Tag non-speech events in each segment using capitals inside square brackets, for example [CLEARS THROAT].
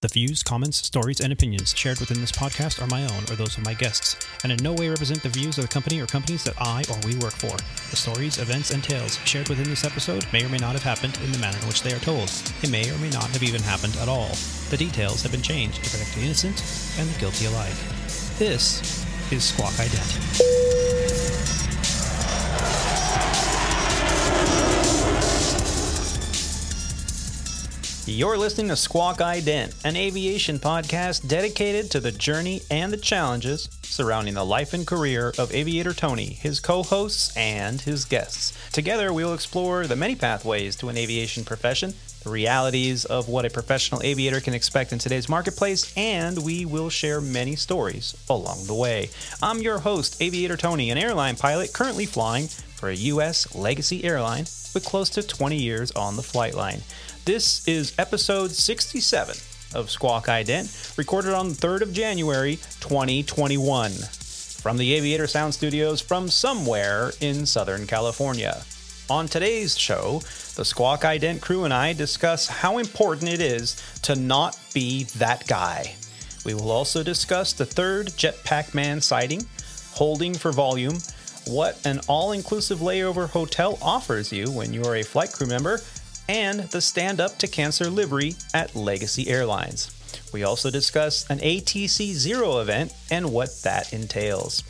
The views, comments, stories, and opinions shared within this podcast are my own or those of my guests, and in no way represent the views of the company or companies that I or we work for. The stories, events, and tales shared within this episode may or may not have happened in the manner in which they are told. It may or may not have even happened at all. The details have been changed to protect the innocent and the guilty alike. This is Squawk Ident. You're listening to Squawk Ident, an aviation podcast dedicated to the journey and the challenges surrounding the life and career of Aviator Tony, his co hosts, and his guests. Together, we will explore the many pathways to an aviation profession, the realities of what a professional aviator can expect in today's marketplace, and we will share many stories along the way. I'm your host, Aviator Tony, an airline pilot currently flying for a U.S. legacy airline with close to 20 years on the flight line. This is episode 67 of Squawk Ident, recorded on the 3rd of January 2021 from the Aviator Sound Studios from somewhere in Southern California. On today's show, the Squawk Ident crew and I discuss how important it is to not be that guy. We will also discuss the third Jetpack Man sighting, holding for volume, what an all inclusive layover hotel offers you when you are a flight crew member, and the Stand Up to Cancer livery at Legacy Airlines. We also discuss an ATC Zero event and what that entails.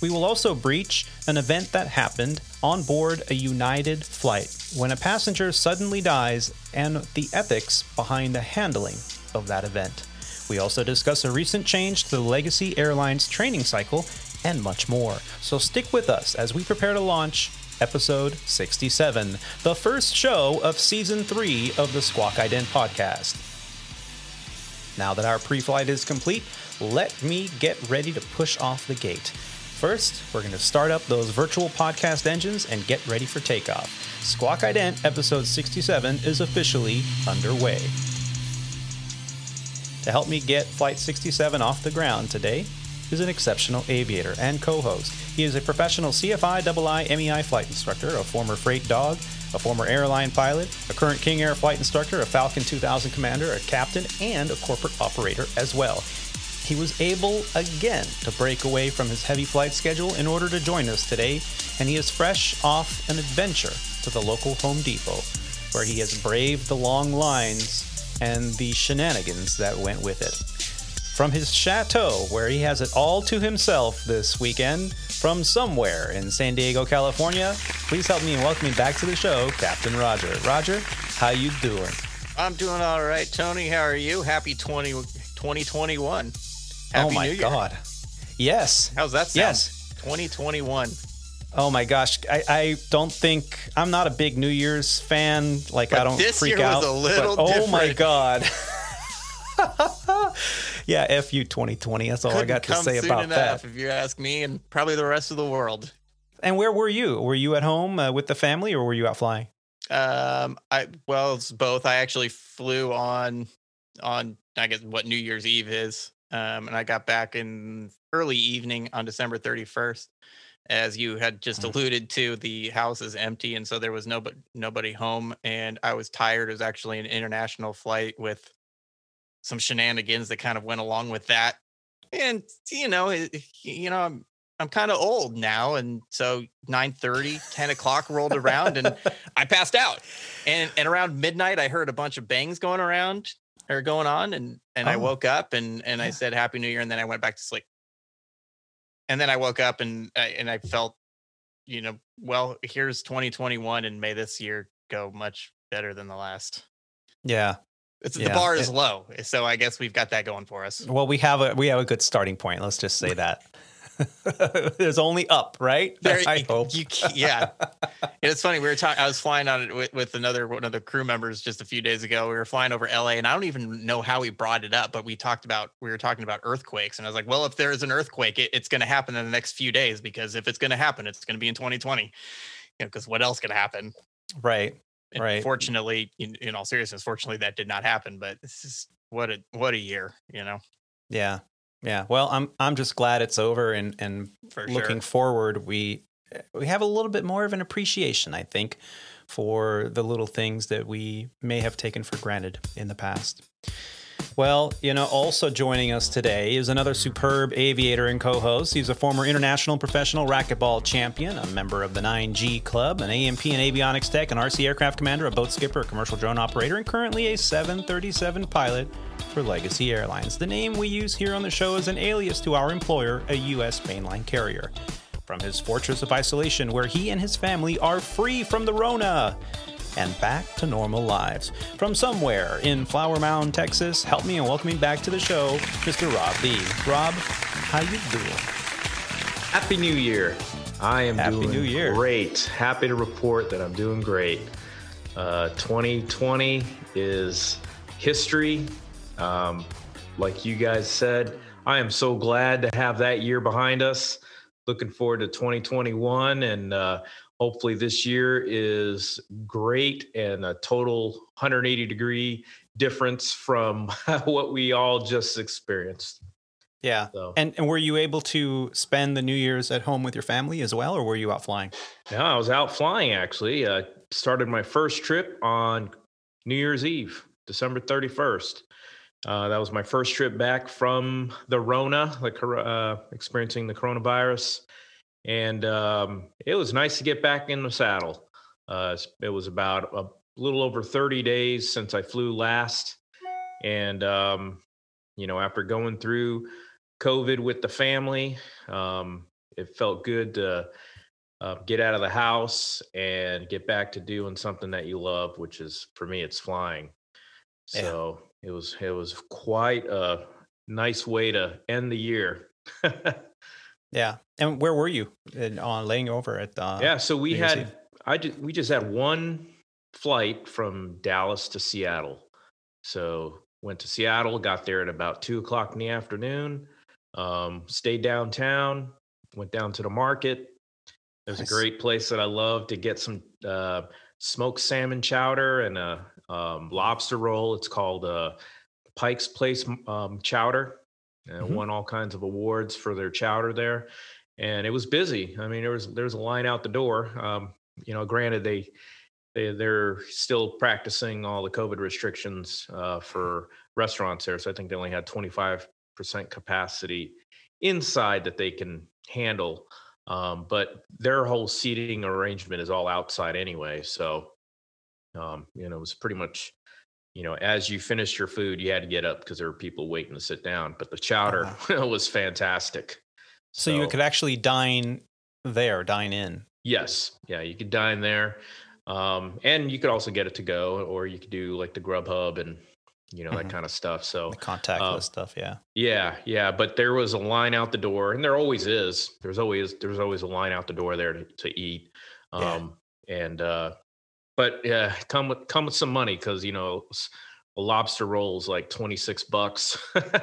We will also breach an event that happened on board a United flight when a passenger suddenly dies and the ethics behind the handling of that event. We also discuss a recent change to the Legacy Airlines training cycle and much more. So stick with us as we prepare to launch episode 67, the first show of season 3 of the Squawk Ident podcast. Now that our pre flight is complete, let me get ready to push off the gate. First, we're going to start up those virtual podcast engines and get ready for takeoff. Squawk Ident episode 67 is officially underway. To help me get Flight 67 off the ground today is an exceptional aviator and co host. He is a professional CFI II MEI flight instructor, a former freight dog, a former airline pilot, a current King Air flight instructor, a Falcon 2000 commander, a captain, and a corporate operator as well. He was able again to break away from his heavy flight schedule in order to join us today, and he is fresh off an adventure to the local Home Depot, where he has braved the long lines and the shenanigans that went with it. From his chateau, where he has it all to himself this weekend, from somewhere in San Diego, California, please help me in welcoming back to the show, Captain Roger. Roger, how you doing? I'm doing all right, Tony. How are you? Happy 20, 2021. Happy oh my New Year. God! Yes. How's that sound? Yes. 2021. Oh my gosh! I, I don't think I'm not a big New Year's fan. Like But I don't this freak year was out. a little but, oh my. God! [LAUGHS] yeah, f you 2020. That's all I Couldn't got to say about enough, that. if you ask me, and probably the rest of the world. And where were you? Were you at home uh, with the family, or were you out flying? Um, I well, it's both. I actually flew on on I guess what New Year's Eve is. Um, and I got back in early evening on December 31st. As you had just Mm. alluded to, the house is empty, and so there was nobody nobody home. And I was tired. It was actually an international flight with some shenanigans that kind of went along with that. And you know, you know, I'm I'm kind of old now, and so 9:30, 10 o'clock rolled around, and [LAUGHS] I passed out. And and around midnight, I heard a bunch of bangs going around or going on, and and I Oh. woke up and and I said Happy New Year, and then I went back to sleep. And then I woke up and I, and I felt, you know, well, here's 2021, and may this year go much better than the last. Yeah. It's, Yeah, the bar is it- low, so I guess we've got that going for us. Well, we have a we have a good starting point. Let's just say that. [LAUGHS] There's only up, right? There, [LAUGHS] I hope. You, yeah. It's funny. We were talking. I was flying on it with, with another one of the crew members just a few days ago. We were flying over LA, and I don't even know how we brought it up, but we talked about we were talking about earthquakes, and I was like, "Well, if there is an earthquake, it, it's going to happen in the next few days because if it's going to happen, it's going to be in 2020. You know, because what else could happen? right. And Right. Fortunately, in, in all seriousness, fortunately that did not happen. But this is what a what a year, you know, Yeah. Yeah. Well, I'm I'm just glad it's over and and for looking sure. forward, we eh, we have a little bit more of an appreciation, I think, for the little things that we may have taken for granted in the past. Well, you know, also joining us today is another superb aviator and co host. He's a former international professional racquetball champion, a member of the 9G Club, an A&P and avionics tech, an RC aircraft commander, a boat skipper, a commercial drone operator, and currently a 737 pilot for Legacy Airlines. The name we use here on the show is an alias to our employer, a U.S. mainline carrier. From his fortress of isolation, where he and his family are free from the Rona and back to normal lives. From somewhere in Flower Mound, Texas, help me in welcoming back to the show, Mr. Rob B. Rob, how you doing? Happy New Year. I am Happy doing New Year. great. Happy to report that I'm doing great. Uh, 2020 is history. Um, like you guys said, I am so glad to have that year behind us. Looking forward to 2021 and uh, hopefully this year is great and a total 180 degree difference from [LAUGHS] what we all just experienced. Yeah. So. And and were you able to spend the New Year's at home with your family as well, or were you out flying? No, I was out flying actually. Uh, started my first trip on New Year's Eve, December 31st. Uh, that was my first trip back from the Rona, like uh, experiencing the coronavirus. And um, it was nice to get back in the saddle. Uh, it was about a little over 30 days since I flew last. And, um, you know, after going through COVID with the family, um, it felt good to uh, get out of the house and get back to doing something that you love, which is for me, it's flying. Yeah. So it was it was quite a nice way to end the year. [LAUGHS] Yeah. And where were you on laying over at? Uh, yeah, so we had Eve. I we just had one flight from Dallas to Seattle. So went to Seattle, got there at about two o'clock in the afternoon. Um, stayed downtown, went down to the market. There's Nice. a great place that I love to get some uh, smoked salmon chowder and a um, lobster roll. It's called uh, Pike's Place um, Chowder. And Mhm. won all kinds of awards for their chowder there, and it was busy. I mean, there was there was a line out the door. Um, you know, granted they they they're still practicing all the COVID restrictions uh, for restaurants there, so I think they only had 25 percent capacity inside that they can handle. Um, but their whole seating arrangement is all outside anyway, so um, you know it was pretty much you know as you finished your food, you had to get up because there were people waiting to sit down. But the chowder [LAUGHS] was fantastic. So, you could actually dine there, dine in. Yes. Yeah, you could dine there. Um, and you could also get it to go, or you could do like the Grubhub and you know that Mhm. kind of stuff. So The contactless uh, stuff. Yeah. yeah, yeah. But there was a line out the door, and there always is. There's always there's always a line out the door there to, to eat. Yeah. Um, and uh, but yeah, come with come with some money because you know lobster roll is like twenty six bucks.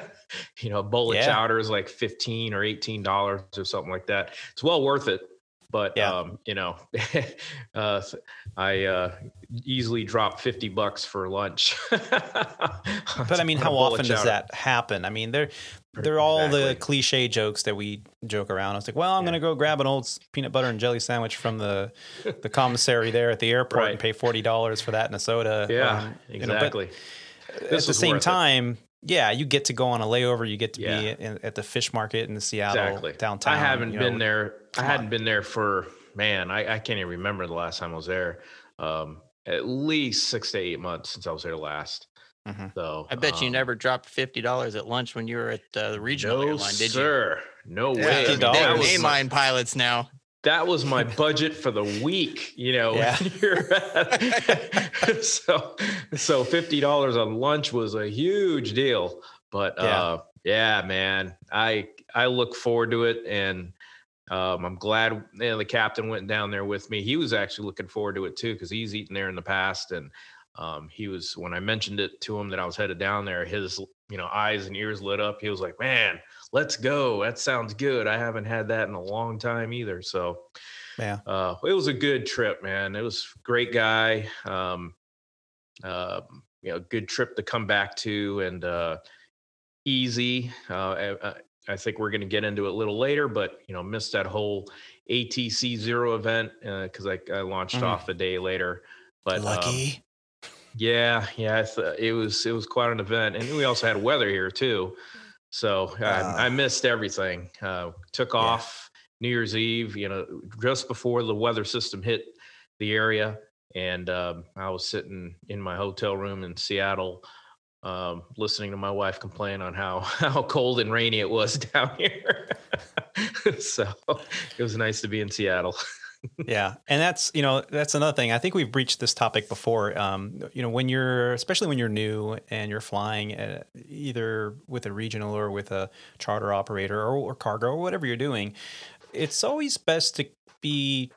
[LAUGHS] you know, a bowl Yeah. of chowder is like fifteen or eighteen dollars or something like that. It's well worth it. But Yeah. um, you know, [LAUGHS] uh, I uh, easily drop fifty bucks for lunch. [LAUGHS] But I mean, how often does that happen? I mean, they're they're all the cliche jokes that we joke around. I was like, well, I'm Yeah. going to go grab an old peanut butter and jelly sandwich from the the commissary there at the airport and pay forty dollars for that and a soda. Yeah, Um, you know, exactly. At the same worth it. time, yeah, you get to go on a layover. You get to Yeah. be in, at the fish market in the Seattle exactly. downtown. I haven't been know. there. I hadn't on. been there for man. I, I can't even remember the last time I was there. Um, at least six to eight months since I was there last. Mhm. So I bet you um, never dropped fifty dollars at lunch when you were at uh, the regional No, airline, did you? sir. No way. I mean, $50 they're that, mainline pilots now. That was my [LAUGHS] budget for the week. You know, Yeah. when you're at- [LAUGHS] so so fifty dollars on lunch was a huge deal. But Yeah. uh, yeah, man, I I look forward to it, and um, I'm glad you know, the captain went down there with me. He was actually looking forward to it too because he's eaten there in the past, and um, he was when I mentioned it to him that I was headed down there. His you know eyes and ears lit up. He was like, "Man, let's go! That sounds good. I haven't had that in a long time either." So Yeah. uh, it was a good trip, man. It was great guy. Um, uh, you know, good trip to come back to and uh, easy. Uh, I, I- I think we're going to get into it a little later, but you know, missed that whole ATC zero event because I, I launched Mm. off a day later. But um, Lucky. Yeah, yeah, it was it was quite an event, and we also had weather here too. So I, I Ah. missed everything. Uh, took off New Year's Eve, you know, just before the weather system hit the area, and um, I was sitting in my hotel room in Seattle, um, listening to my wife complain on how [LAUGHS] how cold and rainy it was [LAUGHS] down here. [LAUGHS] so it was nice to be in Seattle. Yeah and that's you know that's another thing. I think we've breached this topic before um, you know when you're especially when you're new and you're flying at, either with a regional or with a charter operator or, or cargo or whatever you're doing it's always best to be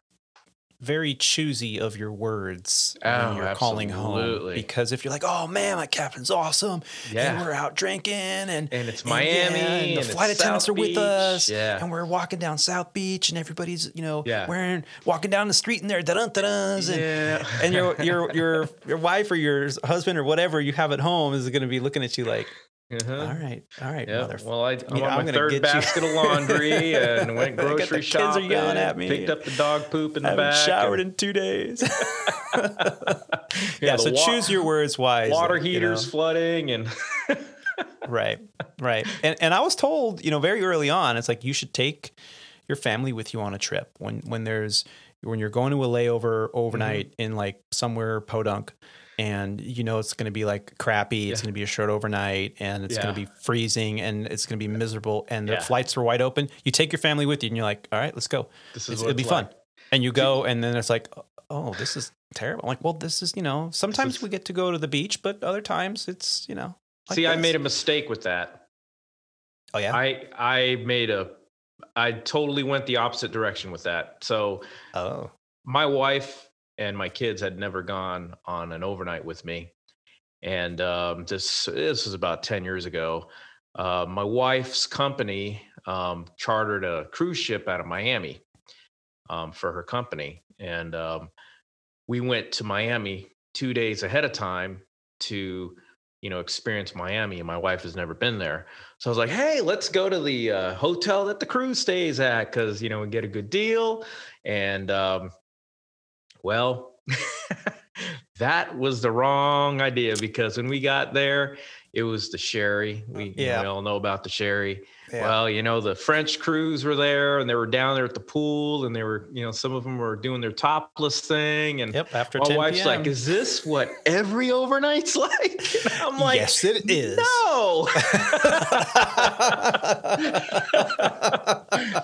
very choosy of your words Oh, when you're calling home because if you're like oh man my captain's awesome Yeah. and we're out drinking and And it's and Miami, yeah, and and the flight attendants South are with Beach. us Yeah. and we're walking down South Beach and everybody's you know Yeah. wearing walking down the street and they're da da and Yeah. and your [LAUGHS] your your your wife or your husband or whatever you have at home is going to be looking at you like Uh-huh. all right all right Yeah. Well, I, I'm you know, on my thard get you- basket of laundry [LAUGHS] and went [LAUGHS] I got the grocery kids are shopping. yelling at me. Picked up the dog poop in I the back. showered and- in two days [LAUGHS] Yeah, yeah, so wa- choose your words wisely water you know? heaters flooding and right right and and i was told you know very early on it's like you should take your family with you on a trip when when there's when you're going to a layover overnight Mm-hmm. in like somewhere podunk and you know it's going to be like crappy it's Yeah. going to be a short overnight and it's going to be freezing and it's going to be miserable and the Yeah. flights are wide open. You take your family with you and you're like all right let's go. This is it'll be it's fun. and you go and then it's like oh this is terrible. I'm like well this is you know sometimes we get to go to the beach but other times it's you know like See, I made a mistake with that. oh yeah? I I made a I totally went the opposite direction with that. So oh. my wife and my kids had never gone on an overnight with me, and um, this this was about ten years ago. Uh, my wife's company um, chartered a cruise ship out of Miami um, for her company, and um, we went to Miami two days ahead of time to you know experience Miami, and my wife has never been there. So I was like, "Hey, let's go to the uh, hotel that the cruise stays at because you know we get a good deal." And um, well, [LAUGHS] that was the wrong idea because when we got there, it was the sherry. We, Yeah. we all know about the sherry. Yeah. Well, you know, the French crews were there and they were down there at the pool and they were, you know, some of them were doing their topless thing. And Yep, after my 10 wife's p.m. like, is this what every overnight's [LAUGHS] like? And I'm like, yes, it is. no. [LAUGHS]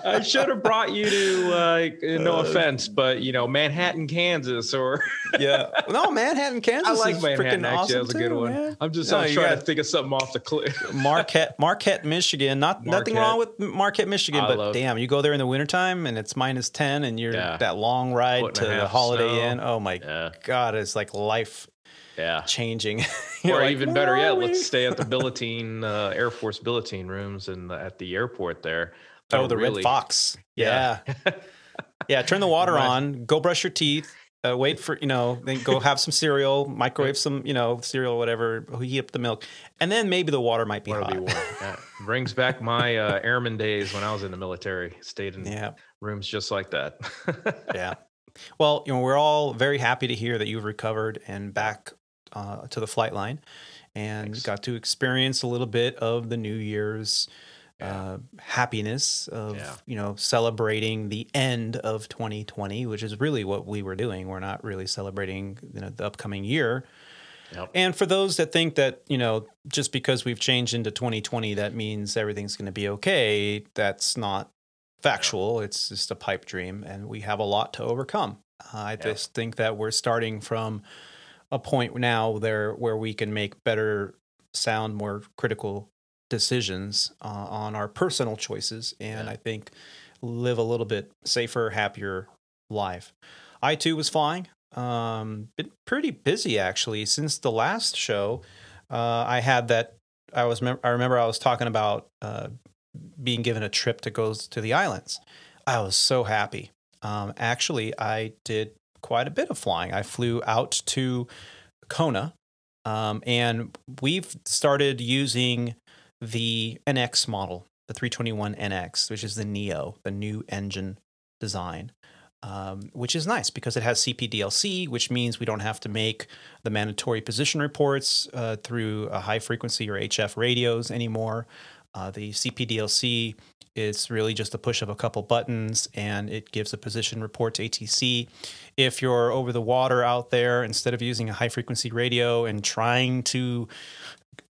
I should have brought you to, uh, [LAUGHS] no Uh, offense, but you know, Manhattan, Kansas, or yeah. No, Manhattan, Kansas. I like is Manhattan. freaking Actually, awesome that was a good too, one. man. I'm just No, I'm trying got- to think of something off the cliff. Marquette, Marquette, Michigan. Not nothing wrong with Marquette, Michigan, I but love- damn, you go there in the wintertime and it's minus ten, and you're Yeah. that long ride Foot to a the half Holiday snow. Inn. Oh my Yeah, god, it's like life yeah. changing. [LAUGHS] or even better yet, let's stay at the [LAUGHS] billeting uh, Air Force billeting rooms and at the airport there. Oh, They're the really- Red Fox. Yeah. Yeah. [LAUGHS] yeah. Turn the water Right. on. Go brush your teeth. Uh, wait for you know. Then go have some cereal. Microwave some you know cereal, whatever. Heat up the milk, and then maybe the water might be Wanna hot. be warm. [LAUGHS] Yeah. Brings back my uh, airman days when I was in the military. Stayed in yeah. rooms just like that. [LAUGHS] yeah. Well, you know, we're all very happy to hear that you've recovered and back uh, to the flight line and Thanks. got to experience a little bit of the New Year's. Uh, happiness of, Yeah. you know, celebrating the end of 2020, which is really what we were doing. We're not really celebrating you know, the upcoming year. Yep. And for those that think that, you know, just because we've changed into 2020, that means everything's going to be okay, that's not factual. It's just a pipe dream, and we have a lot to overcome. Uh, I just think that we're starting from a point now there where we can make better, sound more critical decisions uh, on our personal choices, and Yeah. I think live a little bit safer, happier life. I too was flying. Um, been pretty busy actually since the last show. Uh, I had that. I was. I remember I was talking about uh, being given a trip that goes to the islands. I was so happy. Um, actually, I did quite a bit of flying. I flew out to Kona, um, and we've started using the NX model, the 321 NX, which is the Neo, the new engine design. um, which is nice because it has CPDLC, which means we don't have to make the mandatory position reports uh, through high frequency or HF radios anymore. Uh, the CPDLC is really just a push of a couple buttons and it gives a position report to ATC. If you're over the water out there, instead of using a high frequency radio and trying to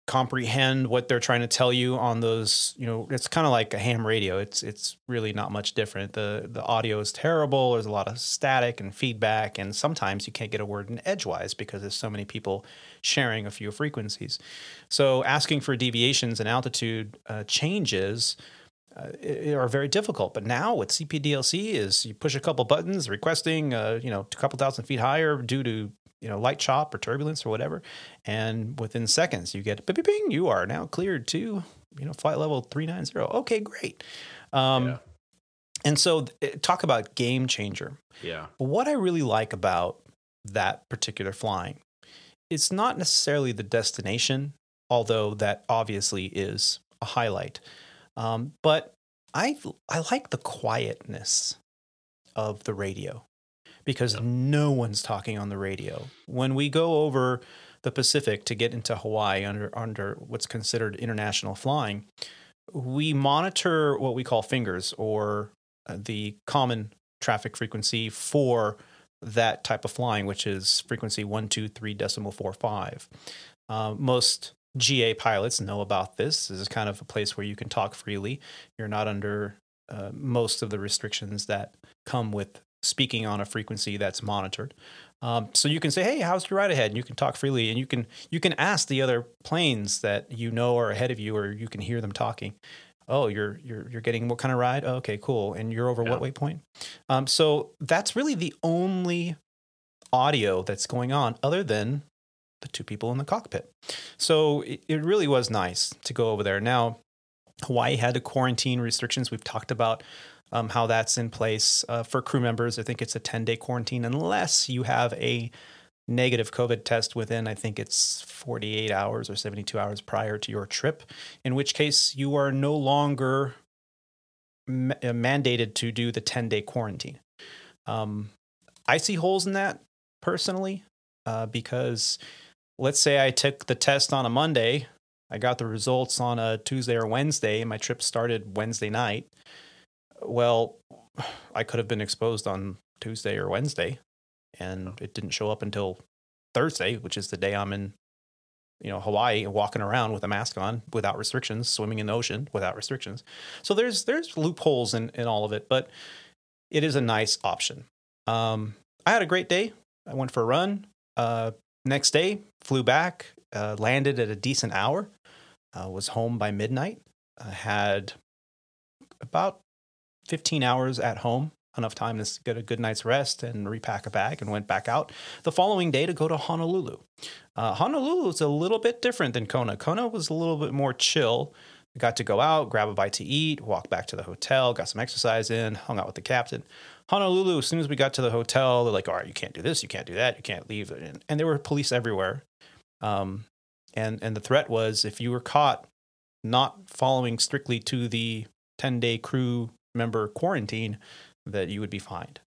comprehend what they're trying to tell you on those you know it's kind of like a ham radio. It's it's really not much different. The the audio is terrible. There's a lot of static and feedback and sometimes you can't get a word in edgewise because there's so many people sharing a few frequencies. So asking for deviations and altitude uh, changes uh, are very difficult. But now with CPDLC is you push a couple buttons requesting, uh, you know, a couple thousand feet higher due to you know light chop or turbulence or whatever, and within seconds you get bing, bing, you are now cleared to you know flight level three nine zero. Okay, great. Um, yeah. And so talk about game changer. Yeah. What I really like about that particular flying, it's not necessarily the destination, although that obviously is a highlight. Um, but I I like the quietness of the radio because no one's talking on the radio. When we go over the Pacific to get into Hawaii under under what's considered international flying, we monitor what we call fingers or uh, the common traffic frequency for that type of flying, which is frequency one two three decimal four five. Uh, most GA pilots know about this. This is kind of a place where you can talk freely. You're not under uh, most of the restrictions that come with speaking on a frequency that's monitored. Um, so you can say, "Hey, how's your ride ahead?" And you can talk freely, and you can you can ask the other planes that you know are ahead of you, or you can hear them talking. Oh, you're you're you're getting what kind of ride? Oh, okay, cool. And you're over yeah. what waypoint? Um, so that's really the only audio that's going on, other than the two people in the cockpit. So it, it really was nice to go over there. Now, Hawaii had the quarantine restrictions. We've talked about um, how that's in place uh, for crew members. I think it's a 10 day quarantine unless you have a negative COVID test within, I think it's 48 hours or 72 hours prior to your trip, in which case you are no longer ma- uh, mandated to do the 10 day quarantine. Um, I see holes in that personally uh, because let's say I took the test on a Monday, I got the results on a Tuesday or Wednesday, and my trip started Wednesday night. Well, [SIGHS] I could have been exposed on Tuesday or Wednesday, and it didn't show up until Thursday, which is the day I'm in, you know, Hawaii, walking around with a mask on without restrictions, swimming in the ocean without restrictions. So there's there's loopholes in in all of it, but it is a nice option. Um, I had a great day. I went for a run. Uh, Next day, flew back, uh, landed at a decent hour, uh, was home by midnight, uh, had about 15 hours at home, enough time to get a good night's rest and repack a bag, and went back out the following day to go to Honolulu. Uh, Honolulu is a little bit different than Kona. Kona was a little bit more chill. Got to go out, grab a bite to eat, walk back to the hotel, got some exercise in, hung out with the captain. Honolulu, as soon as we got to the hotel, they're like, all right, you can't do this, you can't do that, you can't leave. And, and there were police everywhere. Um, and, and the threat was if you were caught not following strictly to the 10 day crew member quarantine, that you would be fined.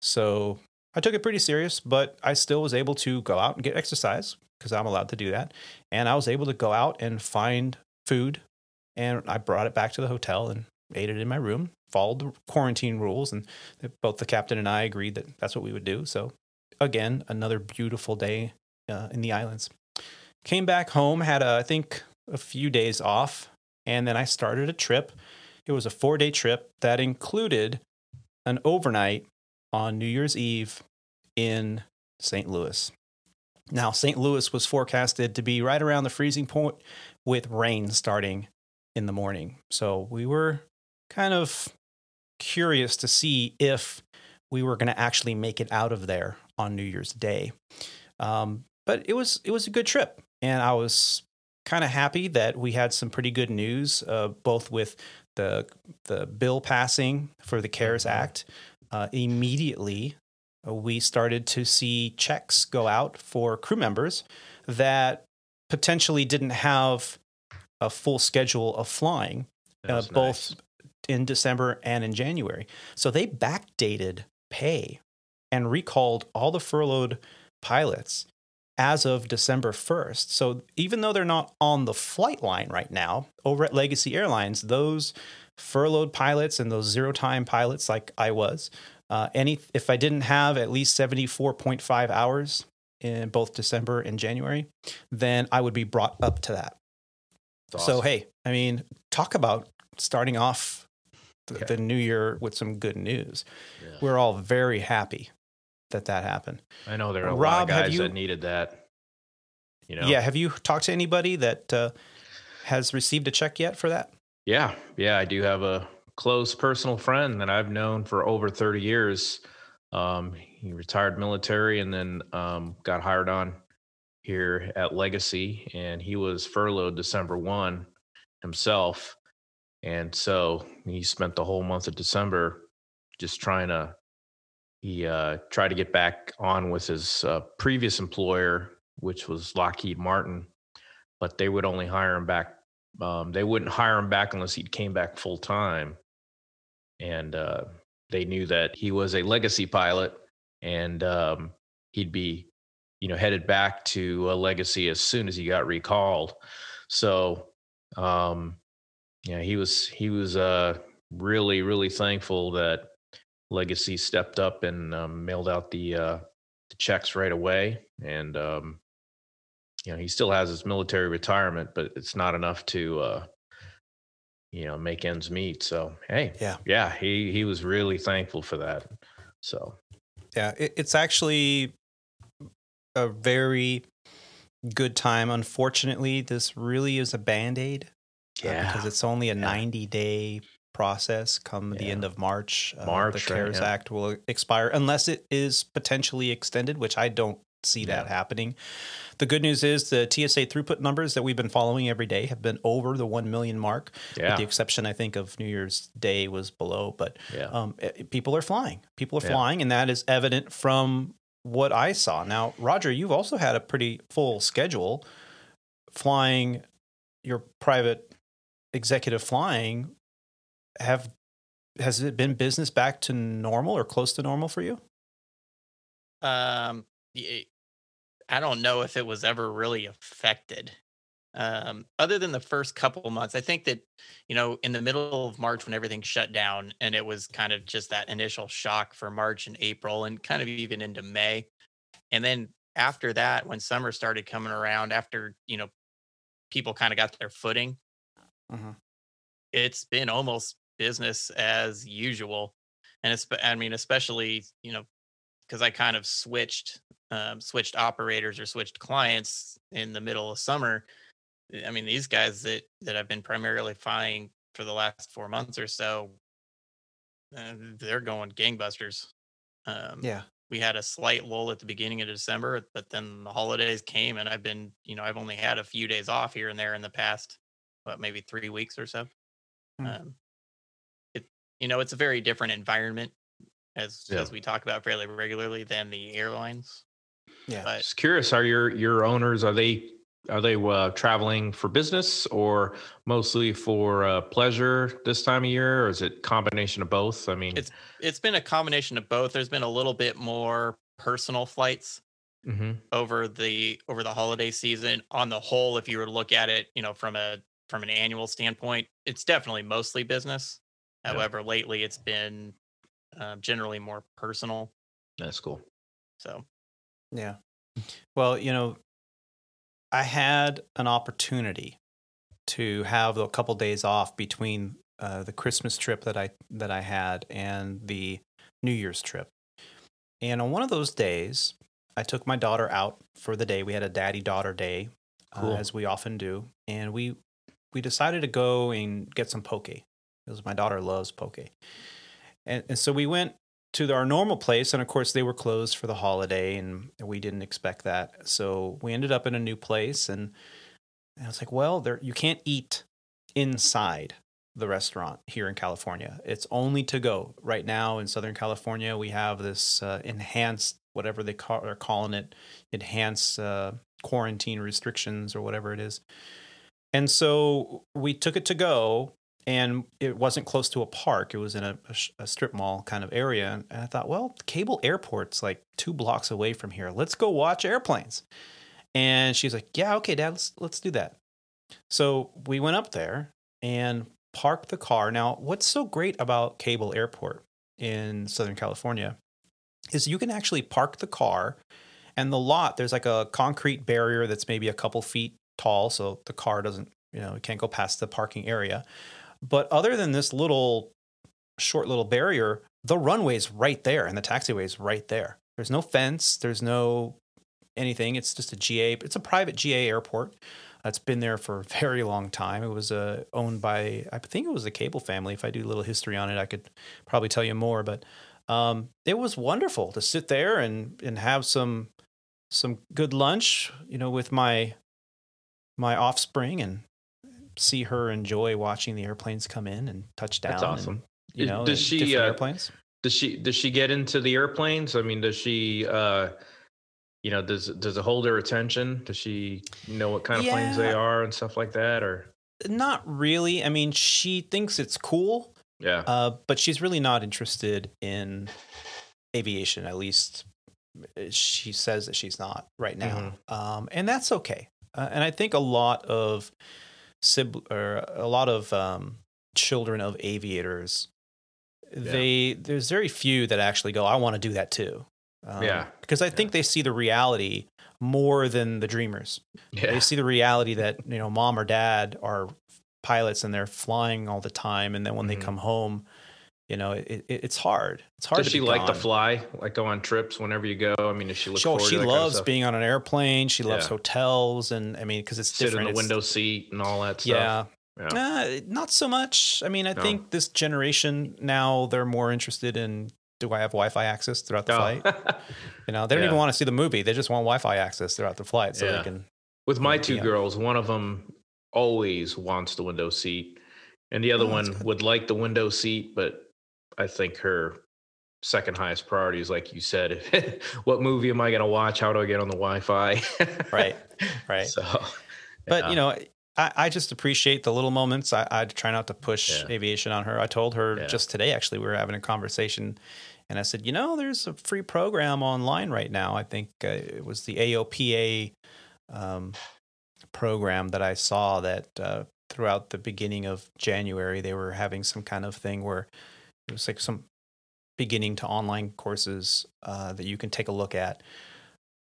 So I took it pretty serious, but I still was able to go out and get exercise because I'm allowed to do that. And I was able to go out and find food and I brought it back to the hotel and ate it in my room, followed the quarantine rules, and both the captain and I agreed that that's what we would do. So, again, another beautiful day uh, in the islands. Came back home, had a, I think a few days off, and then I started a trip. It was a four day trip that included an overnight on New Year's Eve in St. Louis. Now, St. Louis was forecasted to be right around the freezing point with rain starting in the morning. So we were kind of curious to see if we were going to actually make it out of there on New Year's Day. Um, but it was it was a good trip, and I was kind of happy that we had some pretty good news, uh, both with the the bill passing for the CARES mm-hmm. Act. Uh, immediately, uh, we started to see checks go out for crew members that potentially didn't have a full schedule of flying, uh, both in December and in January. So they backdated pay and recalled all the furloughed pilots as of December 1st. So even though they're not on the flight line right now, over at Legacy Airlines, those furloughed pilots and those zero time pilots, like I was, uh, any if I didn't have at least 74.5 hours in both December and January, then I would be brought up to that. So hey, I mean, talk about starting off the, Yeah. the new year with some good news. Yeah. We're all very happy that that happened. I know there are a lot of guys you- that needed that. You know. Yeah, have you talked to anybody that uh, has received a check yet for that? Yeah, yeah, I do have a close personal friend that I've known for over 30 years. Um, he retired military and then um, got hired on here at Legacy, and he was furloughed December 1 himself. And so he spent the whole month of December just trying to, he uh, tried to get back on with his uh, previous employer, which was Lockheed Martin, but they would only hire him back um, they wouldn't hire him back unless he came back full time. And uh, they knew that he was a legacy pilot and um, he'd be, you know, headed back to a legacy as soon as he got recalled. So, um, yeah, he was he was uh, really really thankful that Legacy stepped up and um, mailed out the uh, the checks right away, and um, you know he still has his military retirement but it's not enough to uh you know make ends meet so hey Yeah. yeah he he was really thankful for that so Yeah, it, it's actually a very good time. Unfortunately, this really is a band aid Yeah, because it's only a Yeah. 90 day process come the end of March. Uh, March, the right, CARES yeah. Act will expire unless it is potentially extended, which I don't see that Yeah. happening. The good news is the TSA throughput numbers that we've been following every day have been over the 1 million mark, with yeah the exception, I think, of New Year's Day was below. But yeah um, eh, people are flying. People are Yeah. flying, and that is evident from what I saw. Now, Roger, you've also had a pretty full schedule flying your private executive flying. Have has it been business back to normal or close to normal for you? Um, I don't know if it was ever really affected. Um, other than the first couple months, I think that you know, in the middle of March when everything shut down, and it was kind of just that initial shock for March and April, and kind of even into May, and then after that, when summer started coming around, after you know, people kind of got their footing, Mhm. it's been almost business as usual, and it's I mean, especially you know, because I kind of switched um, switched operators or switched clients in the middle of summer. I mean, these guys that that I've been primarily flying for the last four months or so, uh, they're going gangbusters. Um, Yeah. we had a slight lull at the beginning of December, but then the holidays came, and I've been, you know, I've only had a few days off here and there in the past, what maybe three weeks or so. Hmm. Um, you know, it's a very different environment as Yeah. as we talk about fairly regularly than the airlines. Yeah. But just curious are your your owners are they are they uh, traveling for business or mostly for uh, pleasure this time of year or is it combination of both i mean It's- it's been a combination of both. There's been a little bit more personal flights mhm. over the over the holiday season. On the whole, if you were to look at it, you know, from a from an annual standpoint, it's definitely mostly business. Yeah. However, lately it's been uh, generally more personal. that's cool So Yeah. Well, you know, I had an opportunity to have a couple days off between uh, the Christmas trip that I that I had and the New Year's trip. And on one of those days, I took my daughter out for the day. We had a daddy daughter day, Cool. uh, as we often do, and we we decided to go and get some poke because my daughter loves poke. And, and so we went to our normal place and of course they were closed for the holiday and we didn't expect that. So we ended up in a new place and, and i was like well there you can't eat inside the restaurant here in california. It's only to go. Right now in southern california we have this uh, enhanced whatever they call are calling it enhanced uh, quarantine restrictions or whatever it is. And so we took it to go and it wasn't close to a park. It was in a, a, strip mall kind of area. And I thought, well, Cable Airport's like two blocks away from here. Let's go watch airplanes. And she's like, yeah, okay, Dad, let's let's do that. So we went up there and parked the car. Now, what's so great about Cable Airport in Southern California is you can actually park the car and the lot. There's like a concrete barrier that's maybe a couple feet tall, so the car doesn't, you know, it can't go past the parking area. But other than this little short little barrier, the runway's right there and the taxiway's right there. There's no fence, there's no anything. It's just a GA, it's a private GA airport. It's been there for a very long time. It was uh, owned by, I think it was the Cable family. If I do a little history on it, I could probably tell you more. But um, it was wonderful to sit there and and have some some good lunch, you know, with my my offspring and see her enjoy watching the airplanes come in and touch down. That's awesome. And, you know, does she uh, airplanes? Does she does she get into the airplanes? I mean, does she uh you know, does does it hold her attention? Does she know what kind of yeah. planes they are and stuff like that or not really. I mean, she thinks it's cool. Yeah. Uh, but she's really not interested in aviation, at least eh, she says that she's not right now. Mm-hmm. Um, and that's okay. Uh, and I think a lot of sib- or a lot of um, children of aviators, yeah. they there's very few that actually go, I want to do that too. Um, yeah. Because I think yeah. they see the reality more than the dreamers. Yeah. They see the reality that, you know, mom or dad are pilots and they're flying all the time. And then when mm-hmm. they come home, you know, it, it, it's hard. It's hard. Does she like to fly? Like go on trips whenever you go? I mean, does she look? Sure, she loves kind of being on an airplane. She loves yeah. hotels, and I mean, because it's sit different. in the window seat and all that stuff. Yeah, yeah. Uh, not so much. I mean, I no. think this generation now they're more interested in do I have Wi-Fi access throughout the oh. flight? [LAUGHS] you know, they don't yeah. even want to see the movie. They just want Wi-Fi access throughout the flight so they can. With my two girls, one of them always wants the window seat, and the other oh, one would like the window seat, but I think her second highest priority is like you said, [LAUGHS] what movie am I going to watch? How do I get on the Wi-Fi? right, [LAUGHS] right. So, but you know, I, I, just appreciate the little moments. I, I try not to push yeah. aviation on her. I told her yeah. just today, actually, we were having a conversation, and I said, you know, there's a free program online right now. I think uh, it was the AOPA um, program that I saw that uh, throughout the beginning of January they were having some kind of thing where it was like some beginning to online courses uh, that you can take a look at.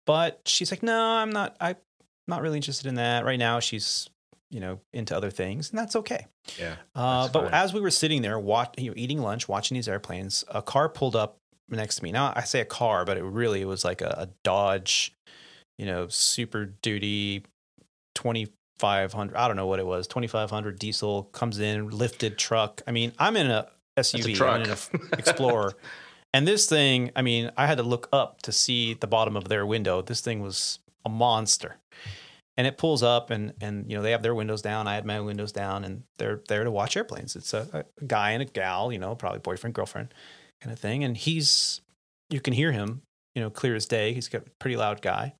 But she's like, no, I'm not. I'm not really interested in that right now. She's you know into other things and that's okay yeah uh, but fine. as we were sitting there watch, you know, eating lunch watching these airplanes a car pulled up next to me now i say a car but it really was like a, a dodge you know super duty 2500 i don't know what it was 2500 diesel comes in lifted truck i mean i'm in a suv a i'm in an explorer. [LAUGHS] And this thing i mean i had to look up to see the bottom of their window. This thing was a monster. And it pulls up and and you know they have their windows down. I had my windows down and they're there to watch airplanes. It's a, a, guy and a gal you know probably boyfriend girlfriend kind of thing. And he's you can hear him you know clear as day. He's got a pretty loud guy.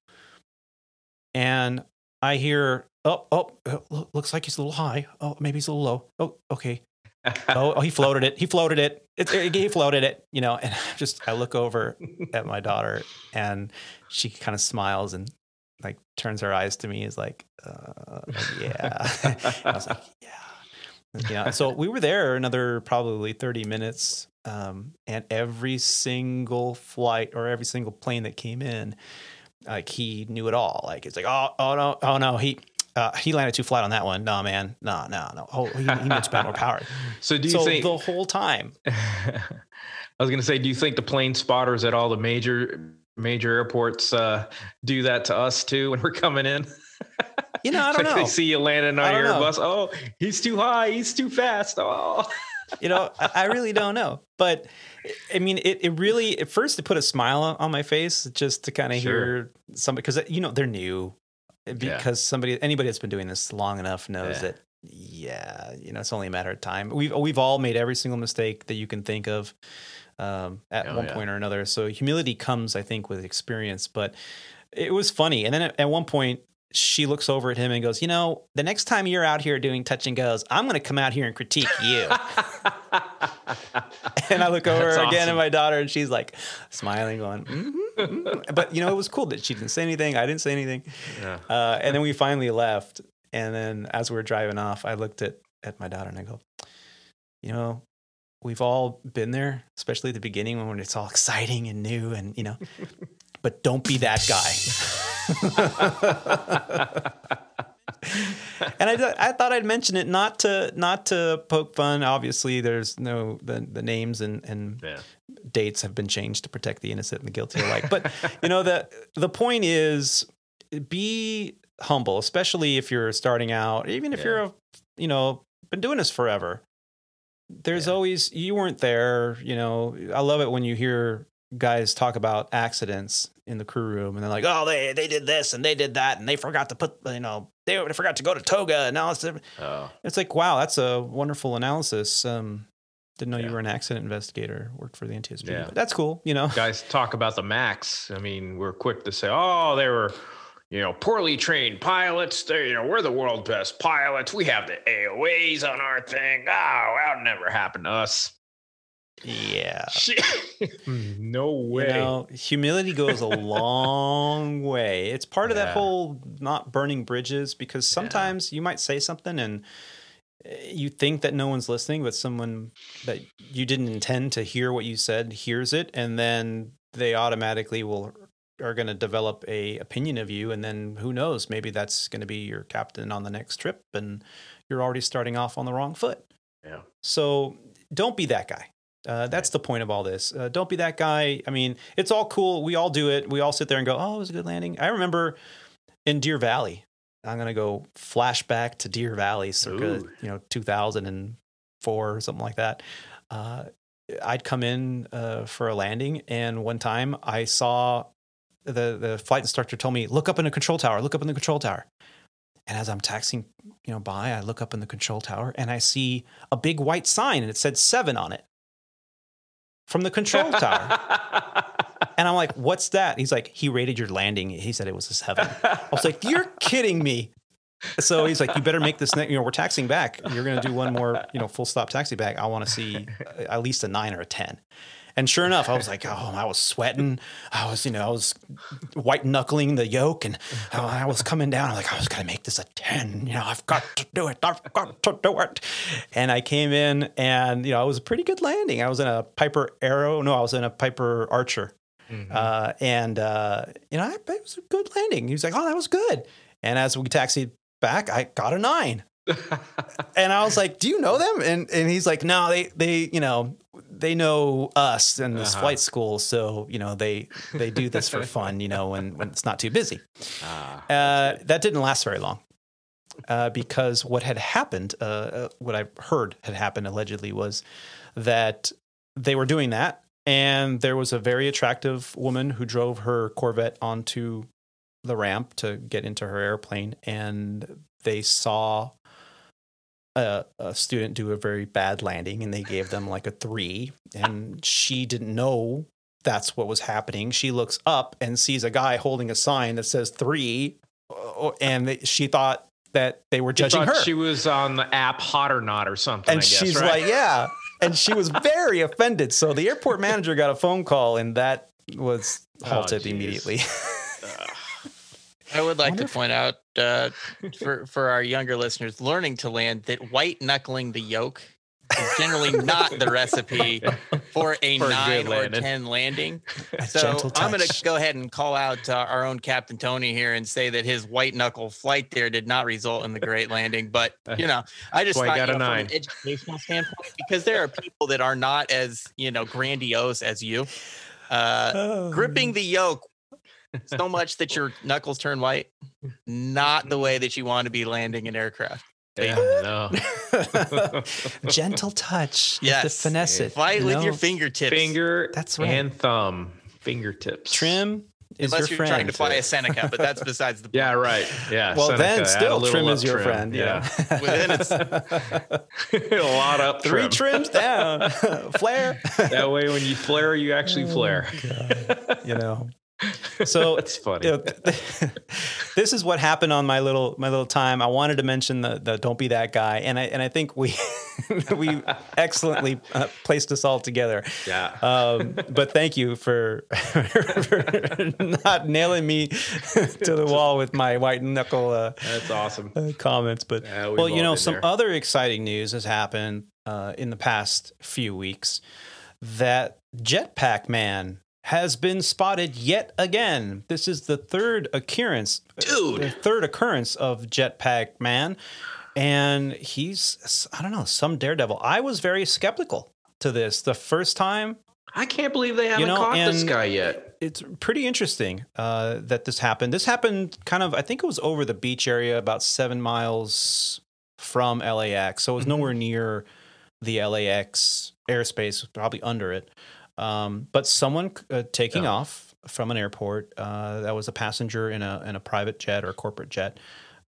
And i hear oh oh uh, looks like he's a little high. Oh maybe he's a little low. Oh okay oh, oh, he floated it. He floated it. He floated it. You know, and just I look over at my daughter, and she kind of smiles and like turns her eyes to me is like, uh, yeah. [LAUGHS] I was like, yeah. Yeah. So we were there another probably 30 minutes. Um, and every single flight or every single plane that came in, like he knew it all. Like it's like, oh, oh no, oh no, he, uh, he landed too flat on that one. No, man, no, no, no. Oh, he, he needs to more [LAUGHS] power. so do you so think the whole time? [LAUGHS] I was going to say, do you think the plane spotters at all the major major airports uh, do that to us too when we're coming in? [LAUGHS] You know, I don't like know. They see you landing on your know. bus. Oh, he's too high. He's too fast. Oh. you know, I, I, really don't know. But I mean, it, it really, at first, it put a smile on my face just to kind of sure. hear somebody, because, you know, they're new. Because yeah. somebody, anybody that's been doing this long enough knows yeah. that, yeah, you know, it's only a matter of time. We've, we've all made every single mistake that you can think of um, at oh, one yeah. point or another. So humility comes, I think, with experience. But it was funny. And then at, at one point, she looks over at him and goes, "You know, the next time you're out here doing touch and goes, I'm going to come out here and critique you." [LAUGHS] [LAUGHS] and I look over again at my daughter, and she's like smiling, going, mm-hmm, mhm." "But you know, it was cool that she didn't say anything. I didn't say anything." yeah. Uh, and then we finally left. And then as we were driving off, I looked at, at my daughter and I go, you know, we've all been there, especially at the beginning when it's all exciting and new and, you know, [LAUGHS] but don't be that guy. [LAUGHS] [LAUGHS] and I, I thought I'd mention it not to not to poke fun. Obviously, there's no the, the names and, and Yeah. dates have been changed to protect the innocent and the guilty alike. But [LAUGHS] you know the the point is be humble, especially if you're starting out, even if Yeah. you're a you know been doing this forever. There's Yeah. always you weren't there. You know, I love it when you hear guys talk about accidents in the crew room and they're like, oh, they they did this and they did that and they forgot to put you know they forgot to go to TOGA and it's Oh, it's like wow, that's a wonderful analysis. Um, didn't know you were an accident investigator, worked for the NTSB. Yeah. But that's cool, you know. [LAUGHS] guys talk about the max. I mean, we're quick to say, "Oh, they were, you know, poorly trained pilots. They, you know, we're the world best pilots. We have the AOAs on our thing. Oh, that'll never happen to us." Yeah. [LAUGHS] No way. You know, humility goes a long [LAUGHS] way. It's part of that whole not burning bridges because sometimes you might say something and eh, you think that no one's listening, but someone that you didn't intend to hear what you said hears it, and then they automatically will are going to develop a opinion of you, and then who knows? Maybe that's going to be your captain on the next trip, and you're already starting off on the wrong foot. Yeah. So don't be that guy. Uh, that's the point of all this. Uh, don't be that guy. I mean, it's all cool. We all do it. We all sit there and go, "Oh, it was a good landing." I remember in Deer Valley. I'm gonna go flashback to Deer Valley, circa Ooh. you know 2004 or something like that. Uh, I'd come in uh, for a landing, and one time I saw the the flight instructor told me, "Look up in the control tower. Look up in the control tower." And as I'm taxiing, you know, by, I look up in the control tower and I see a big white sign, and it said seven on it from the control tower. [LAUGHS] And I'm like, what's that? He's like, he rated your landing. He said it was a seven. I was like, you're kidding me. So he's like, you better make this next, you know, we're taxing back. You're going to do one more, you know, full stop taxi back. I want to see at least a nine or a 10. And sure enough, I was like, oh, I was sweating. I was, you know, I was white knuckling the yoke and uh, I was coming down. I'm like, I was going to make this a 10. You know, I've got to do it. I've got to do it. And I came in and, you know, it was a pretty good landing. I was in a Piper Arrow. No, I was in a Piper Archer. Mhm. Uh, and uh, you know, it was a good landing. He was like, "Oh, that was good." And as we taxied back, I got a nine, and I was like, "Do you know them?" And and he's like, "No, they they you know they know us in this Uh-huh. flight school, so you know they they do this for [LAUGHS] fun, you know, when when it's not too busy." Ah, Uh, that didn't last very long. Uh, because what had happened, uh, uh, what I heard had happened allegedly was that they were doing that, and there was a very attractive woman who drove her Corvette onto the ramp to get into her airplane, and they saw a, a student do a very bad landing, and they gave them like a three, and she didn't know that's what was happening. She looks up and sees a guy holding a sign that says three, uh, and they, she thought that they were judging her. She was on the app Hot or Not or something. and I guess, she's right? like, yeah. And she was [LAUGHS] very offended. So the airport manager got a phone call, and that was Oh, halted geez. immediately. [LAUGHS] I would like Wonderful. to point out uh, [LAUGHS] for for our younger listeners, learning to land that white knuckling the yoke is generally not the recipe for [LAUGHS] a For a nine or ten landing. [LAUGHS] A So I'm going to go ahead and call out uh, our own Captain Tony here and say that his white knuckle flight there did not result in the great landing. But you know, I just why I thought got a know, from an educational standpoint, because there are people that are not as you know grandiose as you, uh, Oh. gripping the yoke so much that your knuckles turn white. Not the way that you want to be landing an aircraft. Yeah, no. [LAUGHS] [LAUGHS] gentle touch. You have to Yes. finesse it. Fight you with your know? fingertips. Finger That's right. and thumb. Fingertips. trim is Unless your you're friend. trying to fly a Seneca, but that's [LAUGHS] besides the point. Yeah, right. Yeah. well, Seneca, then still trim is your trim. friend. Yeah. Yeah. Within it's- a lot up Three trim. trims down. Flare. That way, when you flare, you actually Oh, flare. God. you know. So [LAUGHS] That's funny. you know, [LAUGHS] this is what happened on my little my little time. I wanted to mention the, the don't be that guy, and I and I think we [LAUGHS] we excellently uh, placed us all together. Yeah. Um, but thank you for, for not nailing me to the wall with my white knuckle uh, That's awesome. uh, comments. But Yeah, well, you know, some there. other exciting news has happened uh, in the past few weeks that Jetpack Man has been spotted yet again. This is the third occurrence, Dude. the third occurrence of Jetpack Man, and he's I don't know some daredevil. I was very skeptical to this the first time I can't believe they haven't know, caught this guy yet. it's pretty interesting uh, that this happened. This happened kind of, I think it was over the beach area, about seven miles from LAX. So it was Mhm. nowhere near the LAX airspace, probably under it. Um, but someone uh, taking Yeah. off from an airport uh, that was a passenger in a in a private jet or a corporate jet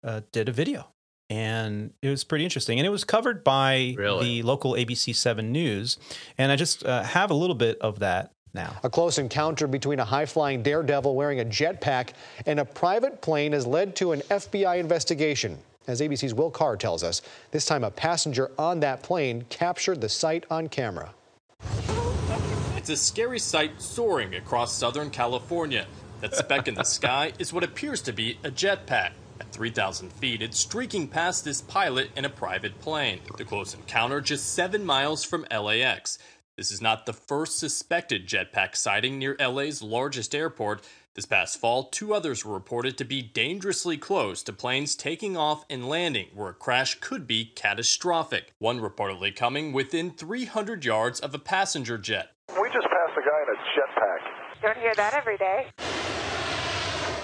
uh, did a video. And it was pretty interesting. And it was covered by Really? the local ABC 7 News. And I just uh, have a little bit of that now. A close encounter between a high flying daredevil wearing a jetpack and a private plane has led to an FBI investigation. As ABC's Will Carr tells us, this time a passenger on that plane captured the sight on camera. A scary sight soaring across Southern California. That speck in the [LAUGHS] sky is what appears to be a jetpack. At 3,000 feet, it's streaking past this pilot in a private plane. The close encounter just seven miles from LAX. This is not the first suspected jetpack sighting near LA's largest airport. This past fall, two others were reported to be dangerously close to planes taking off and landing, where a crash could be catastrophic. One reportedly coming within 300 yards of a passenger jet. We just passed a guy in a jetpack. Don't hear that every day.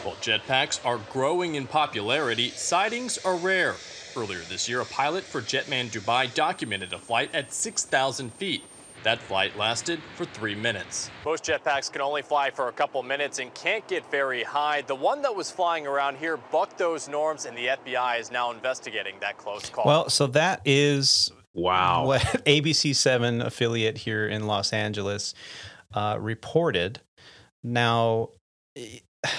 While jetpacks are growing in popularity, sightings are rare. Earlier this year, a pilot for Jetman Dubai documented a flight at 6,000 feet. That flight lasted for three minutes. Most jetpacks can only fly for a couple minutes and can't get very high. The one that was flying around here bucked those norms, and the FBI is now investigating that close call. Well, so that is Wow. what [LAUGHS] ABC Seven affiliate here in Los Angeles uh, reported. Now, eh, [SIGHS]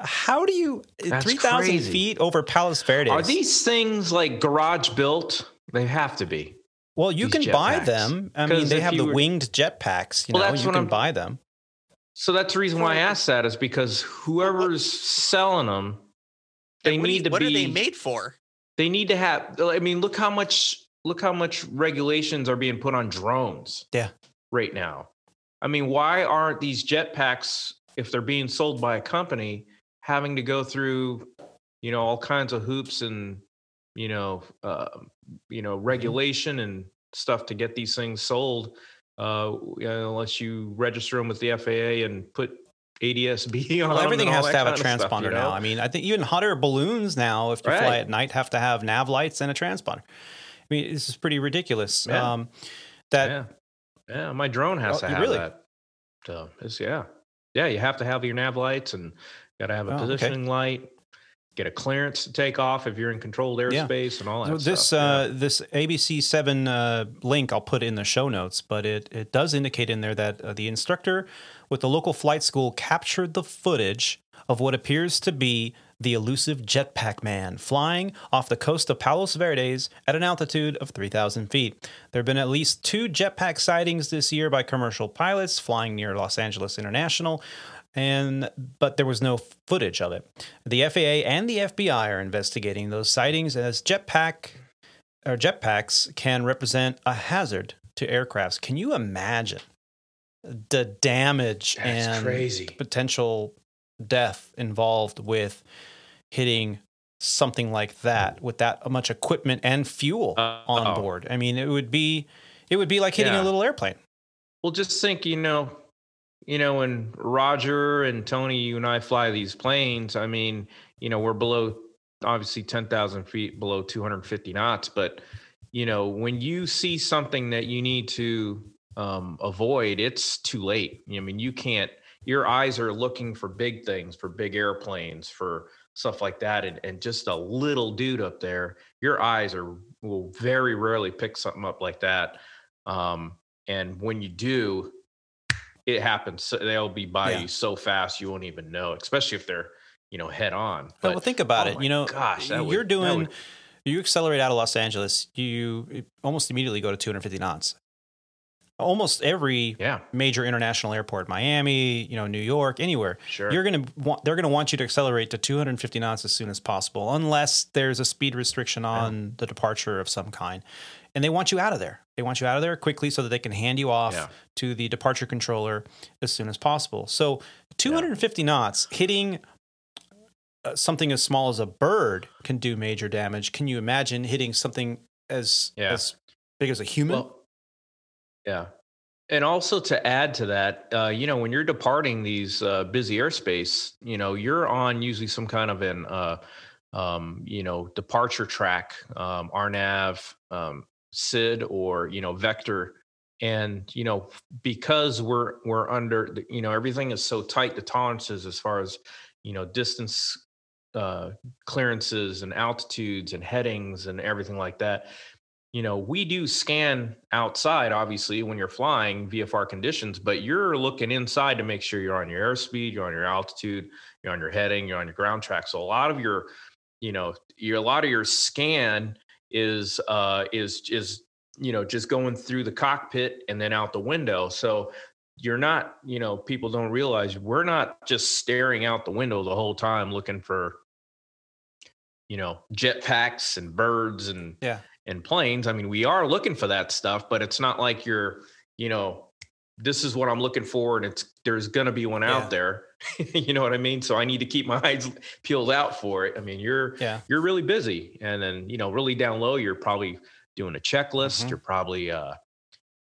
how do you That's three thousand feet over Palos Verdes? Are these things like garage built? They have to be. well, you these can buy jetpacks? them. I mean, they if have you the were- winged jetpacks. You Well, know, that's you what can I'm- buy them. So that's the reason why I asked that is because whoever's selling them, they what do you- need to what be. are they made for? They need to have. I mean, look how much look how much regulations are being put on drones. Yeah. Right now, I mean, why aren't these jetpacks, if they're being sold by a company, having to go through, you know, all kinds of hoops and, you know, uh, you know, Mm-hmm. regulation and stuff to get these things sold, uh, unless you register them with the FAA and put ADSB [LAUGHS] on Well, everything has to have a of stuff, transponder you now. I mean, I think even hot air balloons now, if you fly at night, have to have nav lights and a transponder. I mean, this is pretty ridiculous. Yeah. Um, that yeah, yeah. My drone has Oh, to have really? that. So it's yeah, yeah. You have to have your nav lights and got to have a Oh, okay. positioning light. Get a clearance to take off if you're in controlled Yeah. airspace and all that. So this stuff. uh, this ABC seven uh, link I'll put in the show notes, but it it does indicate in there that uh, the instructor with the local flight school captured the footage of what appears to be the elusive jetpack man flying off the coast of Palos Verdes at an altitude of 3,000 feet. There have been at least two jetpack sightings this year by commercial pilots flying near Los Angeles International and but there was no footage of it. The FAA and the FBI are investigating those sightings as jetpack or jetpacks can represent a hazard to aircrafts. Can you imagine the damage That's and crazy. potential death involved with hitting something like that with that much equipment and fuel Uh, on oh. board? I mean, it would be it would be like hitting Yeah. a little airplane. Well, just think, you know, you know, when Roger and Tony, you and I fly these planes, I mean, you know, we're below obviously 10,000 feet below 250 knots, but you know, when you see something that you need to um, avoid, it's too late. I mean, you can't, your eyes are looking for big things, for big airplanes, for stuff like that. And, and just a little dude up there, your eyes are, will very rarely pick something up like that. Um, and when you do, it happens. So they'll be by Yeah. you so fast you won't even know, especially if they're you know head on. But, well, think about oh it. You know, gosh, that you're that doing. would- You accelerate out of Los Angeles. You almost immediately go to 250 knots. Almost every yeah, major international airport, Miami, you know, New York, anywhere, sure. you're going to want they're going to want you to accelerate to 250 knots as soon as possible, unless there's a speed restriction on the departure of some kind, and they want you out of there. They want you out of there quickly so that they can hand you off Yeah. to the departure controller as soon as possible. So 250 knots hitting uh, something as small as a bird can do major damage. Can you imagine hitting something as Yeah. as big as a human? Well, yeah. And also to add to that, uh, you know, when you're departing these uh, busy airspace, you know, you're on usually some kind of an, uh, um, you know, departure track, um, RNAV, um, SID, or you know, vector. And you know, because we're we're under, you know, everything is so tight. The tolerances as far as you know, distance uh, clearances and altitudes and headings and everything like that you know, we do scan outside, obviously, when you're flying VFR conditions, but you're looking inside to make sure you're on your airspeed, you're on your altitude, you're on your heading, you're on your ground track. So a lot of your, you know, your a lot of your scan is uh is is you know just going through the cockpit and then out the window. So you're not, you know, people don't realize we're not just staring out the window the whole time looking for, you know, jetpacks and birds and Yeah. And planes. I mean, we are looking for that stuff, but it's not like you're, you know, this is what I'm looking for, and it's there's gonna be one Yeah. out there. [LAUGHS] you know what I mean? So I need to keep my [LAUGHS] eyes peeled out for it. I mean, you're yeah. you're really busy, and then you know, really down low, you're probably doing a checklist. Mhm. You're probably, uh,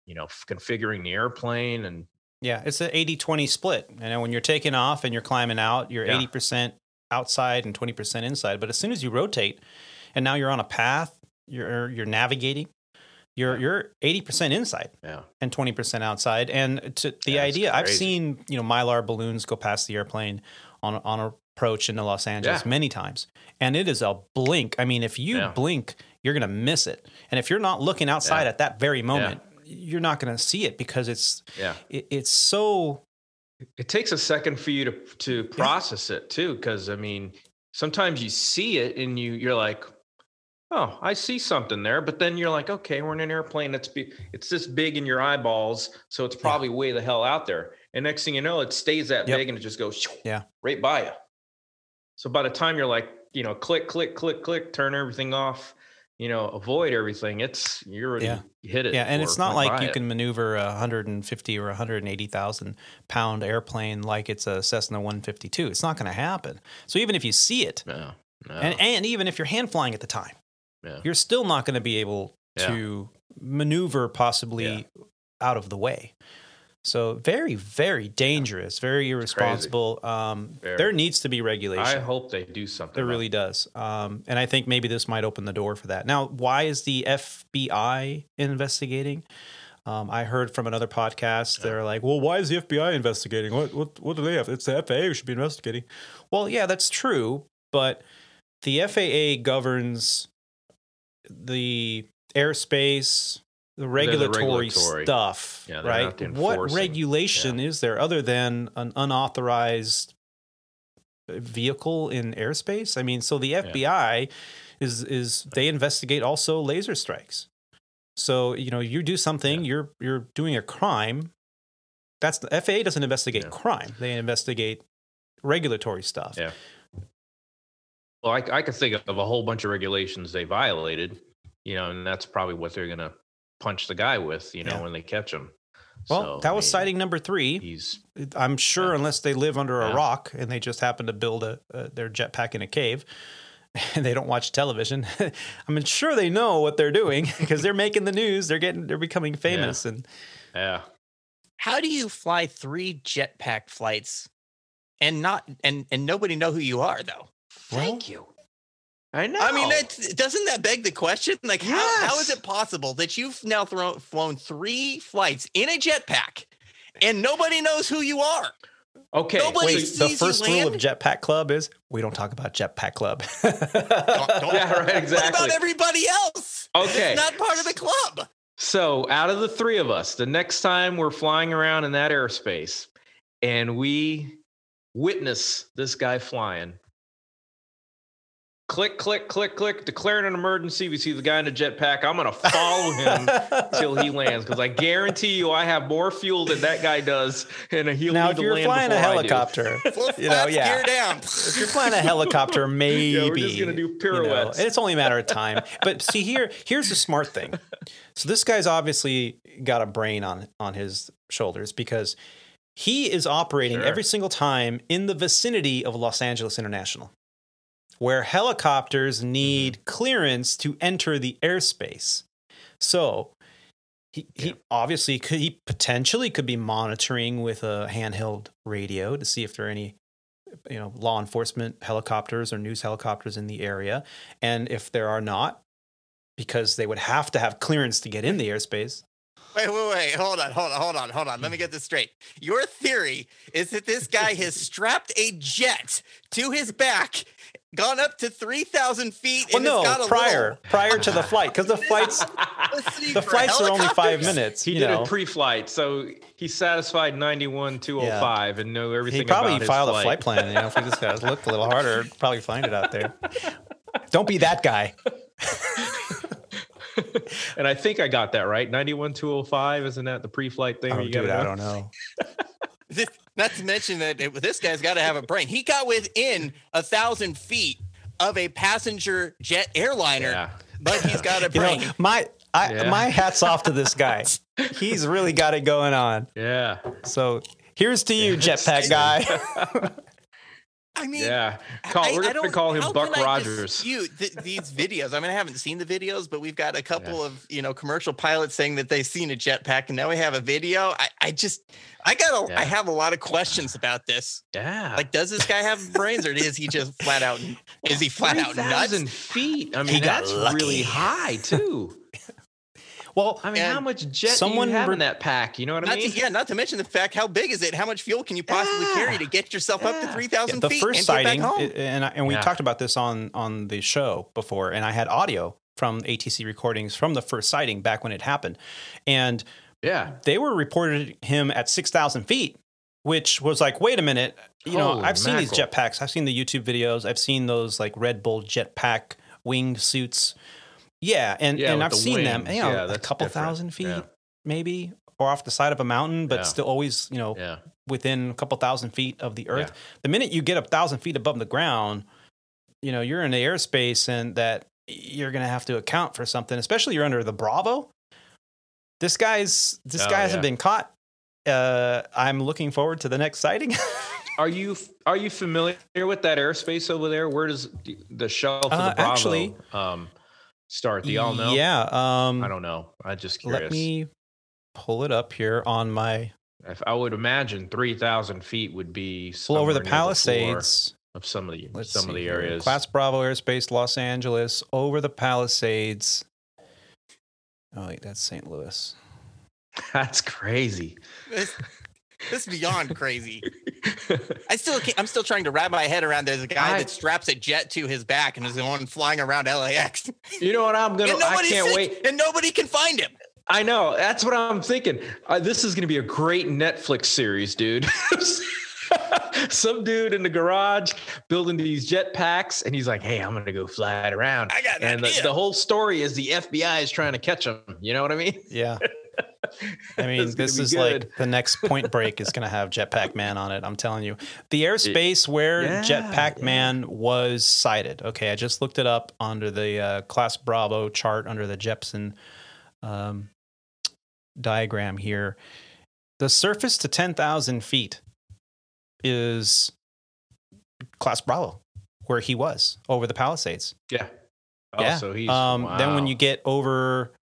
you know, configuring the airplane, and Yeah, it's an 80-20 split. You know, when you're taking off and you're climbing out, you're Yeah. 80% outside and 20% inside. But as soon as you rotate and now you're on a path, you're er, you're navigating, you're Yeah. you're 80% inside yeah, and 20% outside. And to the Yeah, idea, I've seen, you know, mylar balloons go past the airplane on on approach into Los Angeles many times. And it is a blink. I mean, if you blink, you're going to miss it. And if you're not looking outside at that very moment, you're not going to see it because it's yeah. it, it's so it takes a second for you to to process it too because i mean sometimes you see it and you you're like oh i see something there but then you're like okay we're in an airplane that's be, it's this big in your eyeballs so it's probably way the hell out there and next thing you know it stays that Yep. big and it just goes Yeah. right by you so by the time you're like you know click click click click turn everything off you know avoid everything it's you're already Yeah. hit it Yeah, and it's not like you it. can maneuver a 150 or 180,000 pound airplane like it's a Cessna 152. It's not going to happen. So even if you see it, no, no. and, and even if you're hand flying at the time, Yeah. you're still not going to be able Yeah. to maneuver possibly out of the way. So very, very dangerous, very irresponsible. Um, Very. there needs to be regulation. i hope they do something There really does. Um, and I think maybe this might open the door for that. Now, why is the FBI investigating? Um, I heard from another podcast. They're like, "Well, why is the FBI investigating? What what what do they have? It's the FAA who should be investigating." Well, yeah, that's true, but the FAA governs the airspace, the regulatory, regulatory. stuff, Yeah, right? What regulation is there other than an unauthorized vehicle in airspace? I mean, so the FBI is is they investigate also laser strikes. So you know, you do something, you're you're doing a crime. That's the FAA doesn't investigate Yeah. crime; they investigate regulatory stuff. Yeah. Well, I, I could think of a whole bunch of regulations they violated, you know, and that's probably what they're going to punch the guy with, you know, Yeah. when they catch him. Well, So, that I was mean, sighting number three. He's I'm sure, Yeah. unless they live under a Yeah. rock and they just happen to build a, a their jetpack in a cave, [LAUGHS] and they don't watch television. [LAUGHS] I'm sure they know what they're doing [LAUGHS] because they're making the news. They're getting, they're becoming famous, and yeah. How do you fly three jetpack flights and not and and nobody know who you are though? Thank you. I know. I mean, that, doesn't that beg the question? Like, how, how is it possible that you've now thrown, flown three flights in a jetpack and nobody knows who you are? okay. nobody wait, wait, the first rule of? Jetpack Club is we don't talk about Jetpack Club. Don't- [LAUGHS] don't- yeah, right, What exactly. about everybody else? Okay. It's not part of the club. So, out of the three of us, the next time we're flying around in that airspace and we witness this guy flying, click, click, click, click, declaring an emergency. We see the guy in a jetpack. I'm going to follow him [LAUGHS] till he lands because I guarantee you I have more fuel than that guy does. And he'll now, need if to you're land flying a before I do. helicopter, [LAUGHS] you know, yeah. gear down. If you're flying a helicopter, maybe [LAUGHS] Yeah, we're just gonna do you know, pirouettes. it's only a matter of time. But see here, here's the smart thing. So this guy's obviously got a brain on on his shoulders because he is operating Sure. every single time in the vicinity of Los Angeles International, where helicopters need Mm-hmm. clearance to enter the airspace. So he, he obviously could he potentially could be monitoring with a handheld radio to see if there are any you know law enforcement helicopters or news helicopters in the area and if there are not because they would have to have clearance to get in the airspace Wait, wait, wait. Hold on, hold on, hold on, hold on. Let me get this straight. Your theory is that this guy has [LAUGHS] strapped a jet to his back, gone up to 3,000 feet, well and it's got no a prior prior to the flight because the [LAUGHS] flights the flights are only five minutes He did know it pre-flight, so he satisfied 91 205 and know everything. he probably about his filed flight. a flight plan you know if we just guys looked a little harder probably find it out there don't be that guy [LAUGHS] and I think I got that right. 91 205, isn't that the pre-flight thing? oh, you dude, i don't know This- [LAUGHS] [LAUGHS] Not to mention that it- this guy's got to have a brain. He got within a thousand feet of a passenger jet airliner, Yeah. but he's got a [LAUGHS] you brain. know my I, Yeah. my hats off to this guy he's really got it going on Yeah. so here's to you Yes. jetpack guy [LAUGHS] I mean, Yeah. Call, I- we're I going to call him Buck Rogers. th- these videos. I mean, I haven't seen the videos, but we've got a couple of you know commercial pilots saying that they've seen a jetpack, and now we have a video. I, I just, I got, a, I Yeah. have a lot of questions about this. Yeah. Like, does this guy have brains, or is he just flat out? Is he [LAUGHS] flat out 3,000 nuts? feet. I He mean, got that's really high, too. Well I mean, how much jet someone do you have re- in that pack? You know what I mean? to, yeah, not to mention the fact how big is it? How much fuel can you possibly carry to get yourself up to Yeah. three thousand the feet first and get back sighting, home? and I, and we Yeah. talked about this on on the show before, and I had audio from ATC recordings from the first sighting back when it happened, and Yeah. they were reported him at six thousand feet, which was like, wait a minute, you know, Holy I've seen these mackerel. jetpacks, I've seen the YouTube videos, I've seen those like Red Bull jetpack winged suits, yeah, and Yeah, and I've the seen them, you know, Yeah, a couple different. thousand feet, Yeah. maybe, or off the side of a mountain, but Yeah. still always, you know, Yeah. within a couple thousand feet of the earth. The minute you get a thousand feet above the ground, you know, you're in the airspace and that you're going to have to account for something, especially you're under the Bravo. This guy's, this Oh, guy hasn't been caught. Uh, I'm looking forward to the next sighting. [LAUGHS] Are you are you familiar with that airspace over there? Where does the- the shelf of Uh, the Bravo actually- um, start? Do y'all know? Yeah. Um, I don't know. I just curious. let me pull it up here on my, If I would imagine three thousand feet would be well, over the somewhere near floor Palisades. of some of the Let's some of see the here. areas. Class Bravo airspace, Los Angeles, over the Palisades. Oh, wait, that's St. Louis. [LAUGHS] That's crazy. This, this is beyond crazy. [LAUGHS] I still can't, I'm still trying to wrap my head around. There's a guy I- that straps a jet to his back and is the one flying around LAX. You know what I'm gonna? and I can't sees- wait. And nobody can find him. I know. That's what I'm thinking. Uh, this is going to be a great Netflix series, dude. [LAUGHS] Some dude in the garage building these jet packs, and he's like, "Hey, I'm going to go fly it around." I got an and the, idea. the whole story is the FBI is trying to catch him. You know what I mean? Yeah. [LAUGHS] I mean, this is good. like the next Point [LAUGHS] Break is going to have Jetpack Man on it. I'm telling you, the airspace where Yeah, Jetpack yeah. Man was sighted. Okay, I just looked it up under the uh, Class Bravo chart under the Jeppesen um, diagram here. The surface to 10,000 feet is Class Bravo, where he was over the Palisades. Yeah. Yeah. Oh, so he's um, Then when you get over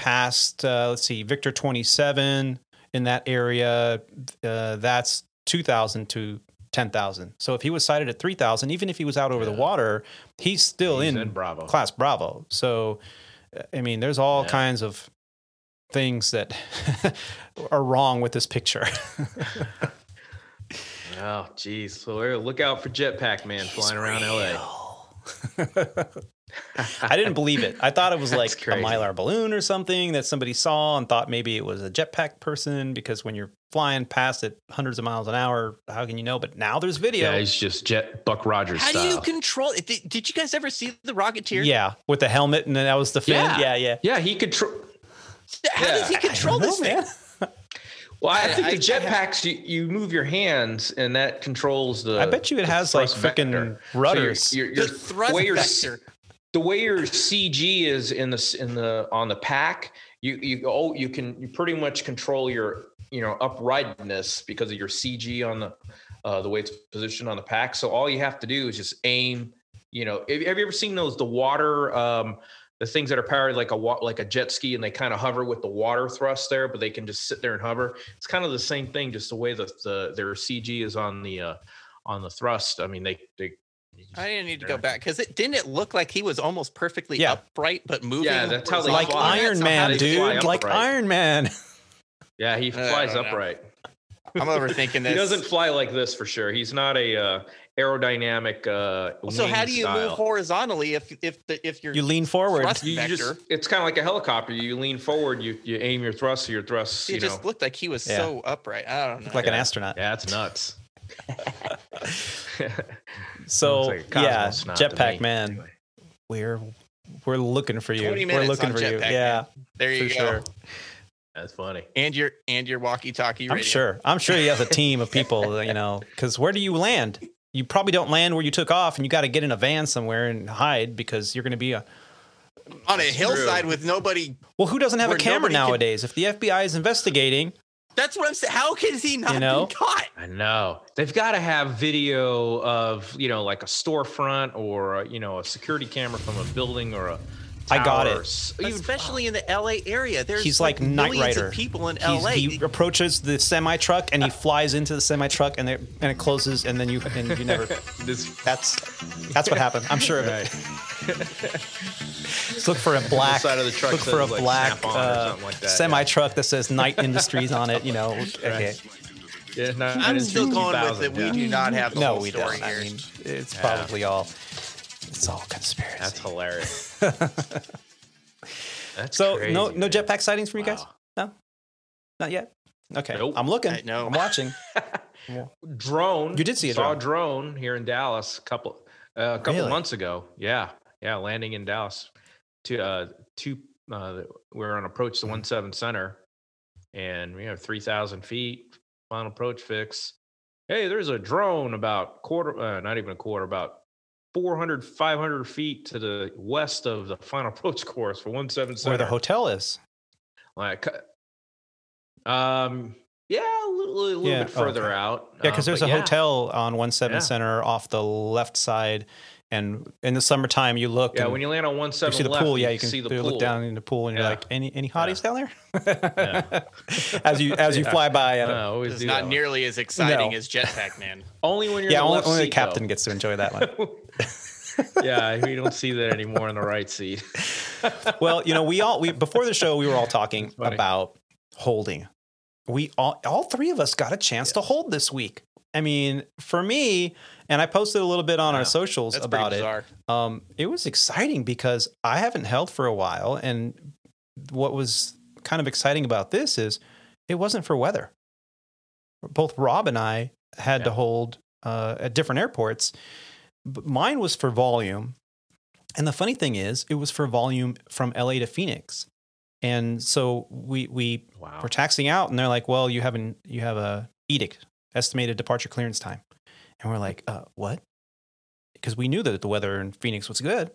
past, uh, let's see, Victor 27 in that area, uh, that's 2,000 to 10,000. So if he was sighted at 3,000, even if he was out over the water, he's still He's in, in Bravo. class Bravo. So, uh, I mean, there's all Yeah. kinds of things that [LAUGHS] are wrong with this picture. [LAUGHS] [LAUGHS] Oh, geez. So look out for Jetpack Man flying around LA. I didn't believe it. I thought it was [LAUGHS] like a mylar balloon or something that somebody saw and thought maybe it was a jetpack person because when you're flying past it hundreds of miles an hour, how can you know? But now there's video. Yeah, he's just Jet Buck Rogers How style. do you control it? Did, did you guys ever see the Rocketeer? Yeah, with the helmet and then that was the fin. Yeah. Yeah, yeah. yeah, he control. How does he control I this know, thing? Man. Well, I, I- think I- the jetpacks, you, you move your hands, and that controls the. I bet you it has like thrust freaking vector. So rudders. your, your, The your, thrust the way your, vector. the way your CG is in the in the on the pack, you you oh you can you pretty much control your you know uprightness because of your CG on the uh, the way it's positioned on the pack. So all you have to do is just aim. You know, have, have you ever seen those the water um, the things that are powered like a like a jet ski and they kind of hover with the water thrust there, but they can just sit there and hover. It's kind of the same thing, just the way that the their CG is on the uh, on the thrust. I mean, they they. I didn't need to go back because it didn't it look like he was almost perfectly Yeah. upright but moving. Yeah, that's how they like fly. Iron That's how Man, they dude. Like. Iron Man. [LAUGHS] Yeah, he flies don't know. upright. I'm overthinking [LAUGHS] this. He doesn't fly like this for sure. He's not a uh, aerodynamic. Uh, so how do you style. move horizontally if if the if you're You lean forward. thrust You vector? just, it's kind of like a helicopter. You lean forward, you you aim your thrust, your thrust. it You just know, looked like he was Yeah. so upright. I don't know. like an astronaut. yeah, it's nuts. [LAUGHS] So Looks like yeah, Jetpack man, Anyway. we're we're looking for you. 20 We're looking for you. Jetpack, Yeah, man. there you go. sure. That's funny. And your and your walkie-talkie. I'm sure. I'm sure he has a [LAUGHS] team of people. You know, because where do you land? You probably don't land where you took off, and you got to get in a van somewhere and hide because you're going to be a. on a hillside true. with nobody. Well, who doesn't have a camera nobody can- nowadays? If the FBI is investigating, That's what I'm saying. How can he not You know? be caught? I know they've got to have video of you know like a storefront or you know a security camera from a building or a. I got it. or s- even- Especially in the LA area. There's he's like Knight millions Rider. of people in He's- LA. He approaches the semi truck and he flies into the semi truck, and it and it closes, and then you and you never. [LAUGHS] this That's that's what happened. I'm sure of it. Just look for a black side of the truck look for a like, black uh, like semi truck that says Knight [LAUGHS] Industries on it. You know, okay. Yeah, no, I'm still going with 2000, it. We do not have the No, whole we story don't. I here. mean, it's Yeah. probably all it's all conspiracy. That's hilarious. [LAUGHS] That's so crazy, no no jetpack sightings from you guys? No, not yet. Okay, Nope. I'm looking. I know. I'm watching. [LAUGHS] drone. You did see a saw drone. drone here in Dallas a couple uh, a couple Really? months ago. Yeah, yeah, landing in Dallas. To uh, two. Uh, we're on approach to one seven center, and we have three thousand feet. Final approach fix. Hey, there's a drone about quarter, uh, not even a quarter, about 400, 500 feet to the west of the final [LAUGHS] approach course for 177. Where the hotel is. Like, uh, um, yeah, a little, a little Yeah, bit oh, further okay. out. Yeah, because uh, there's a yeah. hotel on one seven Yeah. center off the left side, and in the summertime you look. Yeah, and when you land on one you see the left, pool, yeah, you can see the pool. you look down in the pool, and you're Yeah. like, any any hotties down there? [LAUGHS] Yeah. [LAUGHS] as you as you fly by, I don't- Uh, It's not that one. nearly as exciting No. as Jetpack Man. only when you're yeah, in the only, left only the captain though. gets to enjoy that one. Yeah, we don't see that anymore in the right seat. [LAUGHS] well, you know, we all we before the show we were all [LAUGHS] talking about holding. We all all three of us got a chance to hold this week. I mean, for me, and I posted a little bit on Yeah. our socials That's about it. Um, it was exciting because I haven't held for a while, and what was kind of exciting about this is it wasn't for weather. Both Rob and I had to hold uh, at different airports. But mine was for volume, and the funny thing is, it was for volume from LA to Phoenix. And so we we Wow. were taxing out, and they're like, "Well, you haven't you have a edict estimated departure clearance time," and we're like, "Uh, what?" Because we knew that the weather in Phoenix was good,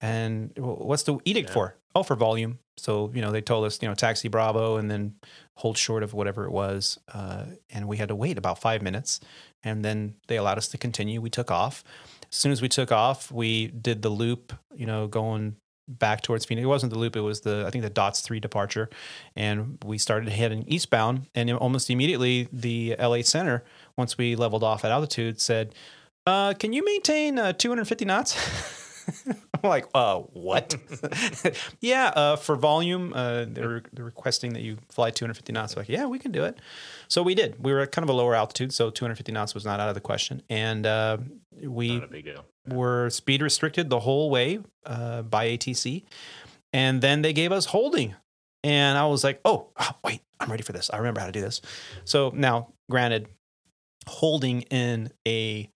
and what's the edict Yeah. for? Oh, for volume. So you know they told us you know taxi Bravo and then hold short of whatever it was, uh, and we had to wait about five minutes, and then they allowed us to continue. We took off. As soon as we took off, we did the loop, you know, going back towards Phoenix. It wasn't the loop; it was the I think the Dots three departure, and we started heading eastbound. And almost immediately, the LA Center, once we leveled off at altitude, said, uh, "Can you maintain uh, 250 knots?" [LAUGHS] [LAUGHS] Like, uh, what? [LAUGHS] yeah, uh, for volume, uh, they're, they're requesting that you fly 250 knots. Like, yeah, we can do it. So we did. We were at kind of a lower altitude, so 250 knots was not out of the question. And uh, we Not a big deal. were speed restricted the whole way uh, by ATC, and then they gave us holding, and I was like, oh, ah, wait, I'm ready for this. I remember how to do this. So now, granted, holding in a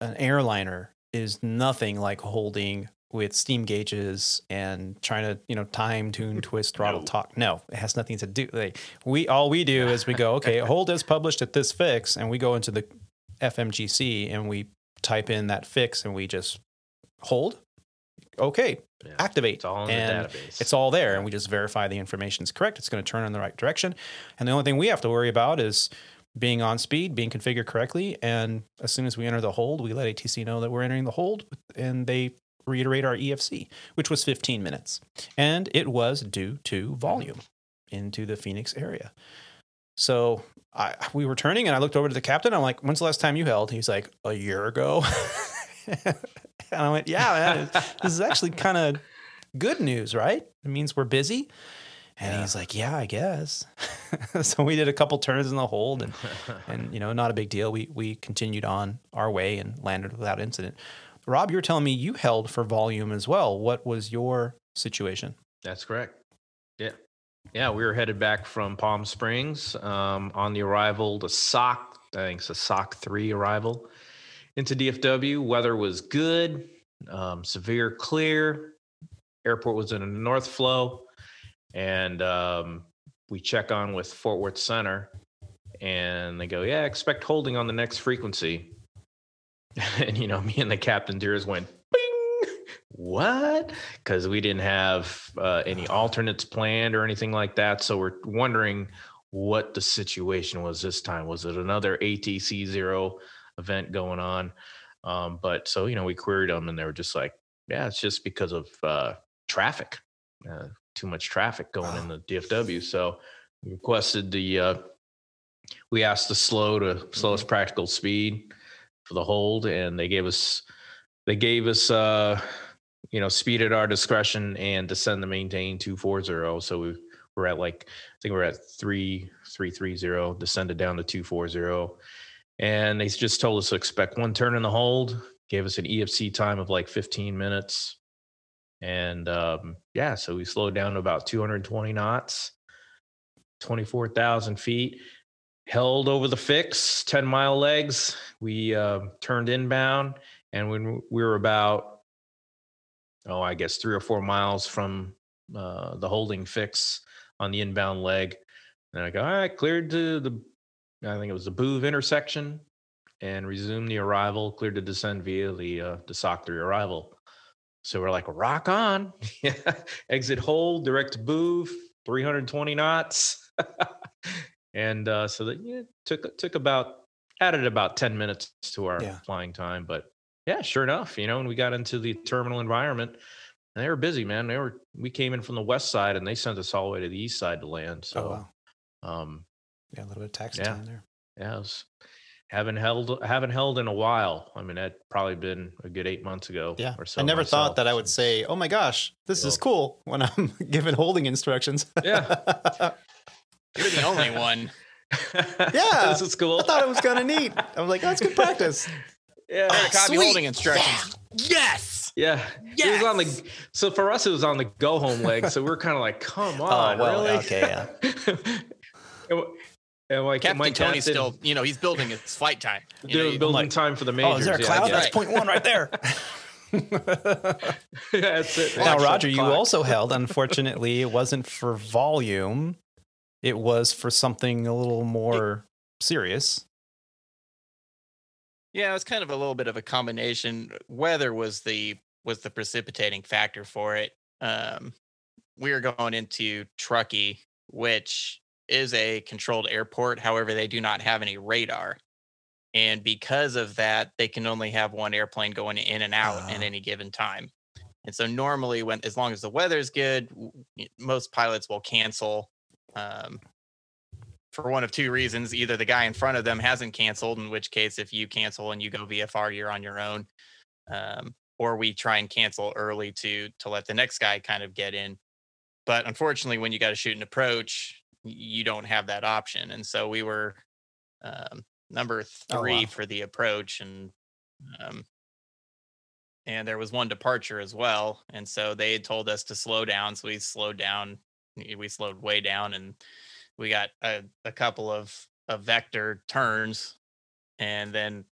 an airliner is nothing like holding with steam gauges and trying to you know time tune [LAUGHS] twist throttle No. talk no it has nothing to do like we all we do is we go [LAUGHS] okay hold is published at this fix and we go into the fmgc and we type in that fix and we just hold okay Yeah. activate It's all in and the database. it's all there and we just verify the information is correct it's going to turn in the right direction and the only thing we have to worry about is being on speed being configured correctly and as soon as we enter the hold we let atc know that we're entering the hold and they reiterate our efc which was 15 minutes and it was due to volume into the phoenix area so I, we were turning and i looked over to the captain i'm like when's the last time you held he's like a year ago [LAUGHS] and i went yeah man, this is actually kind of good news, right? It means we're busy. And Yeah. he's like, yeah, I guess. [LAUGHS] so we did a couple turns in the hold and, and, you know, not a big deal. We, we continued on our way and landed without incident. Rob, you were telling me you held for volume as well. What was your situation? That's correct. Yeah. Yeah, we were headed back from Palm Springs um, on the arrival to SOC, I think it's a SOC 3 arrival into DFW. Weather was good, um, severe clear. Airport was in a north flow. And um, we check on with Fort Worth Center and they go, Yeah, expect holding on the next frequency. [LAUGHS] and, you know, me and the captain Deers went, Bing! What? Because we didn't have uh, any alternates planned or anything like that. So we're wondering what the situation was this time. Was it another ATC zero event going on? Um, but so, you know, we queried them and they were just like, yeah, it's just because of uh, traffic, uh, too much traffic going in the DFW. So we requested the, uh, we asked the slow to slowest practical speed for the hold, and they gave us, they gave us, uh, you know, speed at our discretion and descend to maintain 240. So we were at like, I think we're at 3330, descended down to 240. And they just told us to expect one turn in the hold, gave us an EFC time of like 15 minutes. And um, yeah, so we slowed down to about 220 knots, 24,000 feet, held over the fix, 10 mile legs. We uh, turned inbound, and when we were about, oh, I guess three or four miles from uh, the holding fix on the inbound leg, and I go, all right, cleared to the, I think it was the Boove intersection, and resumed the arrival, cleared to descend via the uh, the SOC 3 arrival. So we're like, rock on. [LAUGHS] [LAUGHS] Exit hold, direct Boove, 320 knots. [LAUGHS] and uh, so that yeah, took took about added about 10 minutes to our Yeah. flying time. But yeah, sure enough, you know, when we got into the terminal environment, they were busy, man. They were we came in from the west side and they sent us all the way to the east side to land. So oh, wow. um Yeah, a little bit of taxi Yeah. time there. yeah, it was, haven't held haven't held in a while. I mean, that probably been a good eight months ago. Yeah. or so. I never myself, thought that I would say, oh my gosh, this is So- cool when I'm [LAUGHS] given holding instructions. Yeah. [LAUGHS] You're the only one. [LAUGHS] Yeah. this is cool. I thought it was kind of neat. I was like, oh, that's good practice. yeah, Copy sweet. holding instructions. Yes. yeah. It was on the so for us it was on the go home leg. So we're kind of like, come on, Oh, well, really? okay, yeah. And, and like Captain my Tony's captain, still, you know, he's building his flight time. You know, building like, time for the majors. Oh, is there a cloud? yeah. That's Right. point one right there. [LAUGHS] [LAUGHS] That's it. now, Watch Roger, you also [LAUGHS] held. Unfortunately, it wasn't for volume. It was for something a little more serious. Yeah, it was kind of a little bit of a combination. Weather was the was the precipitating factor for it. Um, we were going into Truckee, which is a controlled airport. However, they do not have any radar, and because of that, they can only have one airplane going in and out Ah. at any given time. And so, normally, when as long as the weather's good, most pilots will cancel. Um, for one of two reasons either the guy in front of them hasn't canceled in which case if you cancel and you go vfr you're on your own um, or we try and cancel early to to let the next guy kind of get in but unfortunately when you got to shoot an approach you don't have that option and so we were um, number Oh, three wow. for the approach and um, and there was one departure as well. And so they had told us to slow down. So we slowed down. We slowed way down and we got a, a couple of, of vector turns and then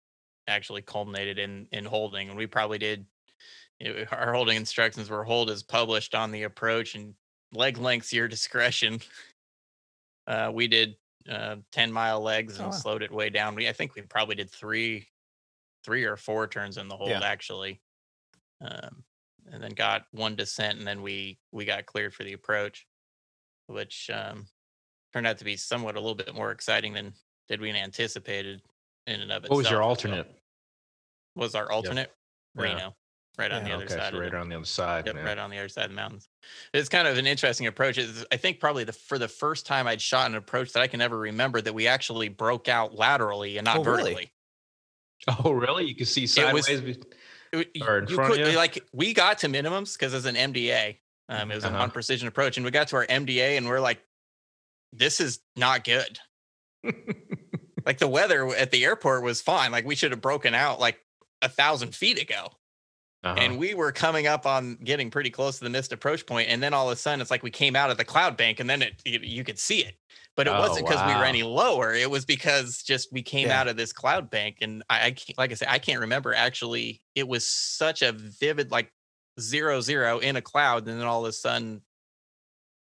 actually culminated in in holding. And we probably did it, our holding instructions were hold as published on the approach and leg lengths your discretion. Uh, we did uh, 10 mile legs and Oh, wow. slowed it way down. We I think we probably did three three or four turns in the hold Yeah. actually. Um, and then got one descent and then we we got cleared for the approach, which um, turned out to be somewhat a little bit more exciting than did we anticipated in and of itself. What was your alternate? Was our alternate Yeah. Reno, right on Yeah, the other okay, side. so of right the, on the other side. Yep, man. right on the other side of the mountains. It's kind of an interesting approach. It's, I think probably the for the first time I'd shot an approach that I can ever remember that we actually broke out laterally and not Oh, really? vertically. Oh, really? You can see It was- sideways. It- Or in you front of could- you? like we got to minimums because as an MDA, um, it was Uh-huh. on precision approach, and we got to our MDA and we're like, this is not good. [LAUGHS] Like the weather at the airport was fine. Like we should have broken out like a thousand feet ago. Uh-huh. and we were coming up on getting pretty close to the missed approach point and then all of a sudden it's like we came out of the cloud bank and then it you, you could see it but it Oh, wasn't because we were any lower it was because just we came Yeah. out of this cloud bank and I, I like i said i can't remember actually it was such a vivid like zero zero in a cloud and then all of a sudden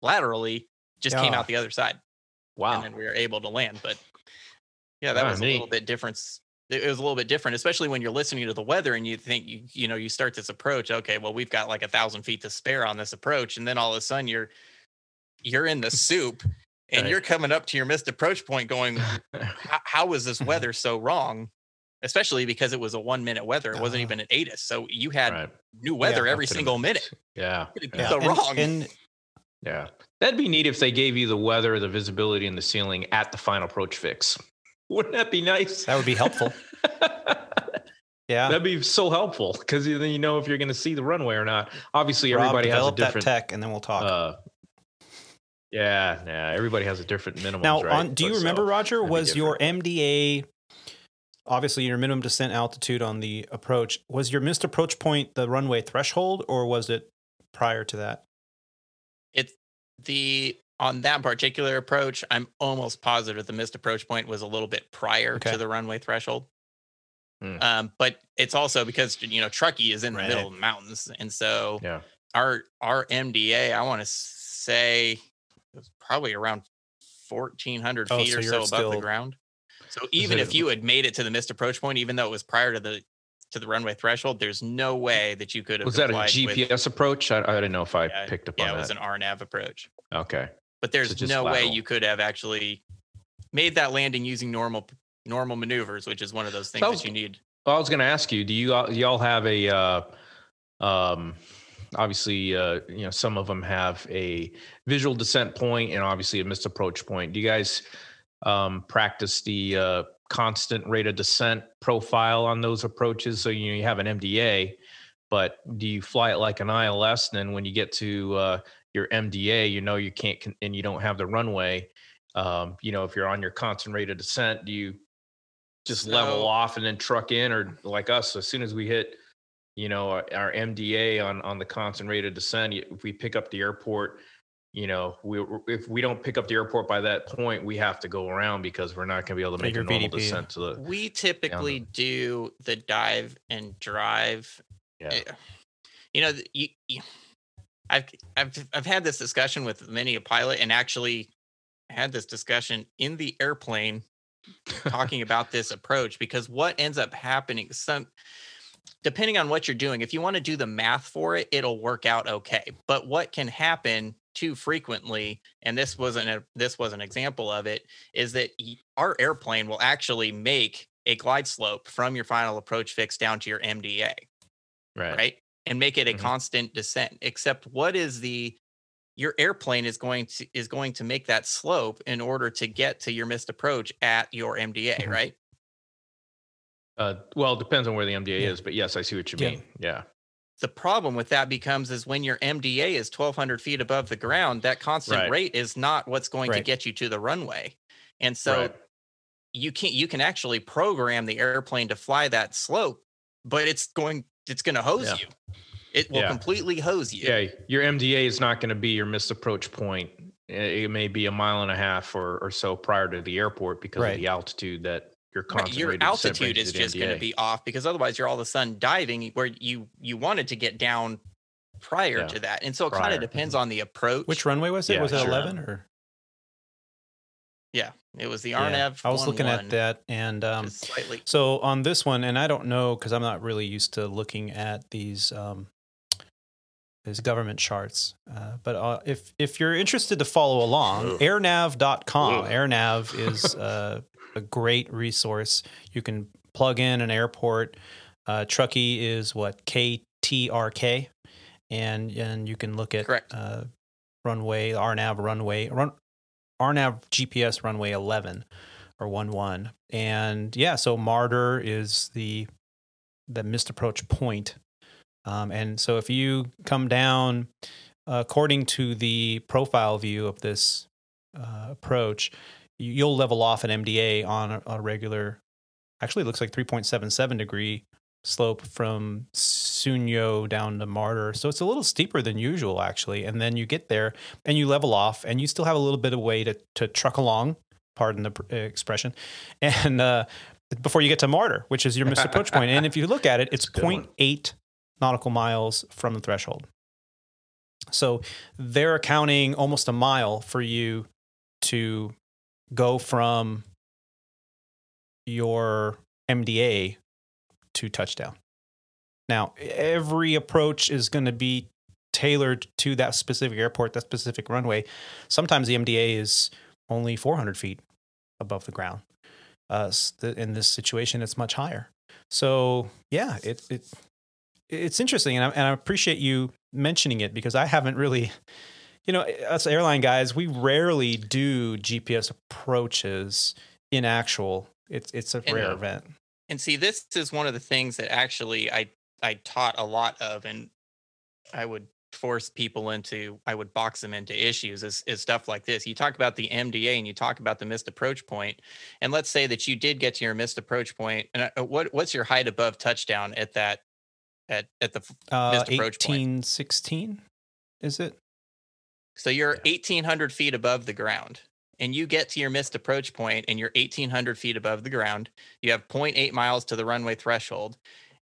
laterally just came out the other side wow. and then we were able to land. But yeah, that Ah, was a little bit different. It was a little bit different, especially when you're listening to the weather and you think you you know you start this approach. Okay, well we've got like a thousand feet to spare on this approach, and then all of a sudden you're you're in the soup and Right. you're coming up to your missed approach point, going, [LAUGHS] how, how is this weather so wrong? Especially because it was a one minute weather. It wasn't Uh, even an ATIS. So you had right. new weather Yeah, every Up to the single minute. Yeah. Yeah. go And- wrong. and Yeah. That'd be neat if they gave you the weather, the visibility, and the ceiling at the final approach fix. [LAUGHS] Wouldn't that be nice? that would be helpful. [LAUGHS] Yeah. That'd be so helpful because then you know if you're going to see the runway or not. Obviously, Rob, everybody has a develop that different. tech, and then we'll talk. Uh, yeah, yeah. Everybody has a different minimum. now, right? on do you But remember, so- Roger? Was your MDA obviously your minimum descent altitude on the approach? Was your missed approach point the runway threshold, or was it prior to that? it's the on that particular approach i'm almost positive the missed approach point was a little bit prior Okay. to the runway threshold Hmm. um, but it's also because you know truckee is in the middle of the mountains and so Yeah. our our mda i want to say it was probably around 1400 Oh, feet so or so above the ground so even if you had made it to the missed approach point even though it was prior to the to the runway threshold there's no way that you could have Was that a complied with- GPS approach? I, I didn't know if I Yeah, picked up yeah on it was an rnav approach okay. But there's just no way you could have actually made that landing using normal normal maneuvers, which is one of those things That that, you need. Well, I was going to ask you, do you all, y'all have a, uh, um, obviously, uh, you know, some of them have a visual descent point and obviously a missed approach point. Do you guys um, practice the uh, constant rate of descent profile on those approaches? So you, know, you have an MDA, but do you fly it like an ILS? And then when you get to uh, your MDA, you know you can't, con- and you don't have the runway. Um, you know, if you're on your constant rate of descent, do you just level So- off and then truck in, or like us, as soon as we hit, you know, our, our MDA on on the constant rate of descent, if we pick up the airport, you know, we if we don't pick up the airport by that point, we have to go around because we're not going to be able to make a your normal VDP. descent to the. We typically do the dive and drive. Yeah. eh, You know, you, you, I've I've I've had this discussion with many a pilot, and actually had this discussion in the airplane talking about this approach because what ends up happening some depending on what you're doing if you want to do the math for it it'll work out okay but what can happen too frequently and this wasn't a this was an example of it is that our airplane will actually make a glide slope from your final approach fix down to your MDA Right. right and make it a Mhm. constant descent except what is the your airplane is going to is going to make that slope in order to get to your missed approach at your MDA Mhm. right Uh, well, it depends on where the MDA Yeah. is, but yes, I see what you Yeah. mean. Yeah. the problem with that becomes is when your MDA is 1200 feet above the ground that constant Right. rate is not what's going to get you to the runway and so Right. you can you can actually program the airplane to fly that slope but it's going it's going to hose Yeah. you. It will Yeah. completely hose you. Yeah, your MDA is not going to be your missed approach point. It it may be a mile and a half or, or so prior to the airport because Right. of the altitude that your Right, concentrated Your altitude is just going to be off because otherwise you're all of a sudden diving where you you wanted to get down prior Yeah, to that, and so it kind of depends on the approach. Which runway was it? Yeah, was it sure. 11 or? Yeah, it was the Yeah, RNAV. I was looking at that and um, slightly. So on this one, and I don't know because I'm not really used to looking at these um, these government charts. Uh, but uh, if if you're interested to follow along, Ugh. airnav.com. Ugh. Airnav [LAUGHS] is uh, a great resource. You can plug in an airport. Uh, Truckee is what KTRK, and and you can look at Correct. uh, runway RNAV runway run RNAV GPS runway 11 or 11 and yeah so martyr is the the missed approach point um, and so if you come down according to the profile view of this uh, approach you- you'll level off an mda on a, a regular actually looks like 3.77 degree slope from Sunyo down to Martyr. So it's a little steeper than usual, actually. And then you get there and you level off, and you still have a little bit of way to, to truck along, pardon the pr- uh, expression, [LAUGHS] and uh, before you get to Martyr, which is your missed approach point. And if you look at it, it's That's a good one. 0.8 nautical miles from the threshold. So they're accounting almost a mile for you to go from your MDA to touchdown. Now, every approach is going to be tailored to that specific airport, that specific runway. Sometimes the MDA is only 400 feet above the ground. Uh, in this situation, it's much higher. So, yeah, it, it it's interesting, and I, and I appreciate you mentioning it because I haven't really, you know, us airline guys, we rarely do GPS approaches in actual. It's it's a And, rare event. And see, this is one of the things that actually I I taught a lot of, and I would force people into, I would box them into issues is, is stuff like this. You talk about the MDA and you talk about the missed approach point, and let's say that you did get to your missed approach point, and uh, what what's your height above touchdown at that at at the f- Uh, missed approach eighteen sixteen, is it? so you're Yeah. 1800 feet above the ground. And you get to your missed approach point and you're 1800 feet above the ground. You have 0.8 miles to the runway threshold.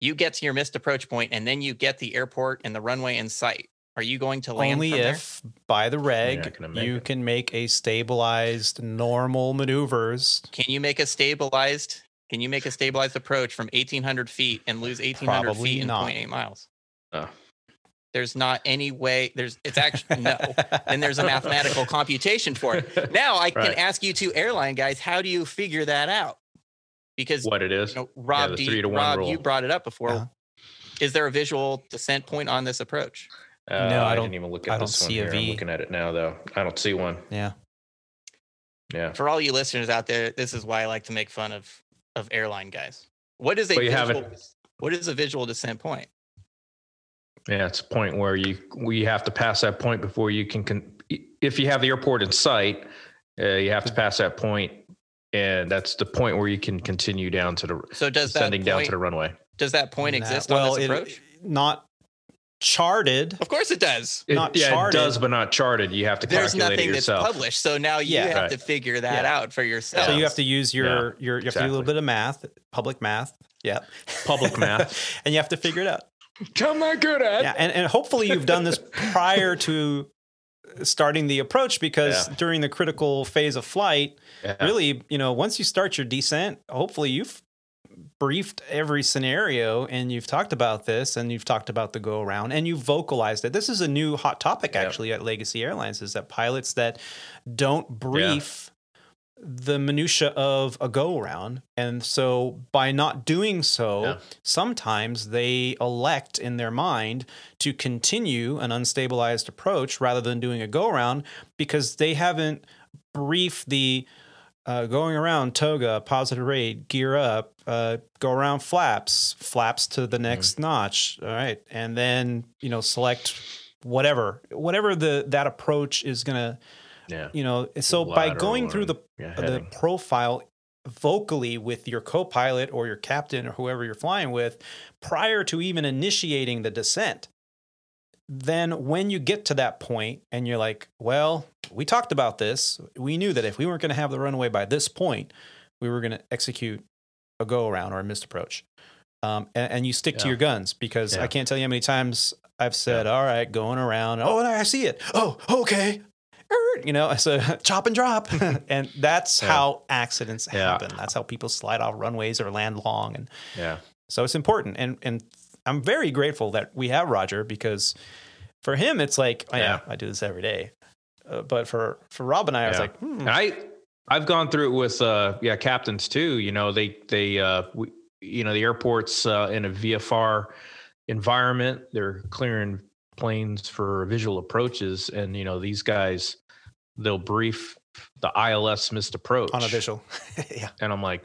You get to your missed approach point and then you get the airport and the runway in sight. Are you going to land Only from there? if by the reg not gonna make you it. can make a stabilized normal maneuvers. Can you make a stabilized? Can you make a stabilized approach from 1800 feet and lose 1800 Probably feet in not. 0.8 miles? Oh. There's not any way. There's. It's actually [LAUGHS] no. Then there's a mathematical computation for it. [LAUGHS] Now I can Right. ask you two airline guys, how do you figure that out? Because what it is. you know, Rob, the D- three to Rob, rule. you brought it up before. Uh-huh. Is there a visual descent point on this approach? Uh, No, I I, don't- didn't even look I at don't this one see a here. V. I'm looking at it now, though. I don't see one. Yeah. Yeah. For all you listeners out there, this is why I like to make fun of of airline guys. What is a you visual, what is a visual descent point? Yeah, it's a point where you we have to pass that point before you can. con if you have the airport in sight, uh, you have to pass that point, and that's the point where you can continue down to the So does that descending down to the runway. does that point exist well, on this it- approach? not charted. Of course it does. It- Not yeah, charted. it does, but not charted. You have to There's calculate nothing it that's published, so now you Yeah. have Right. to figure that Yeah. out for yourself. So you have to use your Yeah, your you have to do a little bit of math, public math. Yeah. [LAUGHS] Public math. [LAUGHS] and you have to figure it out. I'm not good at. Yeah, and, and hopefully you've done this prior to starting the approach because Yeah. during the critical phase of flight, Yeah. really, you know, once you start your descent, hopefully you've briefed every scenario and you've talked about this and you've talked about the go around and you've vocalized it. This is a new hot topic Yep. actually at Legacy Airlines is that pilots that don't brief the minutia of a go around and so by not doing so Yeah. sometimes they elect in their mind to continue an unstabilized approach rather than doing a go around because they haven't briefed the uh, going around toga, positive rate, gear up, uh, go around flaps, flaps to the next notch. All right. And then, you know, select whatever, whatever the, that approach is going to, Yeah. you know, so by going through the, yeah, the profile vocally with your co-pilot or your captain or whoever you're flying with prior to even initiating the descent then when you get to that point and you're like well we talked about this. We knew that if we weren't going to have the runway by this point we were going to execute a go around or a missed approach. Um, and, and you stick to your guns because Yeah. i can't tell you how many times i've said all right going around. Oh and i see it. Oh okay. Er, you know [LAUGHS] so chop and drop. [LAUGHS] And that's Yeah. how accidents Yeah. happen. That's how people slide off runways or land long. And Yeah. so it's important. And and i'm very grateful that we have roger because for him it's like oh, yeah, Yeah. i do this every day uh, but for for rob and i i was like hmm, I I've gone through it with uh yeah captains too. You know they they uh we, you know the airports uh, in a VFR environment. They're clearing planes for visual approaches, and you know these guys they'll brief the ILS missed approach on a visual [LAUGHS] yeah and I'm like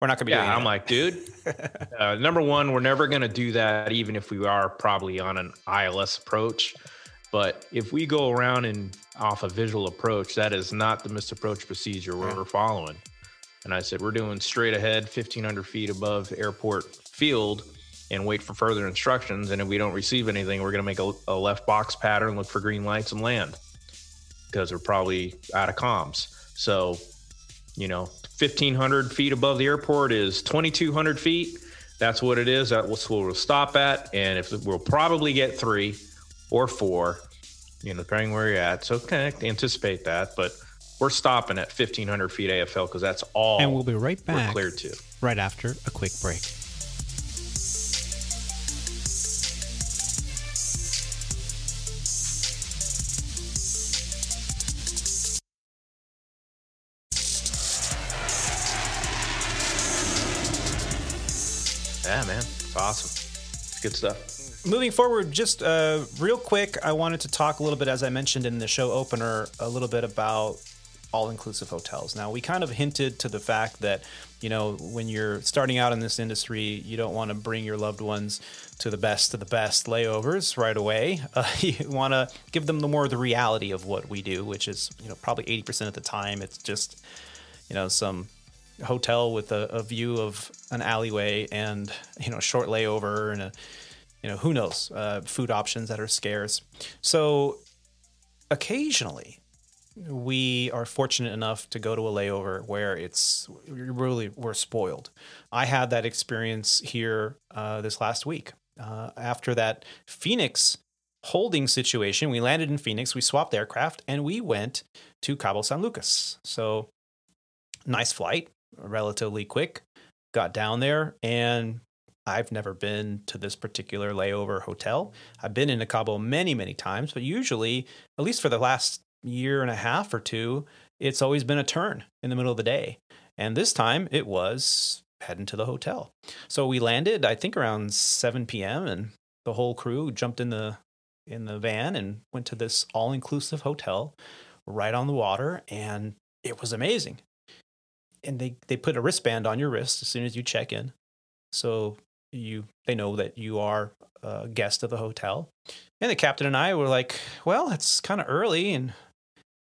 we're not gonna be yeah I'm that. like dude [LAUGHS] uh, number one we're never gonna do that even if we are probably on an ILS approach. But if we go around and off a visual approach, that is not the missed approach procedure we're following. And I said, we're doing straight ahead, 1,500 feet above airport field and wait for further instructions. And if we don't receive anything, we're going to make a, a left box pattern, look for green lights, and land because we're probably out of comms. So, you know, 1,500 feet above the airport is 2,200 feet. That's what it is. That's what we'll stop at. And if we'll probably get three or four, you know, depending where you're at. So, kind of anticipate that. But we're stopping at 1,500 feet AFL because that's all And we'll be right we're back cleared to. right after a quick break. Good stuff. moving forward, just uh, real quick, I wanted to talk a little bit, as I mentioned in the show opener, a little bit about all-inclusive hotels. Now, we kind of hinted to the fact that you know when you're starting out in this industry, you don't want to bring your loved ones to the best of the best layovers right away. [LAUGHS] Uh, you want to give them the more the reality of what we do, which is you know probably 80% of the time it's just you know some hotel with a, a view of an alleyway and you know a short layover and a you know who knows uh, food options that are scarce. So occasionally we are fortunate enough to go to a layover where it's really we're spoiled. I had that experience here uh, this last week. Uh, after that phoenix holding situation we landed in phoenix we swapped aircraft and we went to cabo san lucas. So nice flight relatively quick got down there and I've never been to this particular layover hotel. I've been into Cabo many, many times, but usually, at least for the last year and a half or two, it's always been a turn in the middle of the day. And this time it was heading to the hotel. So we landed, I think around 7 p.m. and the whole crew jumped in the in the van and went to this all-inclusive hotel right on the water and it was amazing. And they they put a wristband on your wrist as soon as you check in. So you they know that you are a guest of the hotel. And the captain and I were like, well, it's kind of early and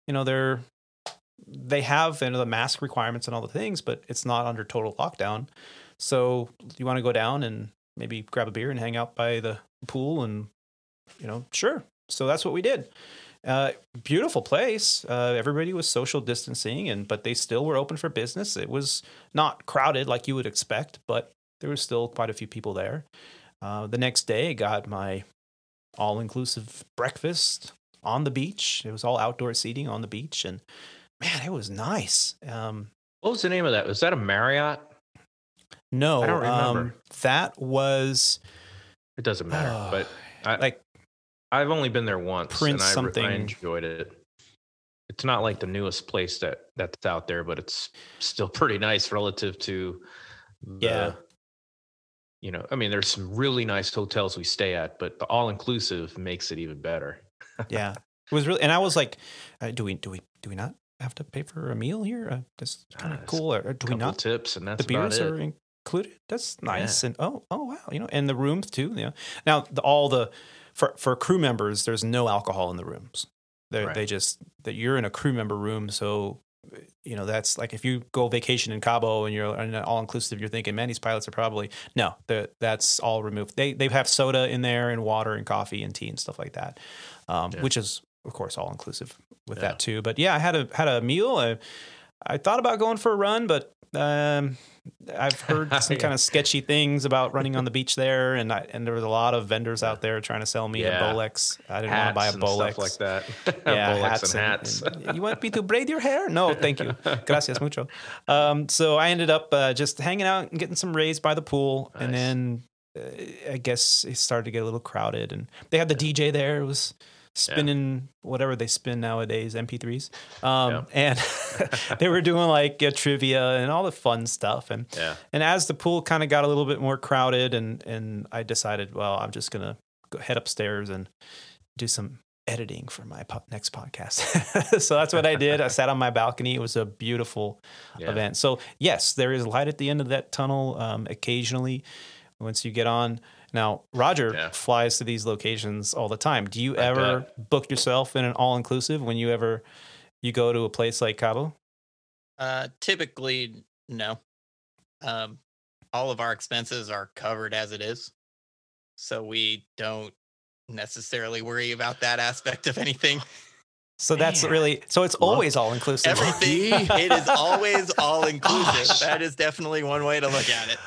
you know, they're they have you know, the mask requirements and all the things, but it's not under total lockdown. So you want to go down and maybe grab a beer and hang out by the pool and you know, sure. So that's what we did. Uh, beautiful place. Uh, everybody was social distancing, and but they still were open for business. It was not crowded like you would expect, but there was still quite a few people there. Uh, the next day, I got my all-inclusive breakfast on the beach. It was all outdoor seating on the beach, and man, it was nice. Um, What was the name of that? Was that a Marriott? no, I don't um, remember. that was It doesn't matter. But [SIGHS] I, like I've only been there once. Prince and I, something. I enjoyed it. It's not like the newest place that that's out there, but it's still pretty nice relative to the, Yeah. You know, I mean, there's some really nice hotels we stay at, but the all inclusive makes it even better. [LAUGHS] yeah it was really and i was like uh, do we do we do we not have to pay for a meal here uh, that's kind Uh, of it's cool or, or do we not tips, and that's the beers are included that's nice and oh oh wow you know and the rooms too you know now the, all the for for crew members there's no alcohol in the rooms they they just that you're in a crew member room so you know that's like if you go vacation in Cabo and you're in all inclusive, you're thinking, man, these pilots are probably no, that's all removed. They they have soda in there and water and coffee and tea and stuff like that, um, Yeah. which is of course all inclusive with Yeah. that too. But yeah, I had a had a meal. I, I thought about going for a run, but um, I've [LAUGHS] heard some Yeah. kind of sketchy things about running on the beach there, and I, and there was a lot of vendors out there trying to sell me Yeah. a Bolex. I didn't want to buy a Hats Bolex stuff like that. [LAUGHS] yeah, Bolex hats and hats. and- you want me to braid your hair? No, thank you. [LAUGHS] Gracias mucho. Um, so I ended up uh, just hanging out and getting some rays by the pool, and then uh, I guess it started to get a little crowded, and they had the DJ there. It was spinning whatever they spin nowadays, MP3s, um, and [LAUGHS] they were doing like uh, trivia and all the fun stuff, and yeah. and as the pool kind of got a little bit more crowded, and and I decided, well, I'm just gonna go head upstairs and do some editing for my po- next podcast. [LAUGHS] so that's what I did. I [LAUGHS] sat on my balcony. It was a beautiful Yeah. event. So yes, there is light at the end of that tunnel. Um, occasionally, once you get on. Now, Roger Yeah. flies to these locations all the time. Do you I ever book yourself in an all inclusive when you ever you go to a place like Cabo? Uh, typically, no. Um, all of our expenses are covered as it is, so we don't necessarily worry about that aspect of anything. So that's Man. really so it's always all inclusive. Everything it is always [LAUGHS] all inclusive. That is definitely one way to look at it.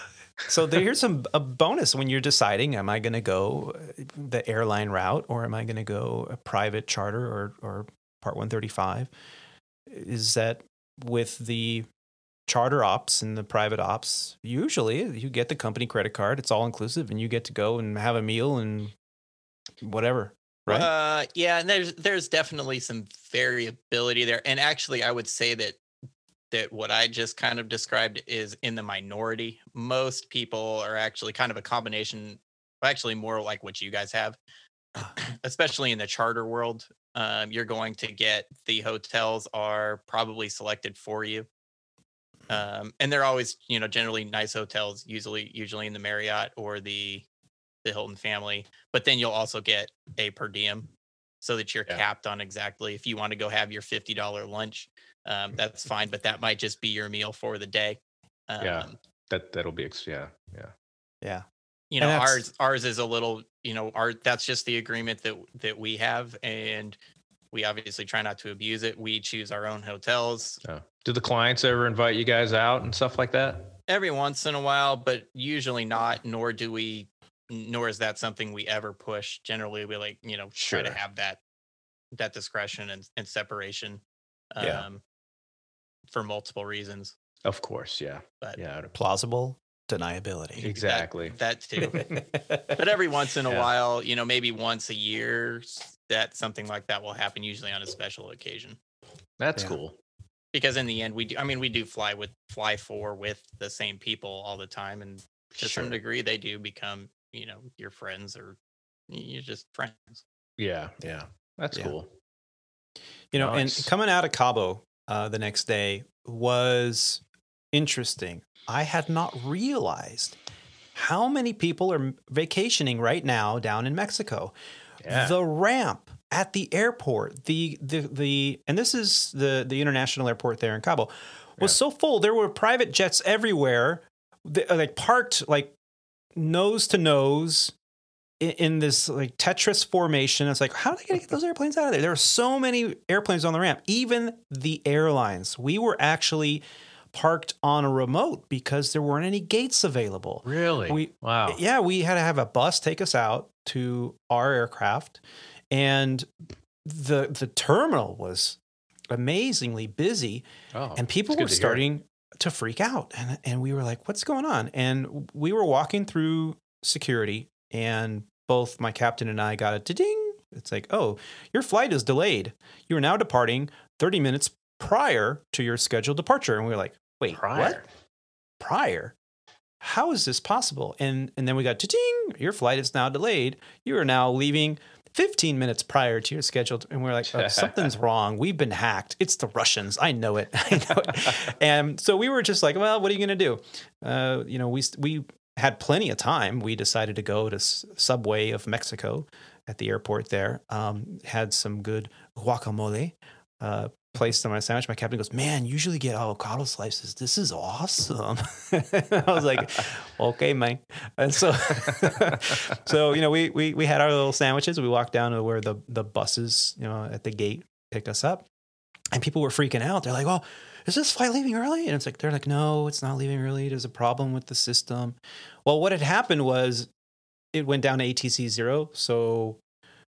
So there- here's some a bonus when you're deciding: Am I going to go uh, the airline route, or am I going to go a private charter or or Part 135? Is that with the charter ops and the private ops? Usually, you get the company credit card; it's all inclusive, and you get to go and have a meal and whatever. Right? Uh, yeah, and there's there's definitely some variability there. And actually, I would say that that what I just kind of described is in the minority. Most people are actually kind of a combination, actually more like what you guys have, [CLEARS THROAT] especially in the charter world. Um, you're going to get the hotels are probably selected for you. Um, and they're always, you know, generally nice hotels, usually usually in the Marriott or the the Hilton family. But then you'll also get a per diem so that you're Yeah. capped on exactly if you want to go have your fifty dollar lunch, um, that's fine. But that might just be your meal for the day. Um, Yeah. That that'll be ex- yeah yeah. yeah. you know ours ours is a little you know our that's just the agreement that that we have and we obviously try not to abuse it we choose our own hotels Oh. Do the clients ever invite you guys out and stuff like that? every once in a while but usually not nor do we nor is that something we ever push generally we like you know try to have that that discretion and, and separation um Yeah. For multiple reasons Of course, yeah, but yeah, Plausible deniability. exactly. [LAUGHS] that too [LAUGHS] but every once in a Yeah. while, you know, maybe once a year, that something like that will happen, usually on a special occasion. That's Yeah. cool. Because in the end, we do. I mean, we do fly with fly for with the same people all the time, and to Sure. some degree, they do become, you know, your friends or you're just friends. Yeah, yeah, that's Yeah. cool. You know, Nice. and coming out of Cabo uh, the next day was interesting. I had not realized how many people are vacationing right now down in Mexico. Yeah. The ramp at the airport, the the the, and this is the the international airport there in Cabo, was Yeah. so full. There were private jets everywhere, they, like parked like nose to nose in, in this like Tetris formation. It's like, how are they going to get those airplanes out of there? There are so many airplanes on the ramp. Even the airlines. We were actually parked on a remote because there weren't any gates available. Really? We- wow. Yeah, we had to have a bus take us out to our aircraft, and the the terminal was amazingly busy Oh, and people were to hear. starting to freak out and and we were like what's going on and we were walking through security and both my captain and I got a ding it's like oh your flight is delayed. You are now departing 30 minutes prior to your scheduled departure. And we were like wait Prior. what? Prior? How is this possible? And and then we got to ding your flight is now delayed. You are now leaving 15 minutes prior to your scheduled and we're like oh, [LAUGHS] something's wrong. We've been hacked. It's the russians. I know it. [LAUGHS] I know it. And so we were just like well what are you going to do? Uh, you know we we had plenty of time we decided to go to subway of mexico at the airport there um, had some good guacamole uh, placed on my sandwich. My captain goes, "Man, usually get avocado slices. This is awesome." [LAUGHS] I was like, [LAUGHS] "Okay, man." And so, [LAUGHS] so you know, we we we had our little sandwiches. We walked down to where the the buses, you know, at the gate picked us up, and people were freaking out. They're like, well, Is this flight leaving early? And it's like, they're like, no, it's not leaving early. There's a problem with the system. Well, what had happened was it went down to ATC zero. So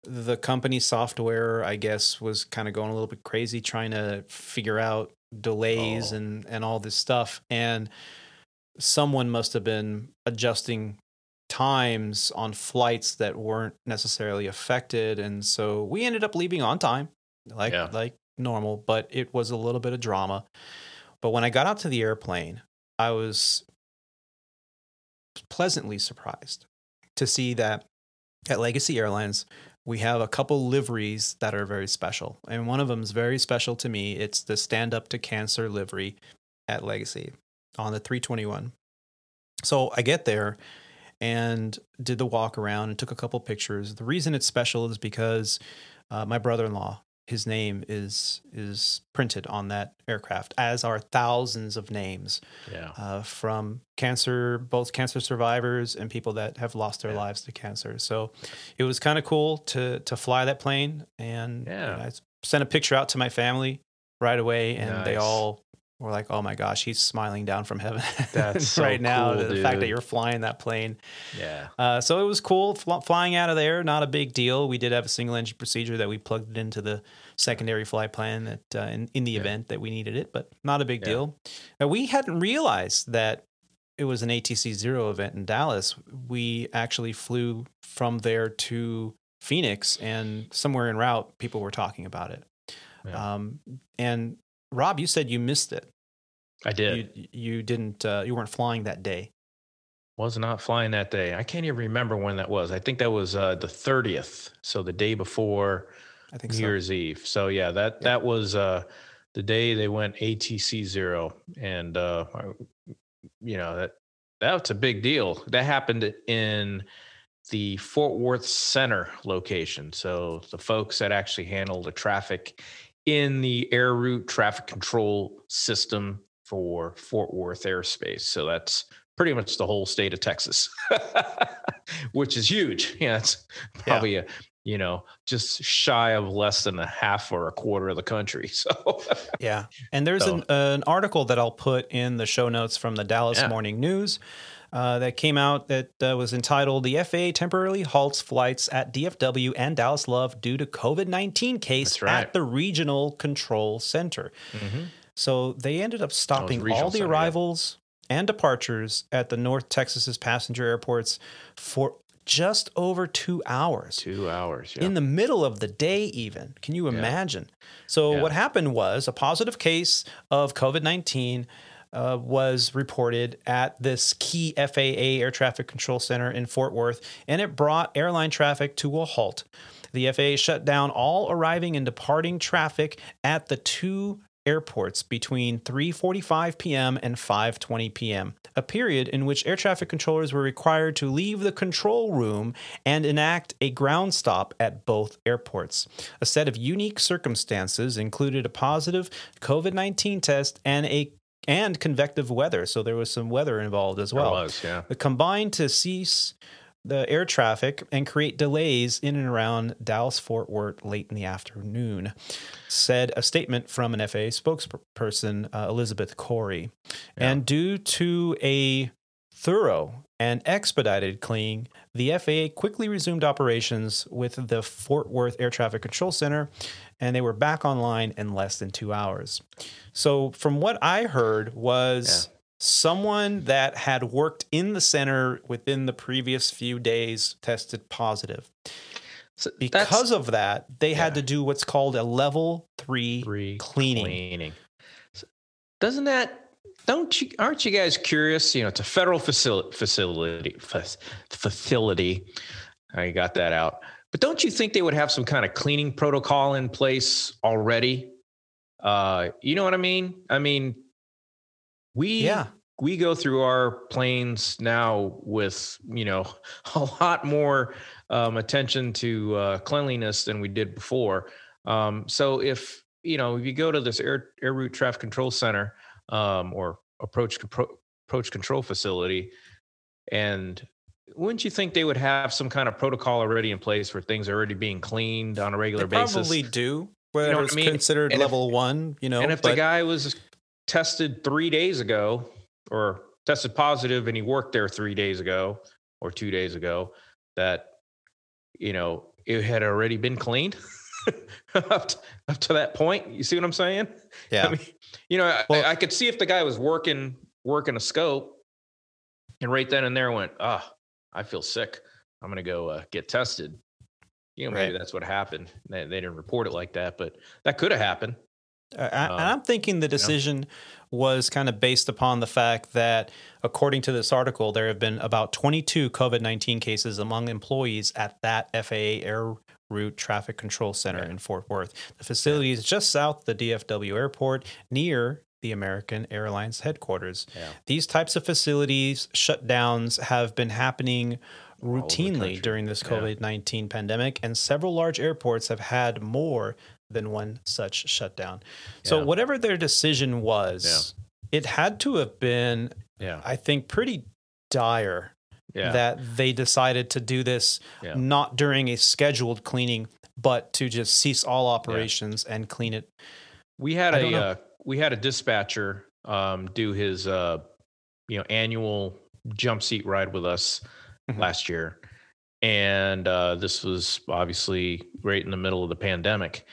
the company software, I guess, was kind of going a little bit crazy trying to figure out delays Oh. and and all this stuff. And someone must have been adjusting times on flights that weren't necessarily affected, and so we ended up leaving on time, like Yeah. like normal. But it was a little bit of drama. But when I got out to the airplane, I was pleasantly surprised to see that at Legacy Airlines, we have a couple liveries that are very special. And one of them is very special to me. It's the Stand Up to Cancer livery at Legacy on the 321. So I get there and did the walk around and took a couple pictures. The reason it's special is because uh, my brother in law, his name is is printed on that aircraft, as are thousands of names Yeah. uh, from cancer, both cancer survivors and people that have lost their Yeah. lives to cancer. So it was kind of cool to to fly that plane, and Yeah. I sent a picture out to my family right away, and they all were like, "Oh my gosh, he's smiling down from heaven [LAUGHS] That's so right now." cool, the fact that you're flying that plane. Yeah. Uh, so it was cool fl- flying out of there. Not a big deal. We did have a single engine procedure that we plugged it into the secondary flight plan that uh, in, in the Yeah. event that we needed it, but not a big Yeah. deal. Uh, we hadn't realized that it was an ATC zero event in Dallas. We actually flew from there to Phoenix, and somewhere en route, people were talking about it. Yeah. Um, and Rob, you said you missed it. I did. You, you didn't. Uh, you weren't flying that day. was not flying that day. I can't even remember when that was. I think that was uh, the 30th. So the day before I think New so. Year's Eve. So yeah, that that was uh, the day they went ATC zero, and uh, you know that that's a big deal. That happened in the Fort Worth Center location. So the folks that actually handle the traffic in the air route traffic control system for Fort Worth airspace. So that's pretty much the whole state of Texas, [LAUGHS] which is huge. Yeah, it's probably a you know just shy of less than a half or a quarter of the country. [LAUGHS] So Yeah. And there's an, an article that I'll put in the show notes from the Dallas Yeah. Morning News uh, that came out that uh, was entitled The FAA Temporarily Halts Flights at DFW and Dallas Love Due to COVID 19 Case right. at the Regional Control Center. So they ended up stopping all the center, yeah. arrivals and departures at the North Texas's passenger airports for just over two hours two hours. Yeah. in the middle of the day even can you imagine so Yeah. what happened was a positive case of covid-19 uh, was reported at this key faa air traffic control center in fort worth and it brought airline traffic to a halt the faa shut down all arriving and departing traffic at the two airports between 3:45 p.m. and 5:20 p.m. A period in which air traffic controllers were required to leave the control room and enact a ground stop at both airports. A set of unique circumstances included a positive COVID-19 test and a and convective weather, so there was some weather involved as There well. was, yeah. The combined to cease the air traffic and create delays in and around Dallas Fort Worth late in the afternoon, said a statement from an FAA spokesperson, uh, Elizabeth Cory. And due to a thorough and expedited cleaning, the FAA quickly resumed operations with the Fort Worth Air Traffic Control Center, and they were back online in less than two hours. So, from what I heard, was someone that had worked in the center within the previous few days tested positive. So Because of that, they had to do what's called a level three, three cleaning. cleaning. So doesn't that? Don't you? Aren't you guys curious? You know, it's a federal facility. Facility. Facility. I got that out. But don't you think they would have some kind of cleaning protocol in place already? Uh, you know what I mean? I mean, we Yeah. we go through our planes now with you know [LAUGHS] a lot more um, attention to uh, cleanliness than we did before. Um, so if you know, if you go to this air air route traffic control center um, or approach approach control facility, and wouldn't you think they would have some kind of protocol already in place where things are already being cleaned on a regular They basis? probably do. Whether I it's mean? considered And if- level one, you know. and if but- the guy was tested three days ago or tested positive and he worked there three days ago or two days ago, that you know it had already been cleaned [LAUGHS] [LAUGHS] up, to, up to that point. You see what I'm saying? yeah, [LAUGHS] I mean, you know, I- Well- I, could see if the guy was working working a scope, and right then and there went, ah, I feel sick. I'm gonna go uh, get tested. You know, maybe Right. that's what happened. They, they didn't report it like that, but that could have happened. Uh, I- and Um, I'm thinking the decision was kind of based upon the fact that, according to this article, there have been about 22 COVID 19 cases among employees at that FAA Air Route Traffic Control Center Yeah. in Fort Worth. The facility is just south of the DFW airport near the American Airlines headquarters. Yeah. These types of facilities shutdowns have been happening routinely during this COVID 19 pandemic, and several large airports have had more than one such shutdown. So, Yeah. whatever their decision was, it had to have been, Yeah. I think, pretty dire Yeah. that they decided to do this Yeah. not during a scheduled cleaning, but to just cease all operations and clean it. we had I a uh, we had a dispatcher um, do his uh, you know annual jump seat ride with us Mhm. last year, and uh, this was obviously right in the middle of the pandemic,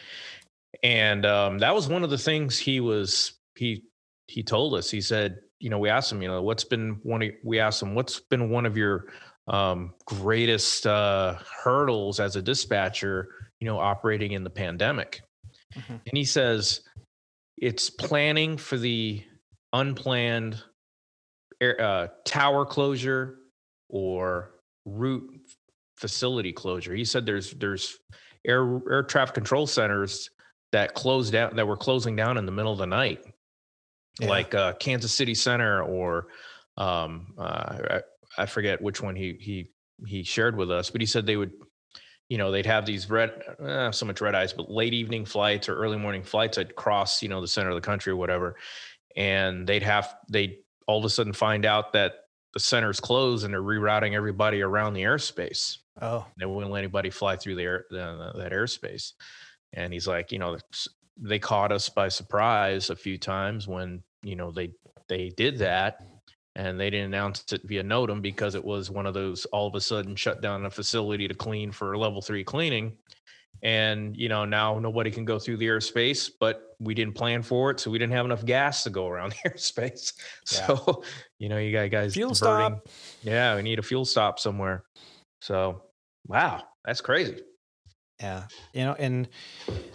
and um, that was one of the things he was he he told us. He said, you know, we asked him, you know, what's been one of we asked him what's been one of your um, greatest uh, hurdles as a dispatcher, you know, operating in the pandemic. Mhm. And he says it's planning for the unplanned air, uh, tower closure or route facility closure. He said there's there's air air traffic control centers that closed down that were closing down in the middle of the night, Yeah. like uh, Kansas City Center or um, uh, I, I forget which one he he he shared with us, but he said they would you know they'd have these red uh, so much red eyes but late evening flights or early morning flights that cross you know the center of the country or whatever and they'd have they all of a sudden find out that the center's closed and they're rerouting everybody around the airspace. Oh, they wouldn't let anybody fly through the air the, that airspace. And he's like you know they caught us by surprise a few times when you know they they did that and they didn't announce it via NOTAM because it was one of those all of a sudden shut down a facility to clean for level three cleaning. And you know now nobody can go through the airspace, but we didn't plan for it, so we didn't have enough gas to go around [LAUGHS] the airspace. Yeah. So you know you got guys Fuel diverting- stop. Yeah, we need a fuel stop somewhere. So wow, that's crazy. Yeah, you know, and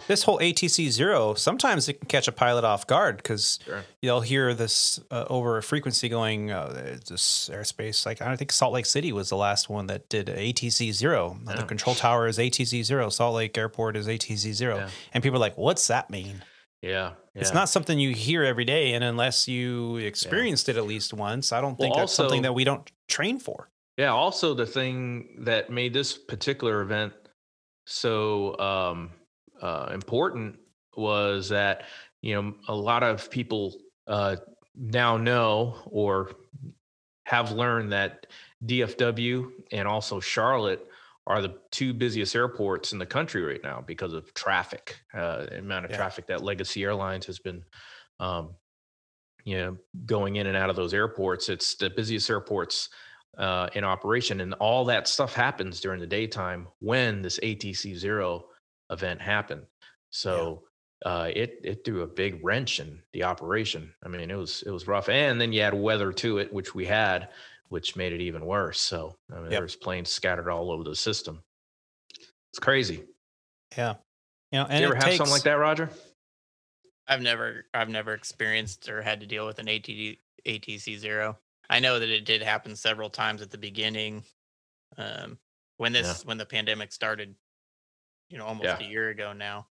this whole ATC zero sometimes it can catch a pilot off guard because Sure. you'll hear this uh, over a frequency going uh, this airspace. Like I don't think Salt Lake City was the last one that did ATC zero. The control tower is ATC zero. Salt Lake Airport is ATC zero, Yeah. and people are like, "What's that mean?" Yeah, It's not something you hear every day, and unless you experienced it at least once, I don't Well, think that's something that we don't train for. Yeah. Also, the thing that made this particular event so um, uh, important was that you know a lot of people uh, now know or have learned that DFW and also Charlotte are the two busiest airports in the country right now because of traffic, uh, the amount of Yeah. traffic that Legacy Airlines has been, um, you know, going in and out of those airports. It's the busiest airports uh, in operation, and all that stuff happens during the daytime when this ATC zero event happened. So uh, it it threw a big wrench in the operation. I mean, it was it was rough, and then you add weather to it, which we had, which made it even worse. So I mean, Yep. there was planes scattered all over the system. It's crazy. Yeah, you know, and Did you ever have takes, something like that, Roger? I've never I've never experienced or had to deal with an ATD, ATC zero. I know that it did happen several times at the beginning, um, when this when the pandemic started. You know, almost Yeah. a year ago now.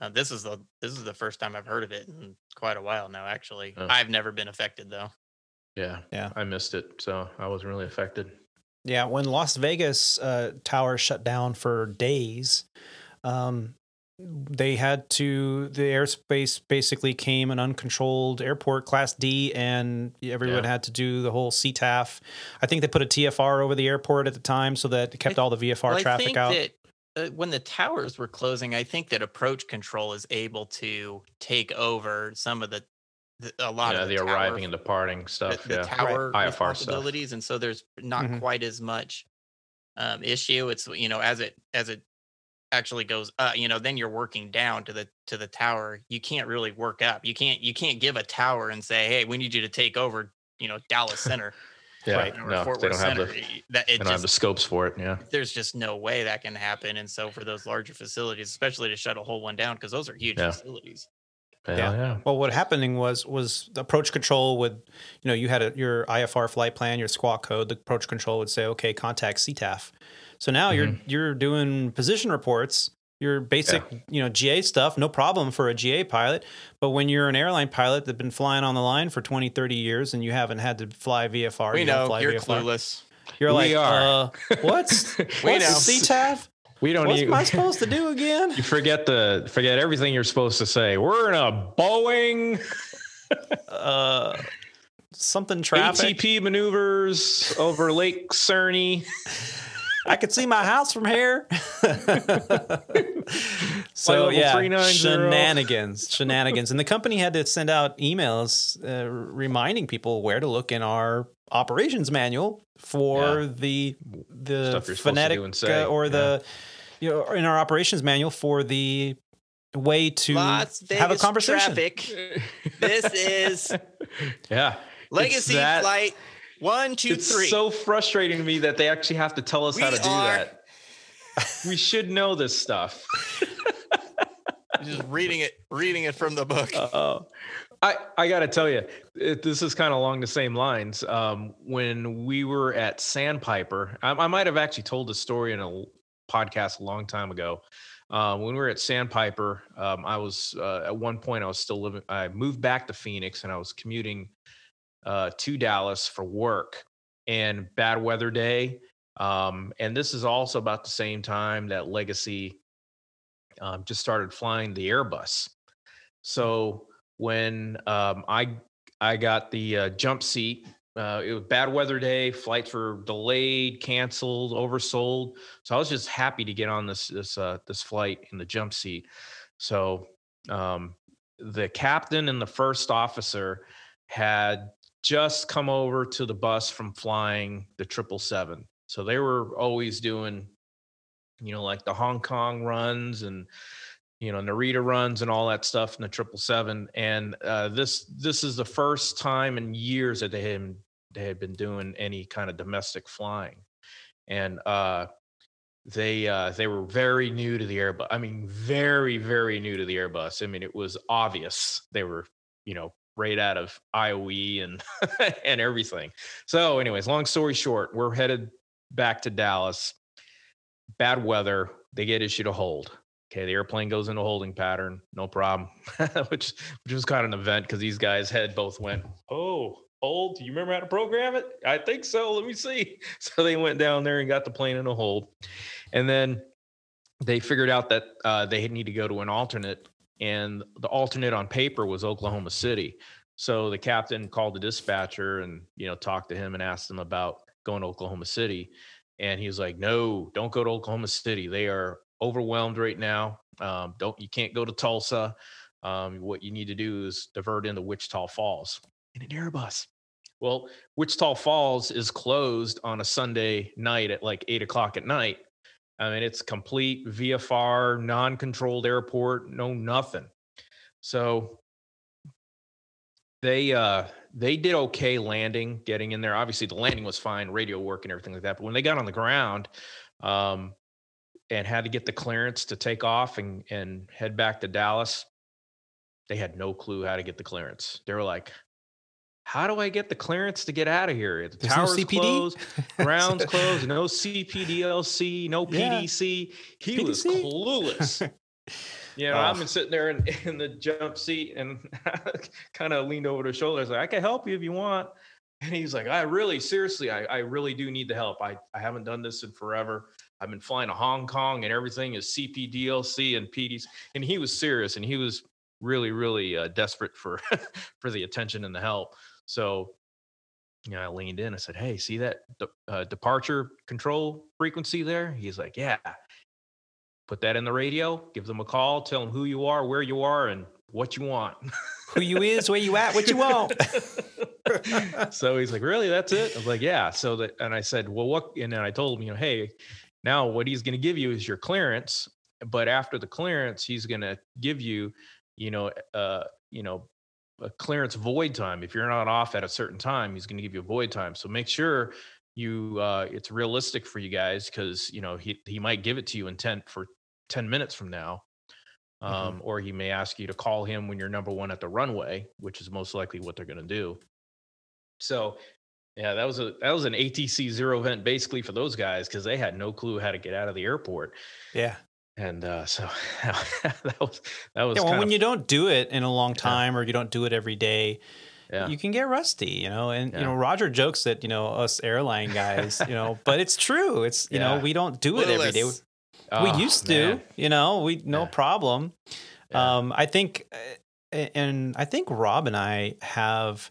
Uh, this is the this is the first time I've heard of it in quite a while now. Actually, Oh. I've never been affected though. Yeah, Yeah. I missed it, so I wasn't really affected. Yeah, when Las Vegas uh, tower shut down for days, um, they had to the airspace basically came an uncontrolled airport class D and everyone Yeah. had to do the whole CTAF. I think they put a TFR over the airport at the time so that it kept all the VFR Well, I traffic think out. that uh, when the towers were closing, I think that approach control is able to take over some of the, the a lot yeah, of the, the, tower arriving and departing stuff. the yeah. tower IFR stuff. and so there's not Mhm. quite as much um, issue. It's you know as it as it actually goes uh you know then you're working down to the to the tower you can't really work up you can't you can't give a tower and say hey we need you to take over you know dallas center [LAUGHS] Yeah, Right. or no, fort they worth don't have center the Y- that they it don't have the just scopes for it. Yeah, there's just no way that can happen and so for those larger facilities especially to shut a whole one down because those are huge Yeah. facilities yeah, Yeah. yeah. Well, what happening was was the approach control would, you know, you had a, your IFR flight plan, your squawk code. The approach control would say, okay, contact CTAF. So now you're Mm-hmm. you're doing position reports, your basic, you know, GA stuff, no problem for a GA pilot. But when you're an airline pilot that's been flying on the line for 20, 30 years and you haven't had to fly VFR, we you know fly you're VFR, clueless You're We like, are. uh, [LAUGHS] what's We what's know. CTAF? We don't What's even. am I supposed to do again? [LAUGHS] You forget the forget everything you're supposed to say. We're in a Boeing Uh, something [LAUGHS] traffic. ATP maneuvers over Lake Cerny. I could see my house from here. [LAUGHS] so yeah, shenanigans, shenanigans, and the company had to send out emails uh, reminding people where to look in our operations manual for Yeah. the the Stuff you're phonetic do and say, uh, or the you know in our operations manual for the way to las vegas have a conversation. traffic this is [LAUGHS] Yeah. legacy that- flight one two it's three so frustrating to me that they actually have to tell us how to do are- that. We should know this stuff. [LAUGHS] just reading it reading it from the book Uh, I I got to tell you, it, this is kind of along the same lines. Um, when we were at Sandpiper, I, I might have actually told the story in a podcast a long time ago. Uh, when we were at Sandpiper, um, I was uh, at one point I was still living. I moved back to Phoenix and I was commuting uh, to Dallas for work. And bad weather day, um, and this is also about the same time that Legacy um, just started flying the Airbus. So when um, I I got the uh, jump seat, uh, it was bad weather day. Flights were delayed, canceled, oversold. So I was just happy to get on this this uh, this flight in the jump seat. So um, the captain and the first officer had just come over to the bus from flying the triple seven. So they were always doing, you know, like the Hong Kong runs and you know Narita runs and all that stuff in the triple seven. And uh, this this is the first time in years that they had they had been doing any kind of domestic flying, and uh, they uh, they were very new to the Airbus. I mean, very very new to the Airbus. I mean, it was obvious they were you know right out of IOE and [LAUGHS] and everything. So, anyways, long story short, we're headed back to Dallas. Bad weather. They get issued a hold. Okay, the airplane goes into holding pattern, no problem. [LAUGHS] which which was kind of an event because these guys had both went, oh, hold. Do you remember how to program it? I think so. Let me see. [LAUGHS] So they went down there and got the plane in a hold, and then they figured out that uh, they need to go to an alternate, and the alternate on paper was Oklahoma City. So the captain called the dispatcher and you know talked to him and asked him about going to Oklahoma City, and he was like, "No, don't go to Oklahoma City. They are overwhelmed right now. Um, don't you can't go to Tulsa. Um, what you need to do is divert into Wichita Falls in an Airbus." Well, Wichita Falls is closed on a Sunday night at like eight o'clock at night. I mean, it's complete VFR, non-controlled airport, no nothing. So they uh they did okay landing, getting in there. Obviously, the landing was fine, radio work and everything like that. But when they got on the ground, um, and had to get the clearance to take off and and head back to Dallas, they had no clue how to get the clearance. They were like, "How do I get the clearance to get out of here? The There's no tower's CPD? closed, [LAUGHS] ground's closed, no CPDLC, no Yeah. PDC." He was clueless. [LAUGHS] You know, Oh. I'm sitting there in, [LAUGHS] in the jump seat and kind of leaned over the shoulder. I was like, I can help you if you want. And he's like, I really, seriously, I, I really do need the help. I, I haven't done this in forever. I've been flying to Hong Kong and everything is CPDLC and PDC. And he was serious and he was really, really uh, desperate for for the attention and the help. So, you know, I leaned in. I said, "Hey, see that de- uh, departure control frequency there?" He's like, "Yeah." Put that in the radio. Give them a call. Tell them who you are, where you are, and what you want. Who you is, where you at, what you want. [LAUGHS] so he's like, "Really? That's it?" I was like, "Yeah." So that, and I said, "Well, what?" And then I told him, you know, hey, now what he's going to give you is your clearance, but after the clearance, he's going to give you, you know, uh, you know, a clearance void time. If you're not off at a certain time, he's going to give you a void time. So make sure you uh, it's realistic for you guys because you know he he might give it to you in ten for ten minutes from now. Um, Mhm. Or he may ask you to call him when you're number one at the runway, which is most likely what they're going to do. So, yeah, that was a that was an ATC zero event basically for those guys because they had no clue how to get out of the airport, Yeah. And uh, so [LAUGHS] that was that was Yeah, well, kind when of you don't do it in a long time or you don't do it every day, yeah. you can get rusty, you know. And you know, Roger jokes that you know us airline guys, you know, but it's true. It's you know we don't do it every day. We Oh, used to, man. you know, we no Yeah. problem. Yeah. Um, I think, uh, and I think Rob and I have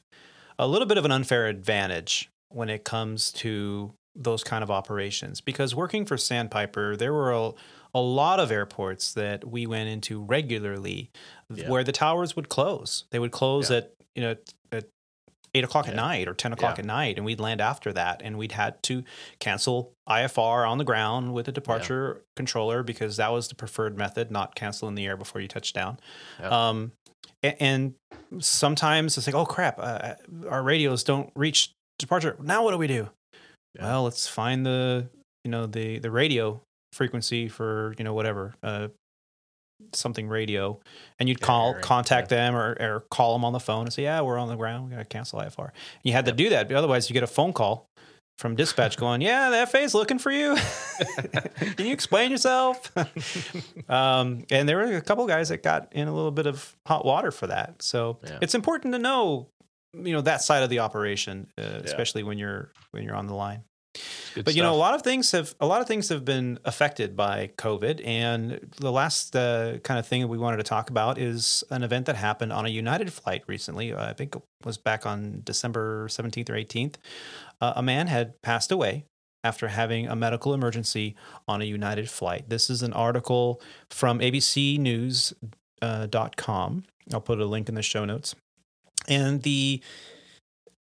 a little bit of an unfair advantage when it comes to those kind of operations because working for Sandpiper, there were a, a lot of airports that we went into regularly Yeah. where the towers would close. They would close Yeah. at you know at eight o'clock at night or ten o'clock Yeah. at night, and we'd land after that, and we'd had to cancel IFR on the ground with a departure controller because that was the preferred method, not cancel in the air before you touch down. Yeah. Um, and sometimes it's like, oh crap, uh, our radios don't reach departure. Now what do we do? Yeah. Well, let's find the you know the the radio frequency for you know whatever uh, something radio, and you'd Yeah, call right, contact them or or call them on the phone and say, yeah, we're on the ground, we gotta cancel IFR. And you had to do that, but otherwise you get a phone call from dispatch [LAUGHS] going, yeah, the FA's looking for you. [LAUGHS] Can you explain yourself? um, and there were a couple guys that got in a little bit of hot water for that. So Yeah. it's important to know, you know, that side of the operation, uh, especially when you're when you're on the line. But you know, a lot of things have a lot of things have been affected by COVID, and the last uh, kind of thing that we wanted to talk about is an event that happened on a United flight recently. Uh, I think it was back on December seventeenth or eighteenth. Uh, a man had passed away after having a medical emergency on a United flight. This is an article from ABCNews.com. Uh, dot com. I'll put a link in the show notes. And the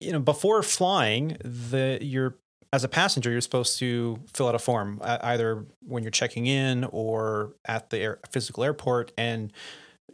you know before flying, the you're as a passenger, you're supposed to fill out a form either when you're checking in or at the air, physical airport, and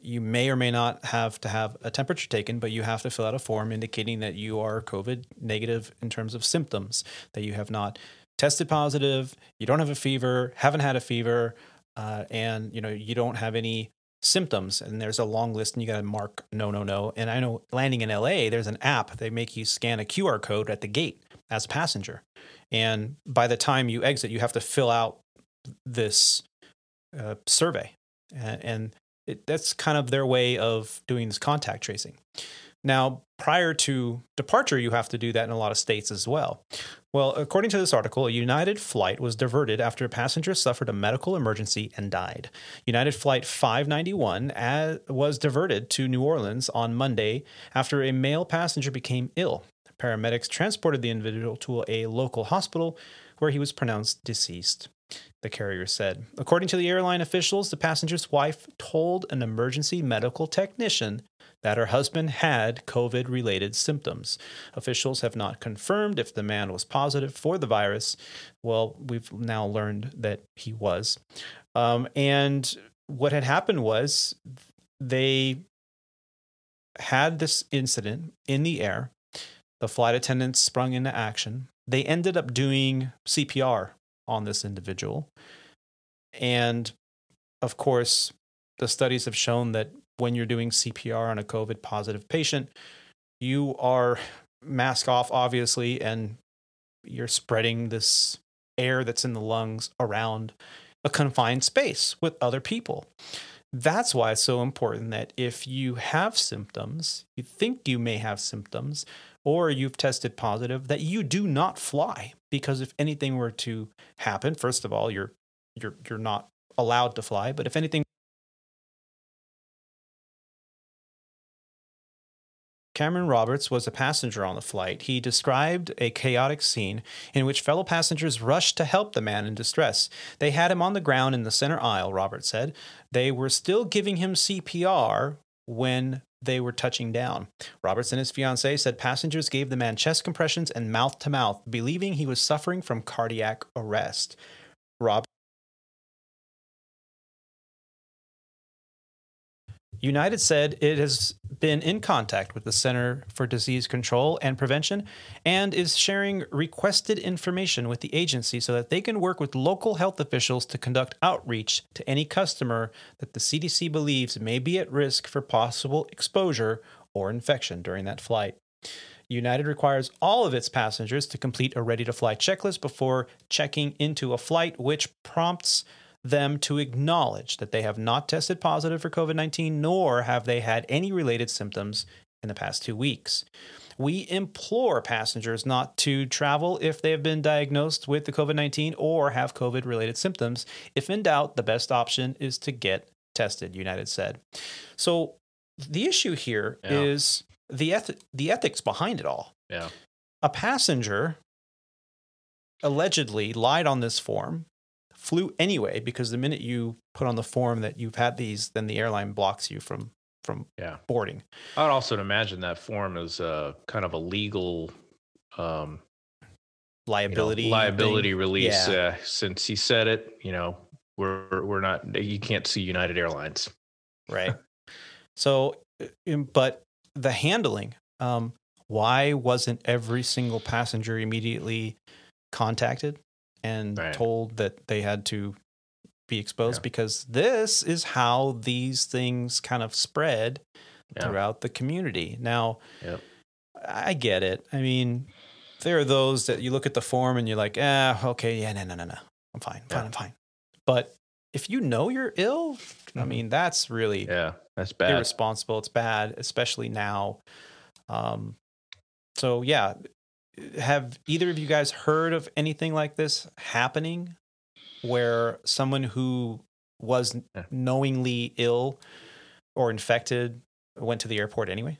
you may or may not have to have a temperature taken, but you have to fill out a form indicating that you are COVID negative in terms of symptoms, that you have not tested positive, you don't have a fever, haven't had a fever, uh, and you know you don't have any symptoms. And there's a long list and you got to mark no no no. And i know landing in la there's an app they make you scan a qr code at the gate as a passenger and by the time you exit you have to fill out this uh, survey. And, and it, that's kind of their way of doing this contact tracing. Now prior to departure you have to do that in a lot of states as well. Well according to this article a united flight was diverted after a passenger suffered a medical emergency and died. United flight 591 as, was diverted to new orleans on monday after a male passenger became ill paramedics transported the individual to a local hospital where he was pronounced deceased the carrier said. According to the airline officials, the passenger's wife told an emergency medical technician that her husband had COVID related symptoms. Officials have not confirmed if the man was positive for the virus. Well, we've now learned that he was. Um, and what had happened was they had this incident in the air. The flight attendants sprung into action. They ended up doing CPR on this individual. And of course, the studies have shown that when you're doing CPR on a COVID positive patient, you are mask off, obviously, and you're spreading this air that's in the lungs around a confined space with other people. That's why it's so important that if you have symptoms, you think you may have symptoms, or you've tested positive, that you do not fly. Because if anything were to happen, first of all, you're you're you're not allowed to fly. But if anything Cameron Roberts was a passenger on the flight. He described a chaotic scene in which fellow passengers rushed to help the man in distress. They had him on the ground in the center aisle, Roberts said. They were still giving him CPR when they were touching down. Roberts and his fiancee said passengers gave the man chest compressions and mouth to mouth, believing he was suffering from cardiac arrest. Rob United said it has been in contact with the Center for Disease Control and Prevention and is sharing requested information with the agency so that they can work with local health officials to conduct outreach to any customer that the CDC believes may be at risk for possible exposure or infection during that flight. United requires all of its passengers to complete a ready to fly checklist before checking into a flight, which prompts them to acknowledge that they have not tested positive for COVID 19, nor have they had any related symptoms in the past two weeks. We implore passengers not to travel if they have been diagnosed with the COVID 19 or have COVID related symptoms. If in doubt, the best option is to get tested, United said. So the issue here Yeah. is the, eth- the ethics behind it all. Yeah. A passenger allegedly lied on this form, flew anyway, because the minute you put on the form that you've had these, then the airline blocks you from from Yeah. boarding. I'd also imagine that form is uh, kind of a legal um, you know, Liability. liability thing. release. Yeah. Uh, since he said it, you know, we're we're not. You can't see United Airlines. right [LAUGHS] so um, but the handling um why wasn't every single passenger immediately contacted and Right. told that they had to be exposed Yeah. because this is how these things kind of spread Yeah. throughout the community now Yep. i get it i mean there are those that you look at the form and you're like ah okay yeah no no no no i'm fine fine i'm fine but if you know you're ill i Mhm. mean that's really Yeah, that's bad. irresponsible. It's bad, especially now. Um, so yeah, have either of you guys heard of anything like this happening, where someone who was knowingly ill or infected went to the airport anyway?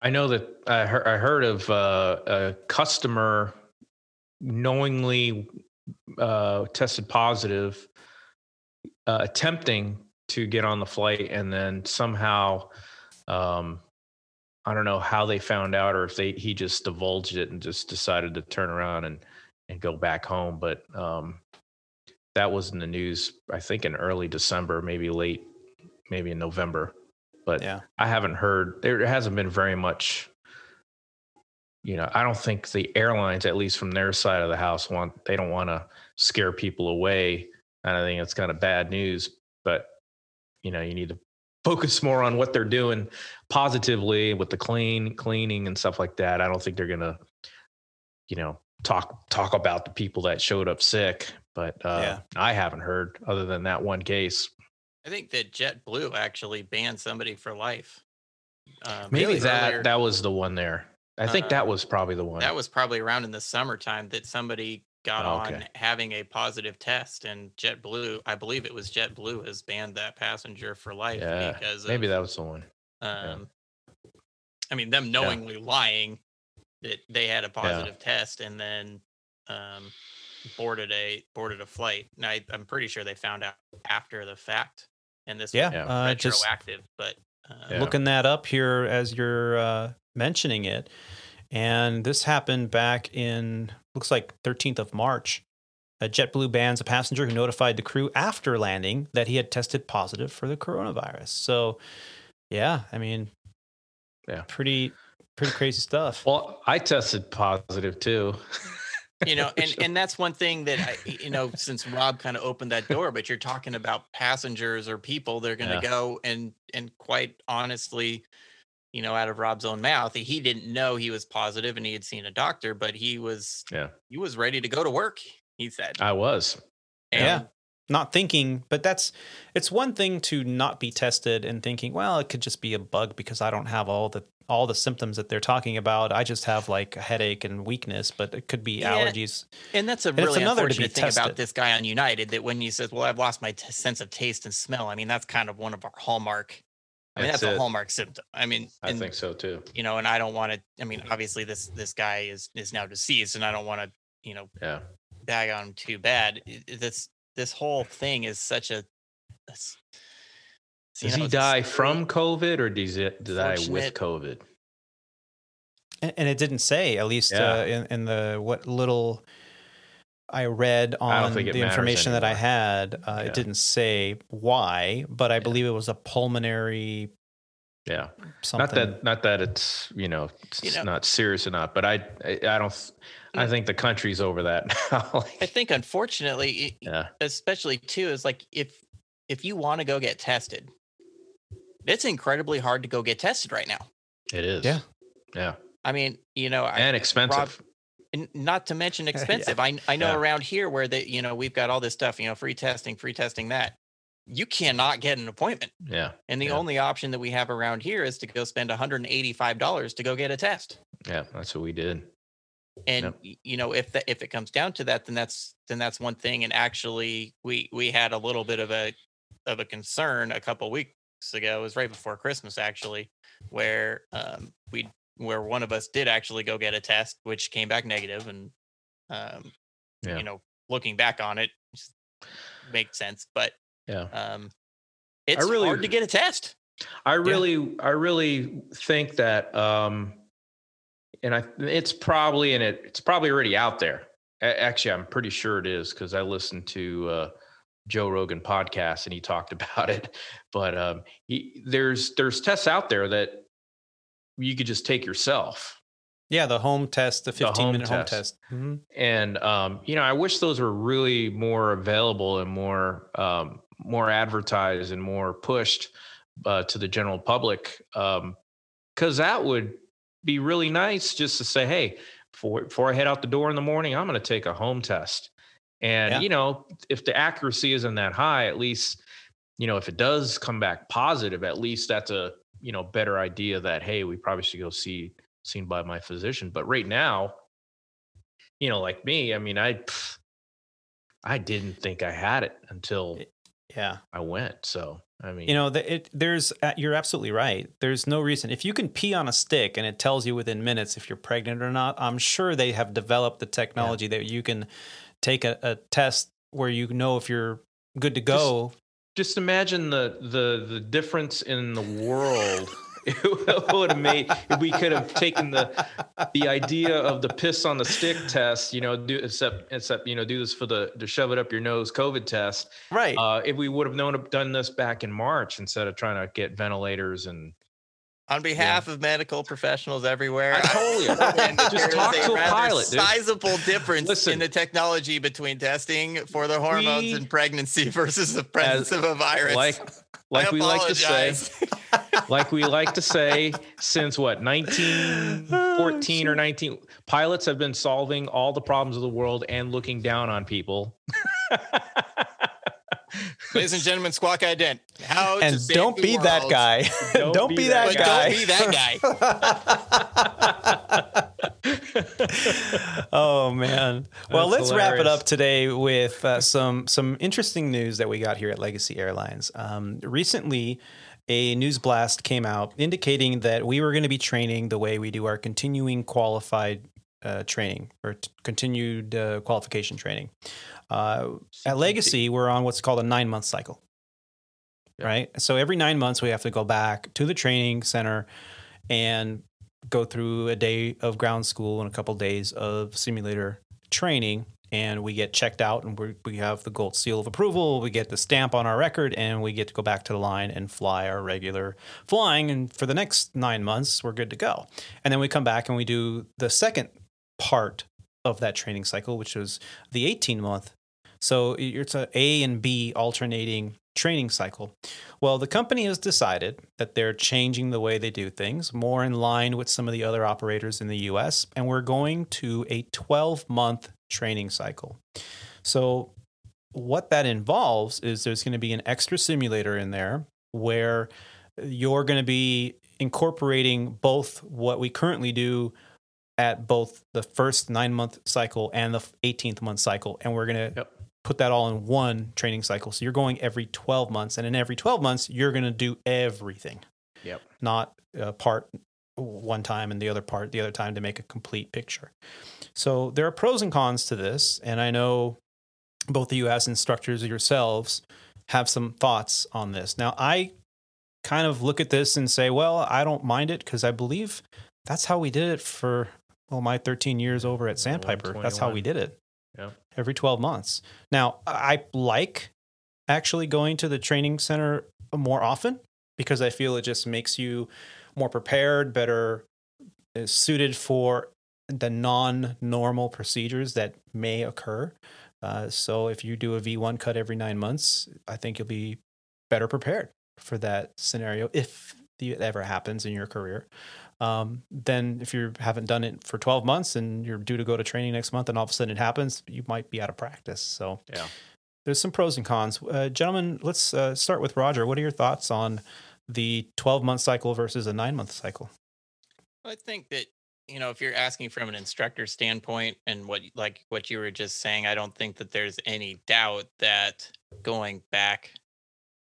I know that I heard, I heard of uh, a customer knowingly uh, tested positive, uh, attempting to get on the flight, and then somehow, um, I don't know how they found out, or if they he just divulged it and just decided to turn around and and go back home. But um, that was in the news, I think, in early December, maybe late, maybe in November. But Yeah, I haven't heard there hasn't been very much you know, I don't think the airlines, at least from their side of the house, want they don't want to scare people away. And I think it's kind of bad news. But you know, you need to focus more on what they're doing positively with the clean cleaning and stuff like that. I don't think they're gonna, you know, talk talk about the people that showed up sick. But uh, Yeah. I haven't heard other than that one case. I think that JetBlue actually banned somebody for life. Um, Maybe that earlier- that was the one there. I think Uh, that was probably the one. that was probably around in the summertime that somebody got Oh, on having a positive test, and JetBlue, I believe it was JetBlue, has banned that passenger for life yeah, because maybe of, that was the one. Um, I mean, them knowingly lying that they had a positive test and then um, boarded a boarded a flight. And I, I'm pretty sure they found out after the fact, and this yeah. was Yeah. Uh, just. But uh, Yeah. looking that up here as you're uh, mentioning it, and this happened back in looks like 13th of March. Uh, JetBlue bans a passenger who notified the crew after landing that he had tested positive for the coronavirus. So, yeah, I mean, Yeah. pretty pretty crazy stuff. Well, I tested positive too. [LAUGHS] you know and [LAUGHS] and that's one thing that I, you know since rob kind of opened that door but you're talking about passengers or people they're going to Yeah. go and and quite honestly you know out of rob's own mouth he didn't know he was positive and he had seen a doctor but he was Yeah. he was ready to go to work he said I was. and Yeah. not thinking, but that's it's one thing to not be tested and thinking, well, it could just be a bug because I don't have all the all the symptoms that they're talking about. I just have like a headache and weakness, but it could be Yeah. allergies. And that's a And really another to be unfortunate thing about this guy on United that when he says, "Well, I've lost my t- sense of taste and smell," I mean that's kind of one of our hallmark. I mean That's that's, a hallmark symptom. I mean, I and, think so too. you know, and I don't want to. I mean, obviously this this guy is is now deceased, and I don't want to, you know, Yeah. bag on him too bad. I- I- This this whole thing is such a. it's- it's, you Does know, he die scary- from COVID or does he die with COVID? And, and it didn't say, at least Yeah. uh, in, in the what little I read on think it the matters information that I had. Uh, Yeah. It didn't say why, but I believe it was a pulmonary Yeah. something. Not that not that it's, you know, it's You know- not serious or not, but I I, I don't I think the country's over that [LAUGHS] now. I think unfortunately, yeah. especially too, is like if if you want to go get tested, it's incredibly hard to go get tested right now. It is. Yeah. Yeah. I mean, you know, I, And expensive. And not to mention [LAUGHS] Yeah. expensive. I I know Yeah. around here where they, you know, we've got all this stuff, you know, free testing, free testing that. You cannot get an appointment. yeah. And the Yeah. only option that we have around here is to go spend $185 to go get a test. Yeah. That's what we did. And Yep. you know, if the, if it comes down to that, then that's then that's one thing. And actually, we we had a little bit of a of a concern a couple weeks ago. It was right before Christmas, actually, where um, we where one of us did actually go get a test, which came back negative, and um, Yeah. you know, looking back on it, makes sense. But Yeah. um, it's really- hard to get a test. I really, I really think that, um, and I, it's probably in it. It's probably already out there. Actually, I'm pretty sure it is because I listened to uh, Joe Rogan podcast and he talked [LAUGHS] about it. But um, he, there's there's tests out there that you could just take yourself. yeah, the home test, the 15 home minute home test. test. Mhm. and um, you know i wish those were really more available and more um, more advertised and more pushed uh, to the general public because that would be really nice just to say hey before, before i head out the door in the morning i'm going to take a home test and Yeah. you know if the accuracy isn't that high at least you know if it does come back positive at least that's a you know better idea that hey we probably should go see seen by my physician but right now you know, like me, I mean, I pff, I didn't think I had it until Yeah. I went. So, I mean, You know, the, it, there's uh, you're absolutely right. There's no reason if you can pee on a stick and it tells you within minutes if you're pregnant or not. I'm sure they have developed the technology that you can take a, a test where you know if you're good to go. just imagine the the the difference in the world. [LAUGHS] it would have made if we could have taken the the idea of the piss on the stick test, you know, do except except you know do this for the to shove it up your nose COVID test. right. Uh, if we would have known done this back in March instead of trying to get ventilators and On behalf of medical professionals everywhere, I told you. [LAUGHS] and Just talk to a rather pilot, dude. Sizable difference in the technology between testing for the hormones We- and pregnancy [LAUGHS] versus the presence of a virus. like [LAUGHS] like we like to say like we like to say since what 1914 or 19 pilots have been solving all the problems of the world and looking down on people Ladies and gentlemen, Squawk Ident. How and save don't the be that guy. [LAUGHS] Don't Don't, be be, that that, guy. don't be that guy. [LAUGHS] [LAUGHS] oh man. Well, That's let's wrap it up today with uh, some some interesting news that we got here at Legacy Airlines. Um, recently, a news blast came out indicating that we were going to be training the way we do our continuing qualified uh, training or t- continued uh, qualification training. Uh, at Legacy, we're on what's called a nine month cycle. Yeah. Right. So every nine months, we have to go back to the training center and go through a day of ground school and a couple days of simulator training. And we get checked out and we we have the gold seal of approval. We get the stamp on our record and we get to go back to the line and fly our regular flying. And for the next nine months, we're good to go. And then we come back and we do the second part of that training cycle, which was the 18 month. So it's a A and B alternating training cycle. Well, the company has decided that they're changing the way they do things, more in line with some of the other operators in the US, and we're going to a 12 month training cycle. So, what that involves is there's going to be an extra simulator in there where you're going to be incorporating both what we currently do at both the first nine month cycle and the 18th month cycle. And we're going to Yep. Put that all in one training cycle. So you're going every 12 months. And in every 12 months, you're going to do everything, Yep. not a part one time and the other part the other time to make a complete picture. So there are pros and cons to this. And I know both of you as instructors yourselves have some thoughts on this. Now, I kind of look at this and say, well, I don't mind it because I believe that's how we did it for well my 13 years over at Sandpiper. That's how we did it. Yeah. Every 12 months. Now, I like actually going to the training center more often because I feel it just makes you more prepared, better uh, suited for the non-normal procedures that may occur. Uh, so if you do a V1 cut every nine months, I think you'll be better prepared for that scenario if it ever happens in your career. Um, then if you haven't done it for 12 months and you're due to go to training next month and all of a sudden it happens, you might be out of practice. So Yeah. there's some pros and cons. Uh, gentlemen, let's uh, start with Roger. What are your thoughts on the 12 month cycle versus a nine month cycle? I think that you know if you're asking from an instructor standpoint and what like what you were just saying, I don't think that there's any doubt that going back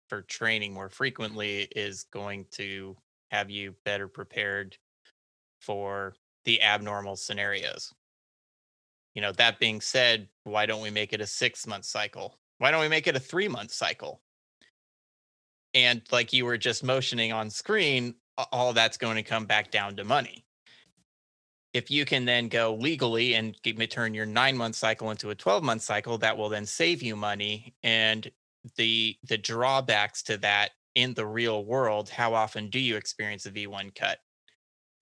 for training more frequently is going to have you better prepared for the abnormal scenarios. You know, that being said, why don't we make it a 6 month cycle? Why don't we make it a 3 month cycle? And like you were just motioning on screen, all that's going to come back down to money. If you can then go legally and turn your nine month cycle into a 12 month cycle, that will then save you money. And the the drawbacks to that in the real world, how often do you experience a V1 cut?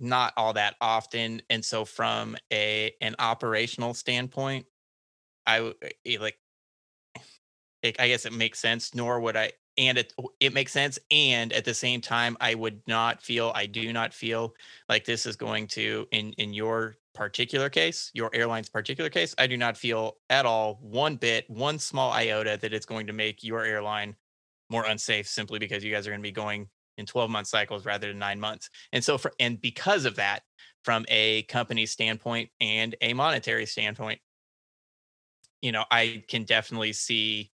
Not all that often. And so from a an operational standpoint, I eh, like it, I guess it makes sense, nor would I and it it makes sense and at the same time i would not feel i do not feel like this is going to in in your particular case your airline's particular case i do not feel at all one bit one small iota that it's going to make your airline more unsafe simply because you guys are going to be going in 12 month cycles rather than 9 months and so for and because of that from a company standpoint and a monetary standpoint you know i can definitely see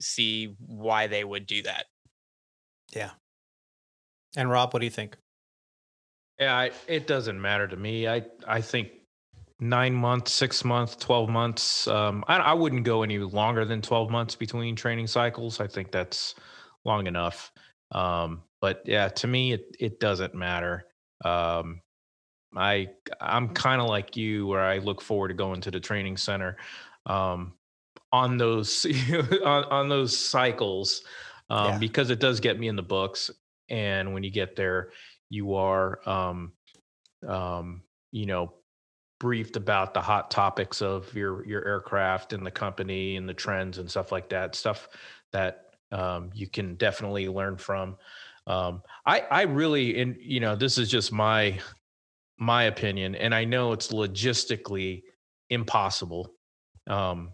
see why they would do that Yeah. And Rob, what do you think? Yeah, I, it doesn't matter to me. I I think nine months, six months, twelve months. Um, I, I wouldn't go any longer than twelve months between training cycles. I think that's long enough. Um, but yeah, to me, it it doesn't matter. Um, I I'm kind of like you, where I look forward to going to the training center. Um, on those [LAUGHS] on, on those cycles um, Yeah. because it does get me in the books and when you get there you are um, um, you know briefed about the hot topics of your your aircraft and the company and the trends and stuff like that stuff that um, you can definitely learn from. Um, i i really and you know this is just my my opinion and i know it's logistically impossible. Um,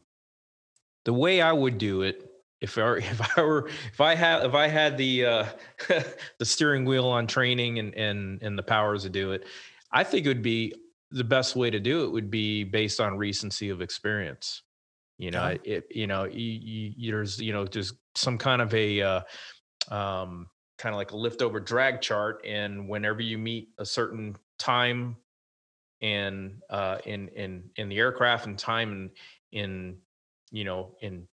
the way I would do it, if I, [LAUGHS] if I were if I had if I had the uh, [LAUGHS] the steering wheel on training and and and the powers to do it, I think it would be the best way to do it would be based on recency of experience. You know, Oh. it you know you, you, there's you know there's some kind of a uh, um, kind of like a liftover drag chart, and whenever you meet a certain time and uh, in in in the aircraft and time in in you know in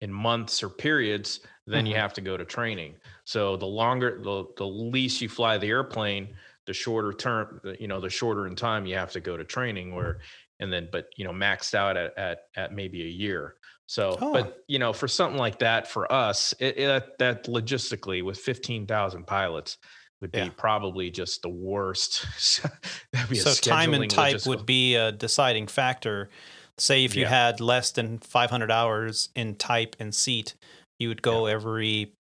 in months or periods then you Mhm. have to go to training so the longer the the least you fly the airplane the shorter term you know the shorter in time you have to go to training where and then but you know maxed out at at, at maybe a year so Oh. but you know for something like that for us it, it that logistically with 15,000 pilots would be Yeah. probably just the worst [LAUGHS] That'd be a So time and type logistical- would be a deciding factor. Say if you Yeah. had less than 500 hours in type and seat, you would go every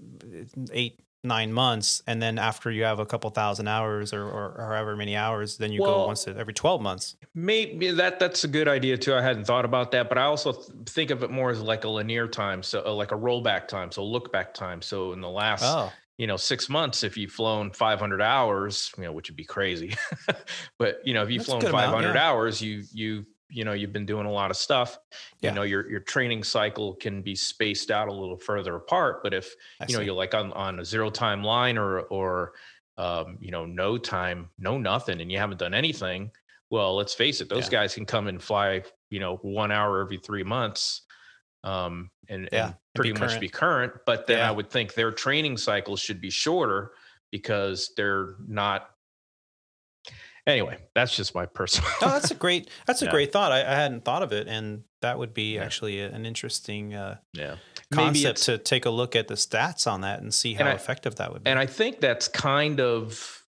uh, eight nine months, and then after you have a couple thousand hours or, or, however many hours, then you Well- go once every twelve months. Maybe that that's a good idea too. I hadn't thought about that, but I also th- think of it more as like a linear time, so uh, like a rollback time, so look back time. So in the last, Oh, you know, six months, if you've flown 500 hours, you know, which would be crazy, [LAUGHS] but you know, if you've That's flown good amount, 500 yeah. hours, you you you know, you've been doing a lot of stuff. Yeah. You know, your your training cycle can be spaced out a little further apart. But if I you know see. you're like on on a zero time line or or um, you know no time no nothing and you haven't done anything well let's face it those Yeah. guys can come and fly you know one hour every three months um, and, Yeah, and and be pretty much be current but then i would think their training cycles should be shorter because they're not anyway that's just my personal oh, that's a great that's a [LAUGHS] Yeah. great thought. I, I hadn't thought of it, and that would be Yeah. actually a- an interesting uh, yeah maybe concept it's to take a look at the stats on that and see how And I- effective that would be. and I think that's kind of,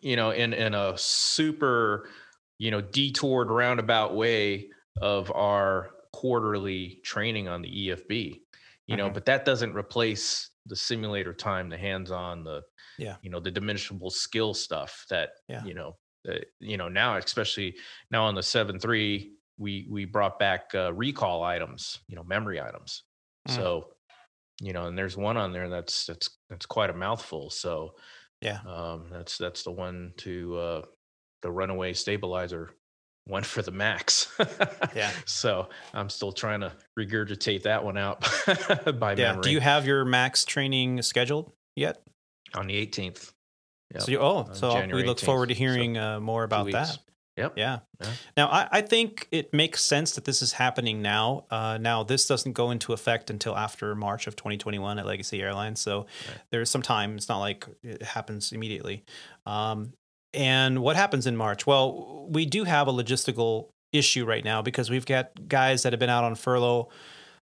you know, in in a super, you know, detoured roundabout way of our quarterly training on the EFB. You know, Mhm. but that doesn't replace the simulator time, the hands-on, the Yeah. you know, the dimensionable skill stuff that Yeah. you know, uh, you know now especially now on the seven three we we brought back uh, recall items, you know, memory items. Mm. So, you know, and there's one on there that's that's that's quite a mouthful. So, Yeah. um, that's that's the one to uh, the runaway stabilizer one for the max. Yeah. [LAUGHS] So I'm still trying to regurgitate that one out [LAUGHS] by yeah. memory Do you have your max training scheduled yet? on the 18th. Yep. So you, oh, so we look 18th. forward to So hearing uh, more about that. Yep. Yeah. Yeah. Now, I, I think it makes sense that this is happening now. Uh, now, this doesn't go into effect until after March of 2021 at Legacy Airlines. So Right. there's some time. It's not like it happens immediately. Um, and what happens in March? Well, we do have a logistical issue right now because we've got guys that have been out on furlough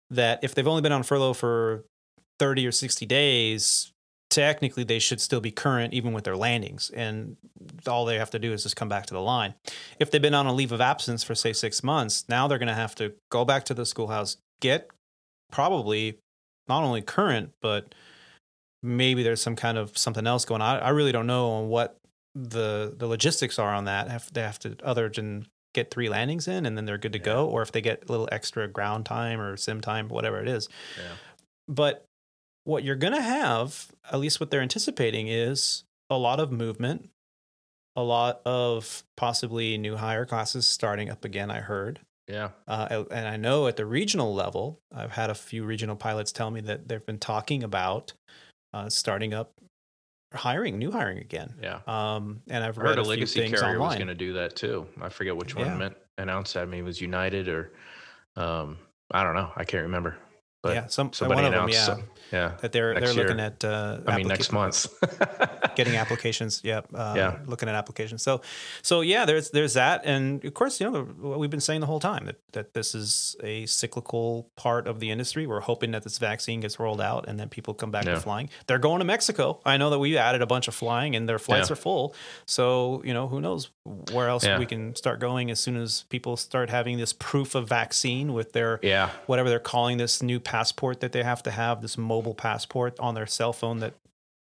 that if they've only been on furlough for 30 or 60 days, technically they should still be current even with their landings. And all they have to do is just come back to the line. If they've been on a leave of absence for, say, six months, now they're going to have to go back to the schoolhouse, get probably not only current, but maybe there's some kind of something else going on. I really don't know on what the the logistics are on that. Have they have to other than get three landings in and then they're good to Yeah. go, or if they get a little extra ground time or sim time, whatever it is. Yeah. But what you're going to have, at least what they're anticipating, is a lot of movement, a lot of possibly new hire classes starting up again. I heard. Yeah. Uh, and I know at the regional level, I've had a few regional pilots tell me that they've been talking about uh, starting up hiring, new hiring again. Yeah. Um, and I've I read heard a a few legacy carrier was going to do that too. I forget which one Yeah. meant announced that. I mean, it was United or um, I don't know. I can't remember. But yeah, some somebody one of them, announced. yeah, some- yeah. that they're next they're looking at. Uh, I mean, next month. [LAUGHS] getting applications. Yep. Uh, Yeah. Looking at applications. So, so yeah, there's there's that, and of course, you know what we've been saying the whole time that that this is a cyclical part of the industry. We're hoping that this vaccine gets rolled out and then people come back Yeah. to flying. They're going to Mexico. I know that we added a bunch of flying, and their flights Yeah. are full. So you know who knows where else Yeah. we can start going as soon as people start having this proof of vaccine with their yeah. whatever they're calling this new passport that they have to have, this mobile passport on their cell phone that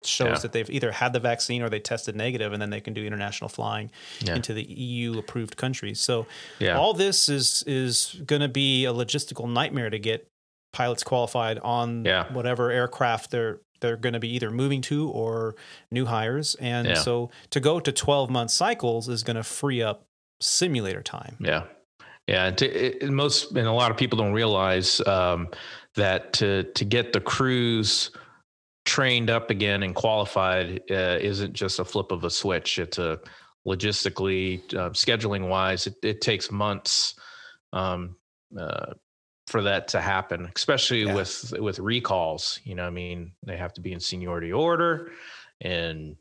shows Yeah. that they've either had the vaccine or they tested negative, and then they can do international flying Yeah. into the EU approved countries. So Yeah. all this is is going to be a logistical nightmare to get pilots qualified on whatever aircraft they're they're going to be either moving to or new hires. And so to go to 12 month cycles is going to free up simulator time. Yeah, yeah. And to, it- most and a lot of people don't realize um, that to to get the crews trained up again and qualified uh, isn't just a flip of a switch. It's a logistically, uh, scheduling wise, it, it takes months um, uh, for that to happen, especially Yeah. with with recalls. You know, I mean, they have to be in seniority order, and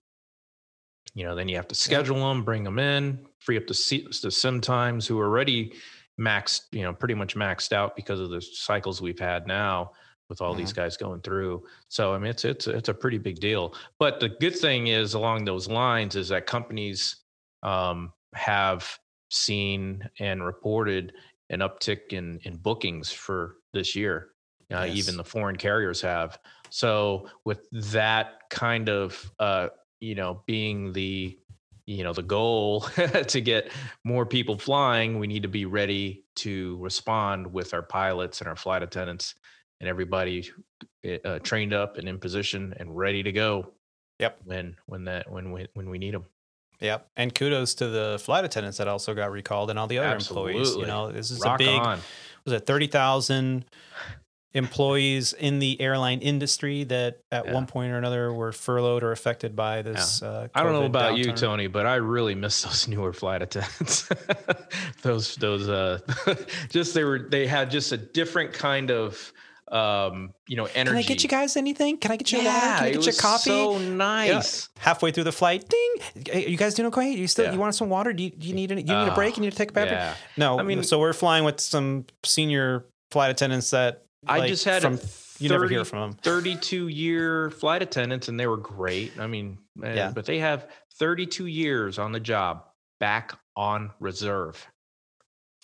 you know, then you have to schedule them, bring them in, free up the seats, the sim times who are already maxed, you know, pretty much maxed out because of the cycles we've had now with all these guys going through. So I mean, it's it's it's a pretty big deal. But the good thing is along those lines is that companies um, have seen and reported an uptick in in bookings for this year. Uh, Yes. Even the foreign carriers have. So with that kind of uh, you know being the you know the goal [LAUGHS] to get more people flying, we need to be ready to respond with our pilots and our flight attendants and everybody uh, trained up and in position and ready to go. Yep. When when that when we when we need them. Yep. And kudos to the flight attendants that also got recalled and all the other employees. You know, this is Rock a big on. was it 30,000 employees in the airline industry that at Yeah. one point or another were furloughed or affected by this uh, I don't know about you. Tony, but I really miss [LAUGHS] those newer flight attendants. [LAUGHS] those those uh [LAUGHS] just they were they had just a different kind of um you know energy. Can I get you guys anything? Can I get you a water? Can I get you a coffee? So Yeah. nice. Halfway through the flight, ding! You guys doing okay? You still Yeah. you want some water? Do you, do you need any, you need a break? You need to take a bathroom? Yeah. No, I mean- so we're flying with some senior flight attendants that I just had from a you never hear from them. 32 year flight attendants and they were great. I mean, uh, Yeah. but they have 32 years on the job back on reserve.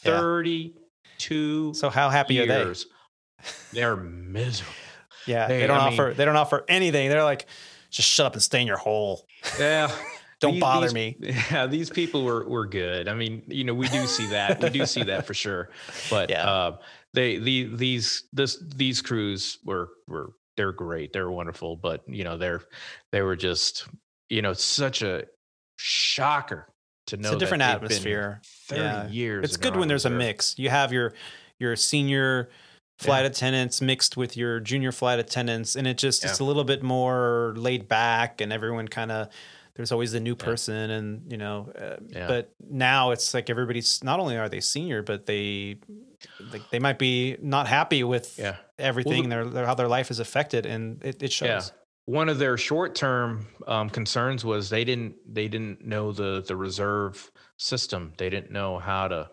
Yeah. 32 So how happy are they? They're miserable. [LAUGHS] Yeah, they, They- don't I mean- offer they don't offer anything. They're like, just shut up and stay in your hole. [LAUGHS] Yeah. [LAUGHS] Don't These- bother these- me. Yeah, these people were were good. I mean, you know, we do see that. we do see that for sure. But Yeah. uh, they the these this these crews were were they're great. They're wonderful. But you know, they're they were just you know such a shocker to know It's a different atmosphere. 30 Yeah. years. It's good when there's a mix. You have your your senior flight attendants mixed with your junior flight attendants, and it just it's a little bit more laid back, and everyone kind of there's always the new person, and you know. Uh, Yeah. But now it's like everybody's not only are they senior, but they like they might be not happy with Yeah. everything the- their, their how their life is affected, and it, it shows. Yeah. One of their short-term um, concerns was they didn't they didn't know the the reserve system. They didn't know how to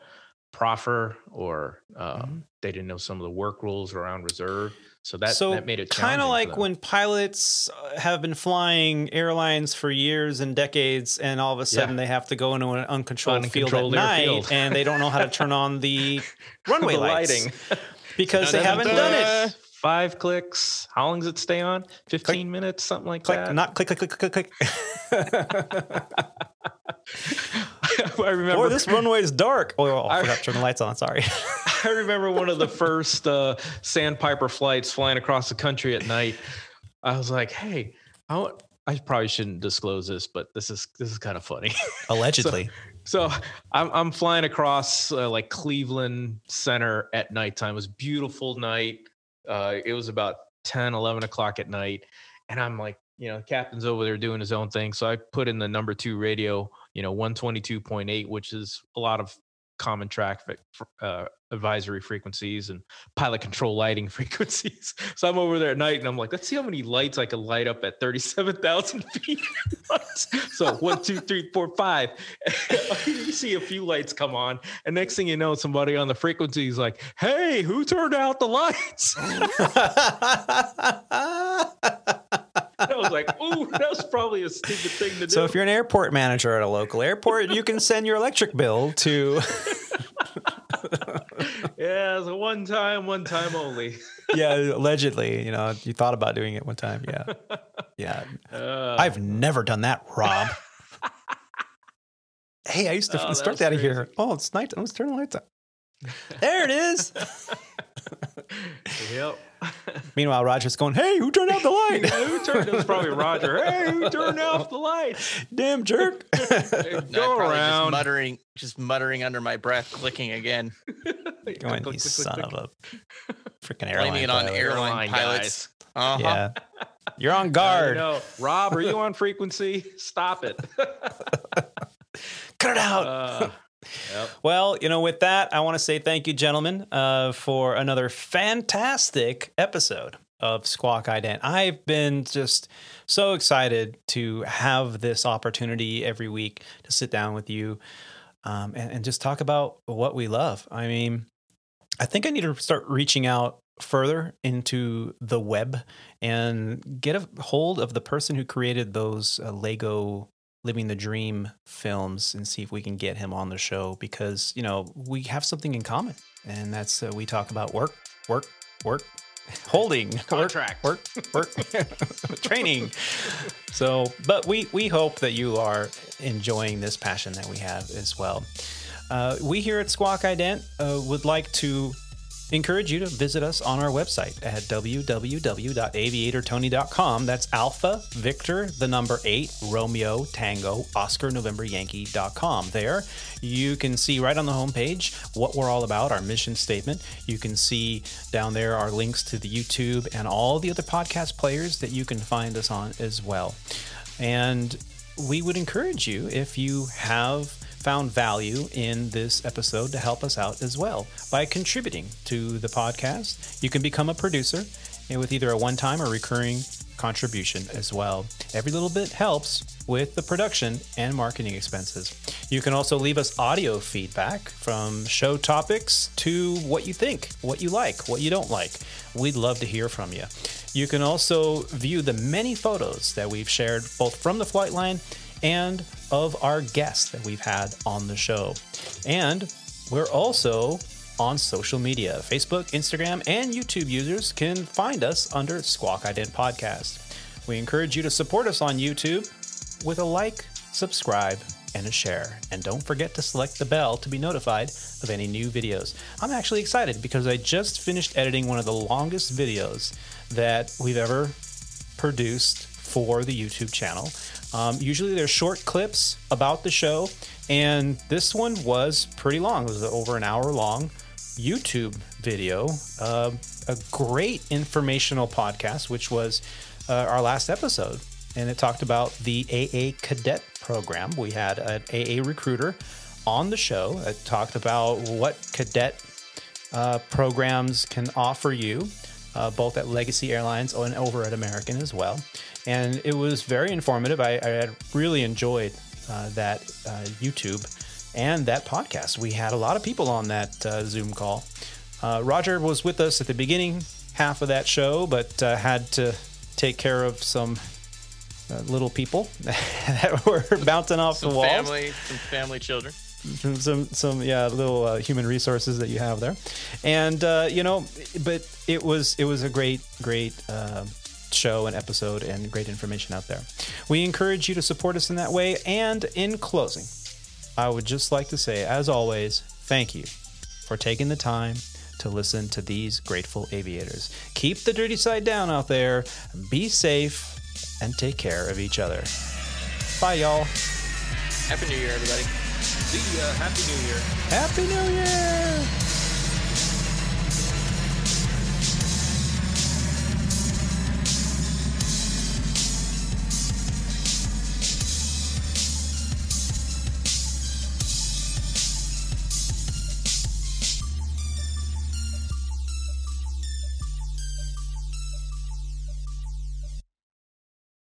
proffer or uh, Mhm. they didn't know some of the work rules around reserve. So that so that made it kind of like when pilots uh, have been flying airlines for years and decades, and all of a sudden they have to go into an uncontrolled, field at night, airfield. and they don't know how to turn on the [LAUGHS] runway the lights lighting. [LAUGHS] because they haven't done it. Five clicks. How long does it stay on? Fifteen minutes, something like Click, that. not click, click, click, click, click. [LAUGHS] I remember. or this runway is dark. Oh, I I- forgot to turn the lights on. Sorry. [LAUGHS] I remember one of the first uh, Sandpiper flights flying across the country at night. I was like, "Hey, I, probably shouldn't disclose this, but this is this is kind of funny." [LAUGHS] Allegedly. so I'm I'm flying across uh, like Cleveland Center at nighttime. It was a beautiful night. Uh, it was about 10, 11 o'clock at night, and I'm like, you know, the captain's over there doing his own thing. So I put in the number two radio, you know, 122.8, which is a lot of common traffic uh, advisory frequencies and pilot control lighting [LAUGHS] frequencies. So I'm over there at night and I'm like, let's see how many lights I can light up at 37,000 [LAUGHS] feet. so one, two, three, four, five. [LAUGHS] you see a few lights come on, and next thing you know, somebody on the frequency is like, "Hey, who turned out the lights?" I was like, "Ooh, that was probably a stupid thing to do." so if you're an airport manager at a local airport, you can send your electric bill to. [LAUGHS] yeah, it's a one time, one time only. [LAUGHS] yeah, allegedly, you know, you thought about doing it one time. Yeah. [LAUGHS] Yeah. Uh, I've never done that, Rob. hey, I used to Oh, that out of here. Oh, it's night. Let's turn the lights on. There it is. yep. Meanwhile, Roger's going, Hey, who turned out the [LAUGHS] light? who turned? It was probably Roger. Hey, who [LAUGHS] turned off the light? Damn jerk. [LAUGHS] Go around. just muttering, just muttering under my breath, clicking again, going, Click, you click, click, son click. of a freaking airline. blaming it on pilot." airline, Airline pilots. Uh-huh. Yeah. You're on guard. know. Rob, are you on frequency? Stop it. Cut it out. Uh, yep. Well, you know, with that, I want to say thank you, gentlemen, uh, for another fantastic episode of Squawk Ident. I've been just so excited to have this opportunity every week to sit down with you um, and, and just talk about what we love. I mean, I think I need to start reaching out further into the web and get a hold of the person who created those uh, Lego living the dream films and see if we can get him on the show because you know we have something in common and that's uh, we talk about work work work [LAUGHS] holding Contract. work work, work [LAUGHS] training so but we we hope that you are enjoying this passion that we have as well uh, we here at squawk ident uh, would like to encourage you to visit us on our website at www.av8rtony.com that's alpha victor the number 8 romeo tango oscar november yankee.com there you can see right on the homepage what we're all about our mission statement. You can see down there our links to the youtube and all the other podcast players that you can find us on as well. And we would encourage you if you have found value in this episode to help us out as well by contributing to the podcast. You can become a producer and with either a one time or recurring contribution as well. Every little bit helps with the production and marketing expenses. You can also leave us audio feedback from show topics to what you think, what you like, what you don't like. We'd love to hear from you. You can also view the many photos that we've shared both from the flight line and of our guests that we've had on the show. And we're also on social media. Facebook, Instagram, and YouTube users can find us under Squawk Ident Podcast. We encourage you to support us on YouTube with a like, subscribe, and a share. And don't forget to select the bell to be notified of any new videos. I'm actually excited because I just finished editing one of the longest videos that we've ever produced for the YouTube channel. Um, usually there's short clips about the show, and this one was pretty long. It was over an hour long YouTube video. Uh, a great informational podcast, which was uh, our last episode. And it talked about the AA cadet program. We had an AA recruiter on the show that talked about what cadet uh, programs can offer you, uh, both at Legacy Airlines and over at American as well. And it was very informative. I, I had really enjoyed uh, that uh, YouTube and that podcast. We had a lot of people on that uh, Zoom call. Uh, Roger was with us at the beginning half of that show, but uh, had to take care of some uh, little people [LAUGHS] that were [LAUGHS] bouncing off Some the walls family, some family children. Some some, yeah little uh, human resources that you have there. And uh, you know but it was it was a great great uh, show and episode and great information out there. We encourage you to support us in that way. And in closing i would just like to say as always thank you for taking the time to listen to these grateful aviators. Keep the dirty side down out there. Be safe and take care of each other. Bye y'all. Happy New Year, everybody. See ya. Happy New Year. happy new year